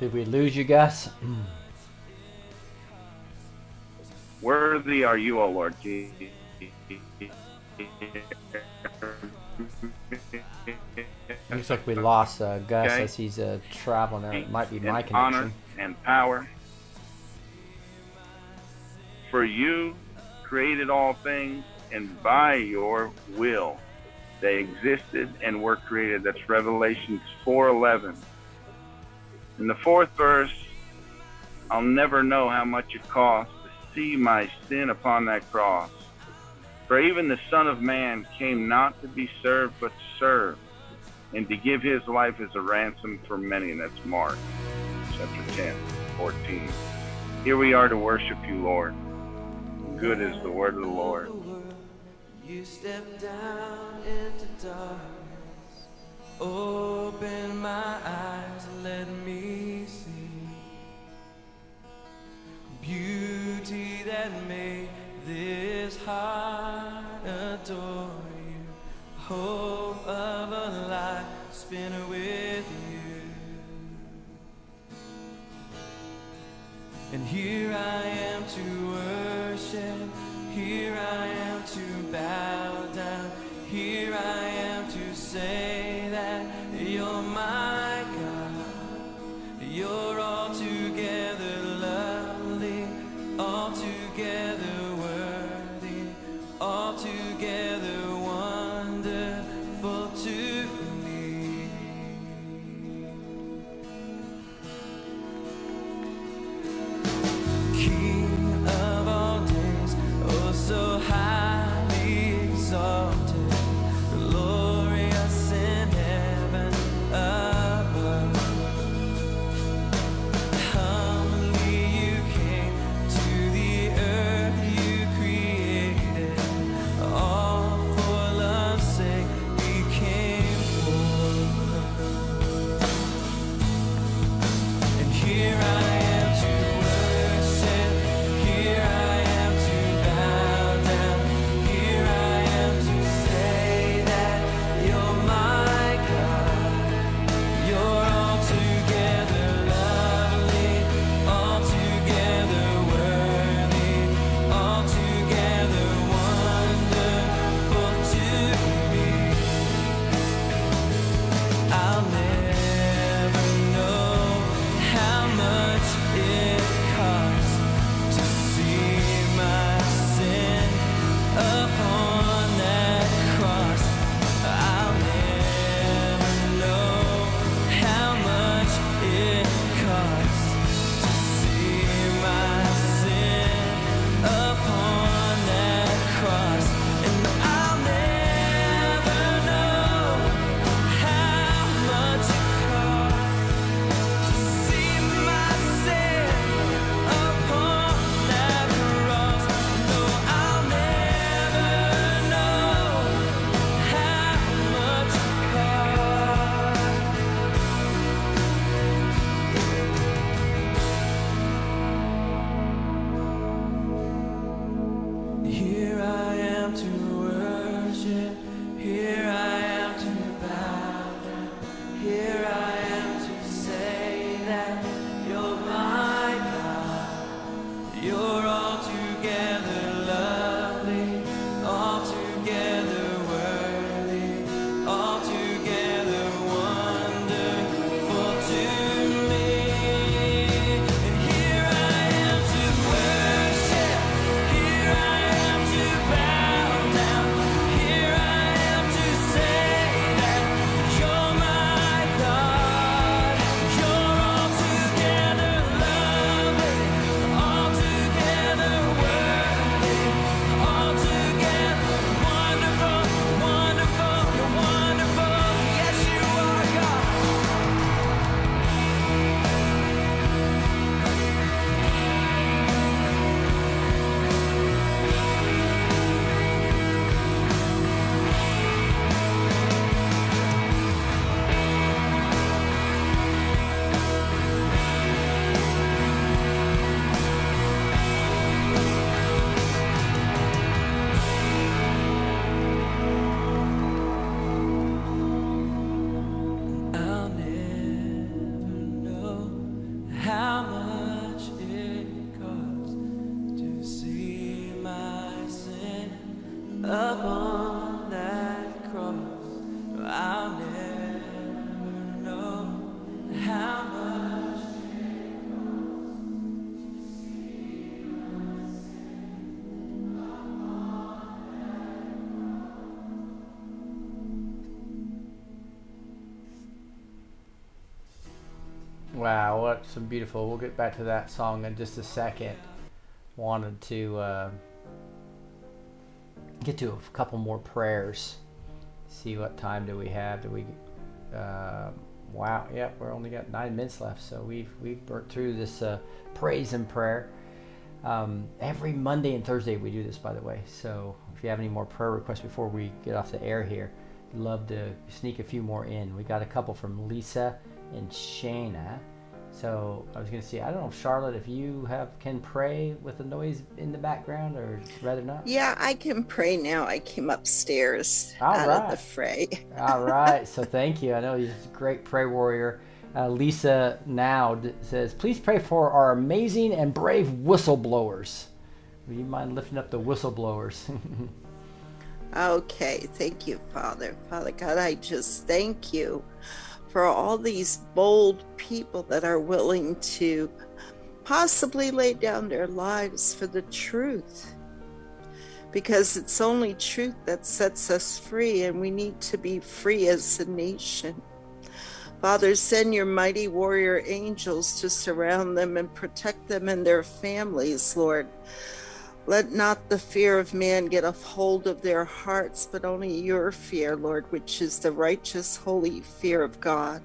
Did we lose you, Gus? Hmm. Worthy are you, O Lord Jesus. Looks like we lost uh, Gus Okay. as he's uh, traveling there. It might be my and honor connection. and power. For you created all things, and by your will they existed and were created. That's Revelations 4:11. In the fourth verse, I'll never know how much it cost to see my sin upon that cross. For even the Son of Man came not to be served, but to serve, and to give his life as a ransom for many. And that's Mark chapter 10, 14. Here we are to worship you, Lord. Good is the word of the Lord. You step down into darkness, open my eyes, let me see beauty that made this heart adore hope of a life spent with you. And here I am to worship, here I am to bow down, here I am to say that you're my God, you're altogether lovely, altogether worthy, altogether. You're Some beautiful. We'll get back to that song in just a second. Wanted to uh, get to a couple more prayers. See what time do we have? Do we? Uh, wow, yep, we're only got nine minutes left, so we've we've burnt through this uh, praise and prayer. Um, every Monday and Thursday we do this, by the way. So if you have any more prayer requests before we get off the air here, love to sneak a few more in. We got a couple from Lisa and Shayna. So I was going to see. I don't know, Charlotte, if you have can pray with the noise in the background, or rather not. Yeah, I can pray now. I came upstairs All out of the fray. All right. So <laughs> thank you. I know you're a great prayer warrior. Uh, Lisa now d- says, please pray for our amazing and brave whistleblowers. Would you mind lifting up the whistleblowers? <laughs> Okay, thank you, Father. Father God, I just thank you for all these bold people that are willing to possibly lay down their lives for the truth. Because it's only truth that sets us free, and we need to be free as a nation. Father, send your mighty warrior angels to surround them and protect them and their families, Lord. Let not the fear of man get a hold of their hearts, but only your fear, Lord, which is the righteous, holy fear of God.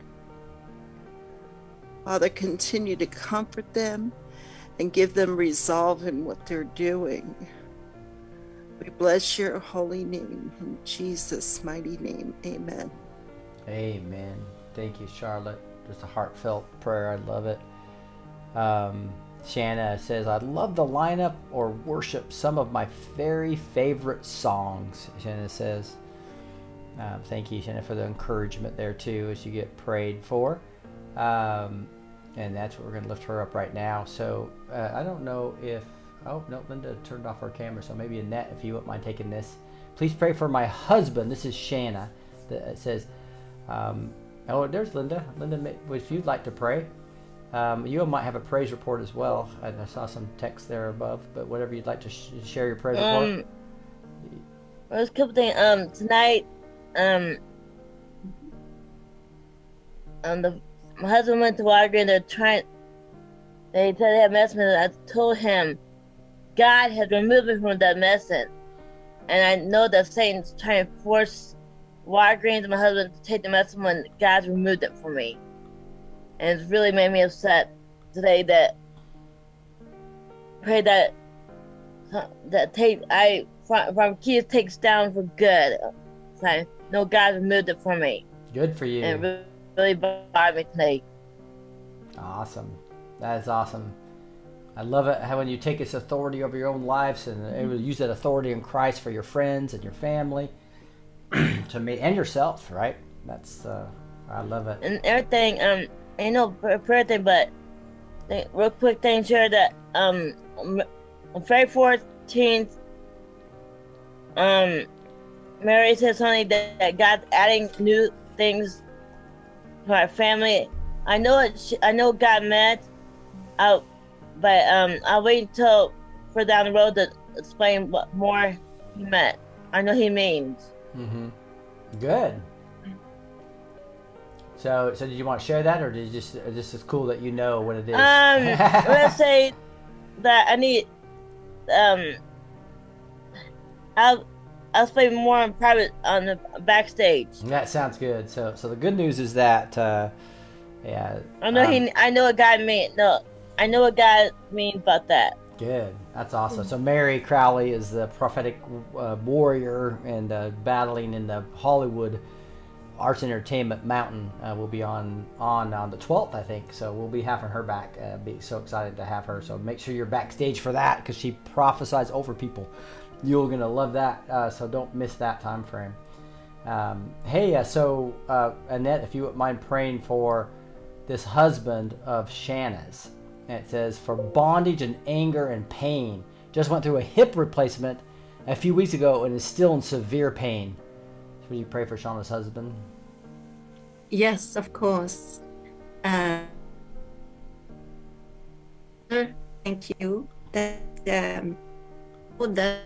Father, continue to comfort them and give them resolve in what they're doing. We bless your holy name in Jesus' mighty name. Amen. Amen. Thank you, Charlotte. Just a heartfelt prayer. I love it. Um, Shanna says, I love the lineup or worship some of my very favorite songs. Shanna says, um, Thank you, Shanna, for the encouragement there too as you get prayed for. Um, and that's what we're going to lift her up right now. So uh, I don't know if. Oh, no, Linda turned off her camera. So maybe Annette, if you wouldn't mind taking this. Please pray for my husband. This is Shanna. That says, um, oh, there's Linda. Linda, if you'd like to pray, um, you might have a praise report as well. I, I saw some text there above, but whatever you'd like to sh- share your praise report. Um, there's a couple things. Um, tonight, um, um, the my husband went to Walgreens. They're trying. They said they had medicine. I told him, God has removed me from that medicine, and I know that Satan's trying to force Walgreens and my husband to take the medicine when God's removed it from me, and it's really made me upset today. That pray that that take I from, from kids takes down for good. So know God removed it from me, Good for you. and it really, really bothered me today. Awesome. That is awesome. I love it how when you take this authority over your own lives and to use that authority in Christ for your friends and your family <clears throat> to me and yourself, right? That's uh, I love it. and everything. Um, I know for for everything, but th- real quick thing here that um February 14th, um, Mary said something that, that God's adding new things to our family. I know it. I know God meant out, but um, I'll wait until for down the road to explain what more he meant. I know he means. Mm-hmm. Good. So, so did you want to share that, or did you just just it's cool that you know what it is? Um, <laughs> gonna say that I need. Um, I'll I'll explain more in private on the backstage. that sounds good. So, so the good news is that, uh, yeah. I know um, he. I know what God mean. No, I know what God mean about that. Good. That's awesome. So Mary Crowley is the prophetic uh, warrior and uh, battling in the Hollywood Arts and Entertainment Mountain. Uh, will be on on on the 12th, I think. So we'll be having her back. Uh, be so excited to have her. So make sure you're backstage for that because she prophesies over people. You're gonna love that. Uh, so don't miss that time frame. Um, hey, uh, so uh, Annette, if you wouldn't mind praying for this husband of Shanna's. It says, for bondage and anger and pain. Just went through a hip replacement a few weeks ago and is still in severe pain. Would you pray for Shauna's husband? Yes, of course. Uh, thank you. That um, for the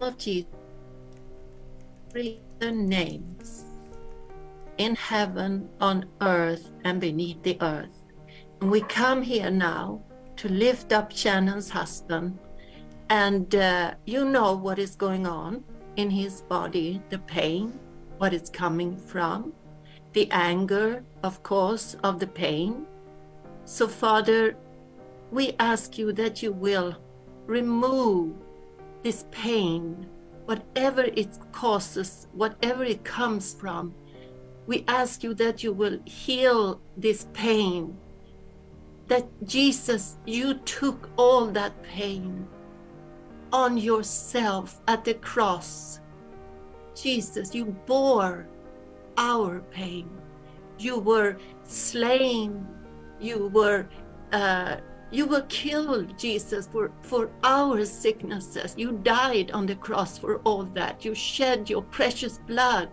of Jesus, names in heaven, on earth, and beneath the earth. And we come here now to lift up Shannon's husband, and uh, you know what is going on in his body, the pain, what it's coming from the anger, of course, of the pain. So, Father, we ask you that you will remove this pain, whatever it causes, whatever it comes from. We ask you that you will heal this pain. That Jesus, you took all that pain on yourself at the cross. Jesus, you bore our pain. You were slain. You were uh, you were killed, Jesus, for, for our sicknesses. You died on the cross for all that. You shed your precious blood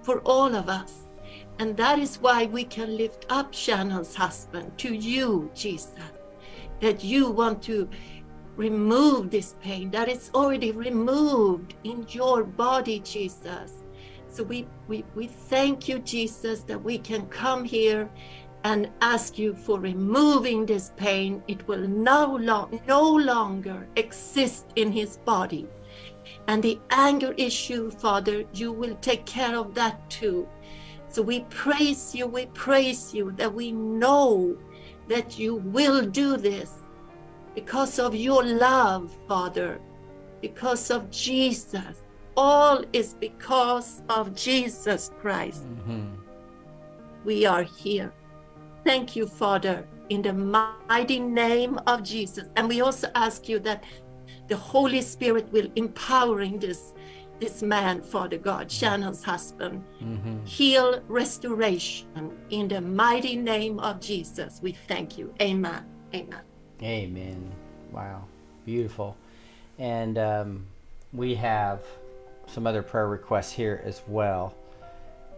for all of us. And that is why we can lift up Shannon's husband to you, Jesus, that you want to remove this pain, that is already removed in your body, Jesus. So we, we, we thank you, Jesus, that we can come here and ask you for removing this pain. It will no, long, no longer exist in his body. And the anger issue, Father, you will take care of that too. So we praise you, we praise you that we know that you will do this because of your love, Father, because of Jesus. All is because of Jesus Christ. Mm-hmm. We are here. Thank you, Father, in the mighty name of Jesus. And we also ask you that the Holy Spirit will empowering this this man, Father God, mm-hmm. Shannon's husband, mm-hmm. heal restoration in the mighty name of Jesus. We thank you. Amen. Amen. Amen. Wow. Beautiful. And um, we have some other prayer requests here as well.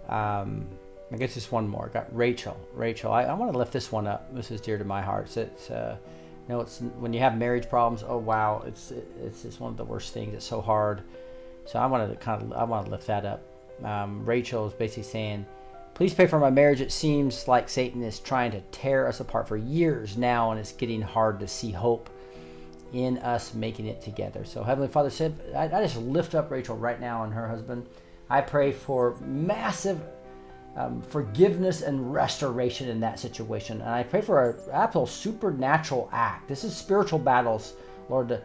Um, I guess just one more. Got Rachel. Rachel, I, I want to lift this one up. This is dear to my heart. It's, uh, you know, it's when you have marriage problems. Oh wow, it's it's one of the worst things. It's so hard. So I want to kind of I want to lift that up. Um, Rachel is basically saying, "Please pray for my marriage. It seems like Satan is trying to tear us apart for years now, and it's getting hard to see hope in us making it together." So Heavenly Father said, I, just lift up Rachel right now and her husband. I pray for massive um, forgiveness and restoration in that situation. And I pray for an absolute supernatural act. This is spiritual battles, Lord.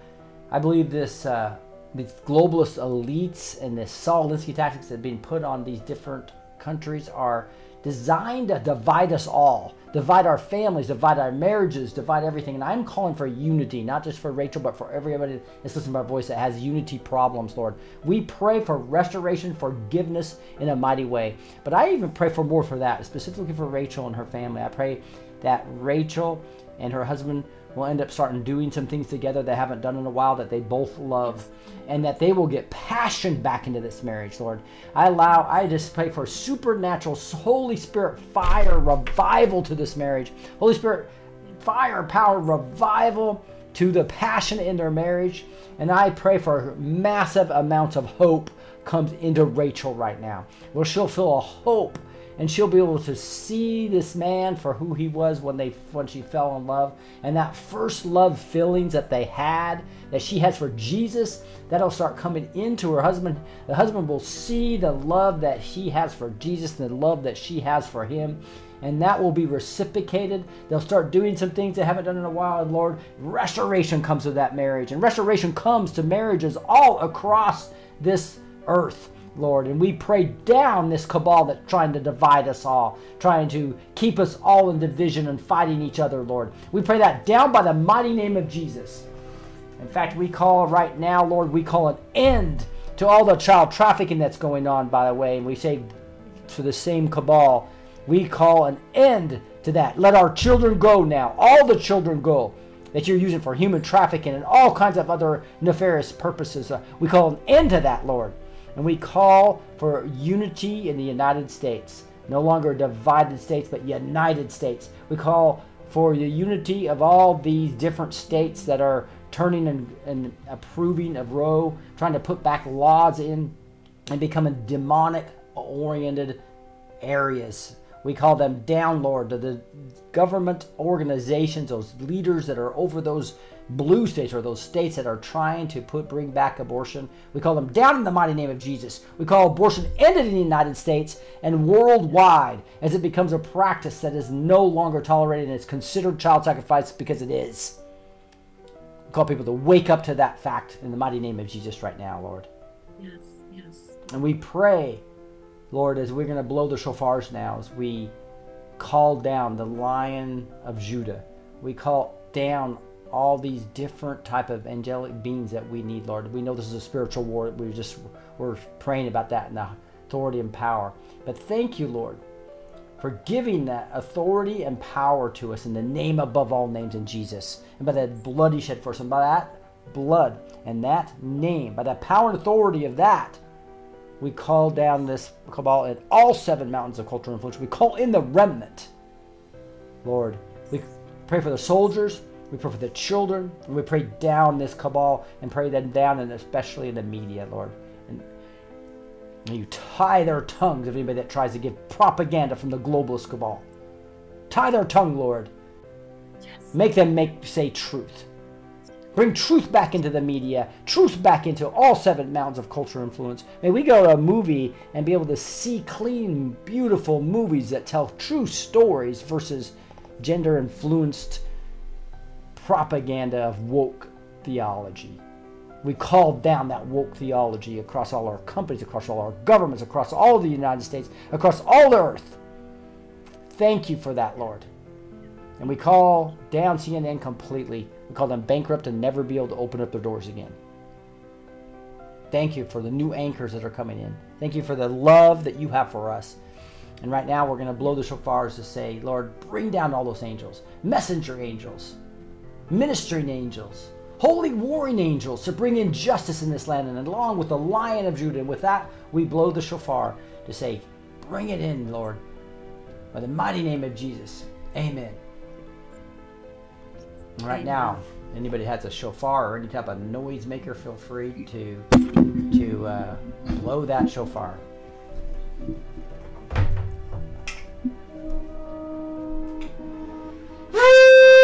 I believe this uh, these globalist elites and this Saul Alinsky tactics that are being put on these different countries are designed to divide us all, divide our families, divide our marriages, divide everything. And I'm calling for unity, not just for Rachel, but for everybody that's listening to my voice that has unity problems, Lord. We pray for restoration, forgiveness in a mighty way. But I even pray for more for that, specifically for Rachel and her family. I pray that Rachel and her husband will end up starting doing some things together they haven't done in a while that they both love and that they will get passion back into this marriage lord. I allow i just pray for supernatural holy spirit fire revival to this marriage. Holy spirit fire power revival to the passion in their marriage. And i pray for massive amounts of hope comes into rachel right now. Where she'll feel a hope and she'll be able to see this man for who he was when they when she fell in love. And that first love feelings that they had that she has for Jesus that'll start coming into her husband. The husband will see the love that he has for Jesus and the love that she has for him. And that will be reciprocated. They'll start doing some things they haven't done in a while. And lord restoration comes to that marriage. And restoration comes to marriages all across this earth Lord. And we pray down this cabal that's trying to divide us all, trying to keep us all in division and fighting each other, Lord. We pray that down by the mighty name of Jesus. In fact, we call right now, Lord, we call an end to all the child trafficking that's going on, by the way. And we say for the same cabal, we call an end to that. Let our children go now. All the children go that you're using for human trafficking and all kinds of other nefarious purposes. Uh, we call an end to that, Lord. And we call for unity in the United States. No longer divided states, but united states. We call for the unity of all these different states that are turning and, and approving of Roe, trying to put back laws in and becoming demonic oriented areas. We call them down, Lord, to the government organizations, those leaders that are over those blue states or those states that are trying to put bring back abortion. We call them down in the mighty name of Jesus. We call abortion ended in the United States and worldwide as it becomes a practice that is no longer tolerated and it's considered child sacrifice because it is. We call people to wake up to that fact in the mighty name of Jesus right now, Lord. Yes, yes. And we pray, Lord, as we're going to blow the shofars now, as we call down the lion of Judah. We call down all these different type of angelic beings that we need, Lord. We know this is a spiritual war. We just we're praying about that and the authority and power. But thank you, Lord, for giving that authority and power to us in the name above all names in Jesus. And by that blood he shed for us. And by that blood and that name, by that power and authority of that, we call down this cabal in all seven mountains of cultural influence. We call in the remnant. Lord, we pray for the soldiers, we pray for the children, and we pray down this cabal and pray them down, and especially in the media, Lord. And, you tie their tongues of anybody that tries to give propaganda from the globalist cabal. Tie their tongue, Lord. Make them make say truth. Bring truth back into the media, truth back into all seven mountains of cultural influence. May we go to a movie and be able to see clean, beautiful movies that tell true stories versus gender influenced propaganda of woke theology. We called down that woke theology across all our companies, across all our governments, across all the United States, across all the earth. Thank you for that, Lord. And we call down CNN completely. We call them bankrupt and never be able to open up their doors again. Thank you for the new anchors that are coming in. Thank you for the love that you have for us. And right now we're going to blow the shofars to say, Lord, bring down all those angels, messenger angels, ministering angels, holy warring angels to bring in justice in this land. And along with the lion of Judah, and with that we blow the shofar to say, bring it in, Lord. By the mighty name of Jesus. Amen. Right now, anybody has a shofar or any type of noise maker, feel free to to uh, blow that shofar. <laughs>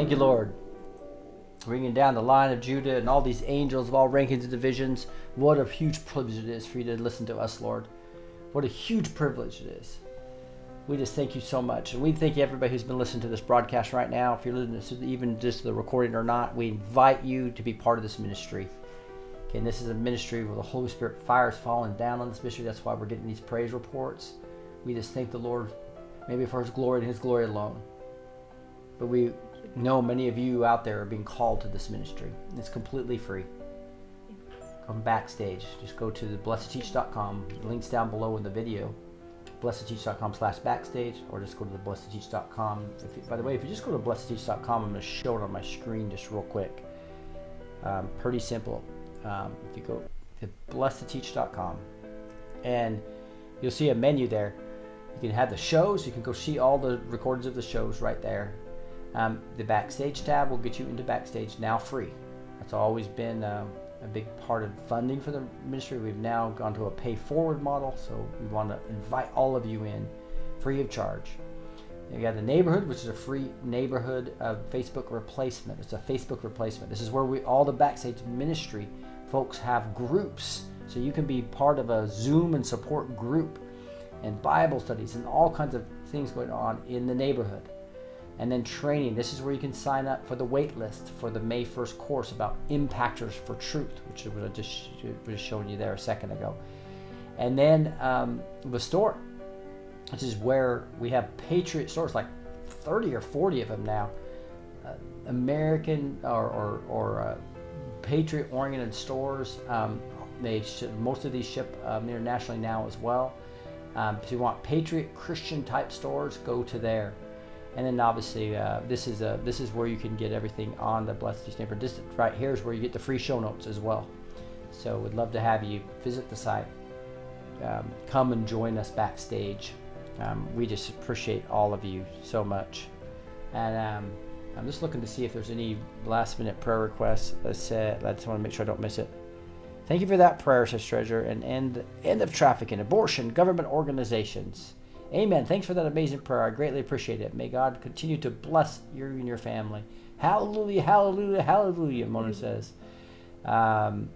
Thank you, Lord. Bringing down the line of Judah and all these angels of all rankings and divisions. What a huge privilege it is for you to listen to us, Lord. What a huge privilege it is. we just thank you so much. And we thank everybody who's been listening to this broadcast right now. If you're listening to even just the recording or not, we invite you to be part of this ministry. Okay, and this is a ministry where the Holy Spirit fire is falling down on this ministry. That's why we're getting these praise reports. We just thank the Lord, maybe for His glory and His glory alone. But we know many of you out there are being called to this ministry. It's completely free. Come backstage. Just go to blessed2teach.com. Links down below in the video. blessed2teach.com slash backstage or just go to the blessed2teach.com. If you, by the way, if you just go to blessed2teach.com, I'm going to show it on my screen just real quick. Um, pretty simple. Um, if you go to blessed2teach.com and you'll see a menu there. You can have the shows. You can go see all the recordings of the shows right there. Um, the backstage tab will get you into backstage now free. That's always been um, a big part of funding for the ministry. We've now gone to a pay forward model, so we want to invite all of you in free of charge. You got the neighborhood, which is a free neighborhood uh, Facebook replacement. It's a Facebook replacement. This is where we all the backstage ministry folks have groups, so you can be part of a Zoom and support group, and Bible studies and all kinds of things going on in the neighborhood. And then training. This is where you can sign up for the wait list for the May 1st course about impactors for truth, which I just was showing you there a second ago. And then um, the store, which is where we have Patriot stores, like 30 or 40 of them now. Uh, American or, or, or uh, Patriot oriented stores. Um, they ship, most of these ship um, internationally now as well. Um, if you want Patriot Christian type stores, go to there. And then obviously uh, this is a this is where you can get everything on the Blessed2Teach Neighborhood. This right here is where you get the free show notes as well. So we'd love to have you visit the site. Um, come and join us backstage. Um, we just appreciate all of you so much. And um, I'm just looking to see if there's any last minute prayer requests. Let's uh, just want to make sure I don't miss it. Thank you for that prayer, says Treasure, and end end of trafficking, abortion, government organizations. Amen. Thanks for that amazing prayer. I greatly appreciate it. May God continue to bless you and your family. Hallelujah, hallelujah, hallelujah, Mona says. Um,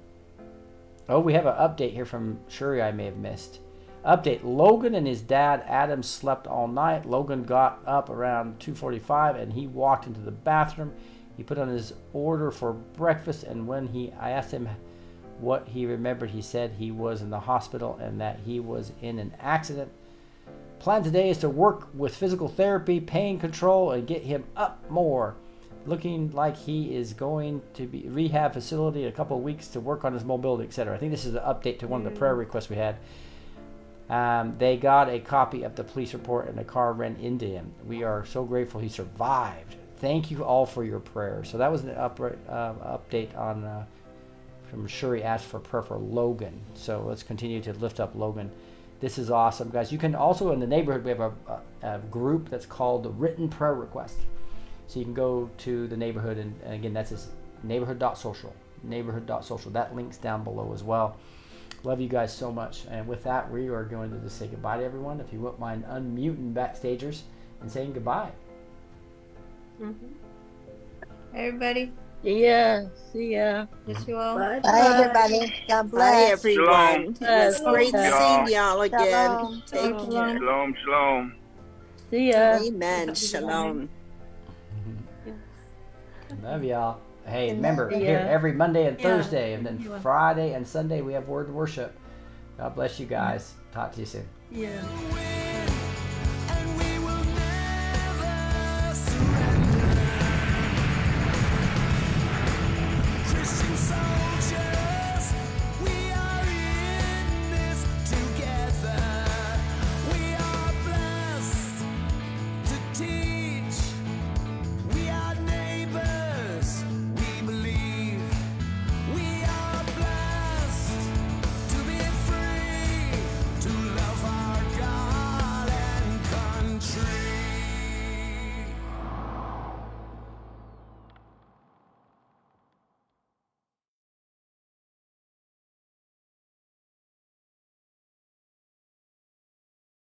oh, we have an update here from Shuri I may have missed. Update Logan and his dad Adam slept all night. Logan got up around 2:45 and he walked into the bathroom. He put on his order for breakfast and when he I asked him what he remembered, he said he was in the hospital and that he was in an accident. Plan today is to work with physical therapy, pain control, and get him up more. Looking like he is going to be rehab facility in a couple of weeks to work on his mobility, etc. I think this is an update to one of the prayer requests we had. Um, they got a copy of the police report and the car ran into him. We are so grateful he survived. Thank you all for your prayers. So that was an up, uh, update on uh, from Shuri asked for prayer for Logan. So let's continue to lift up Logan. This is awesome, guys. You can also in the neighborhood we have a, a, a group that's called the Written Prayer Request. So you can go to the neighborhood and, and again that's this neighborhood.social. Neighborhood.social. That link's down below as well. Love you guys so much. And with that, we are going to just say goodbye to everyone. If you wouldn't mind unmuting backstagers and saying goodbye. Mhm. Everybody, Yeah, see ya. miss mm-hmm. you all. Bye, everybody. God bless Bye, bless. everyone. Shalom. It great Shalom. seeing y'all again. Shalom. Take care. Shalom, shalom. See ya. Amen. Shalom. Love y'all. Hey, remember Yeah. here every Monday and Yeah. Thursday, and then Yeah. Friday and Sunday we have word worship. God bless you guys. Talk to you soon. Yeah.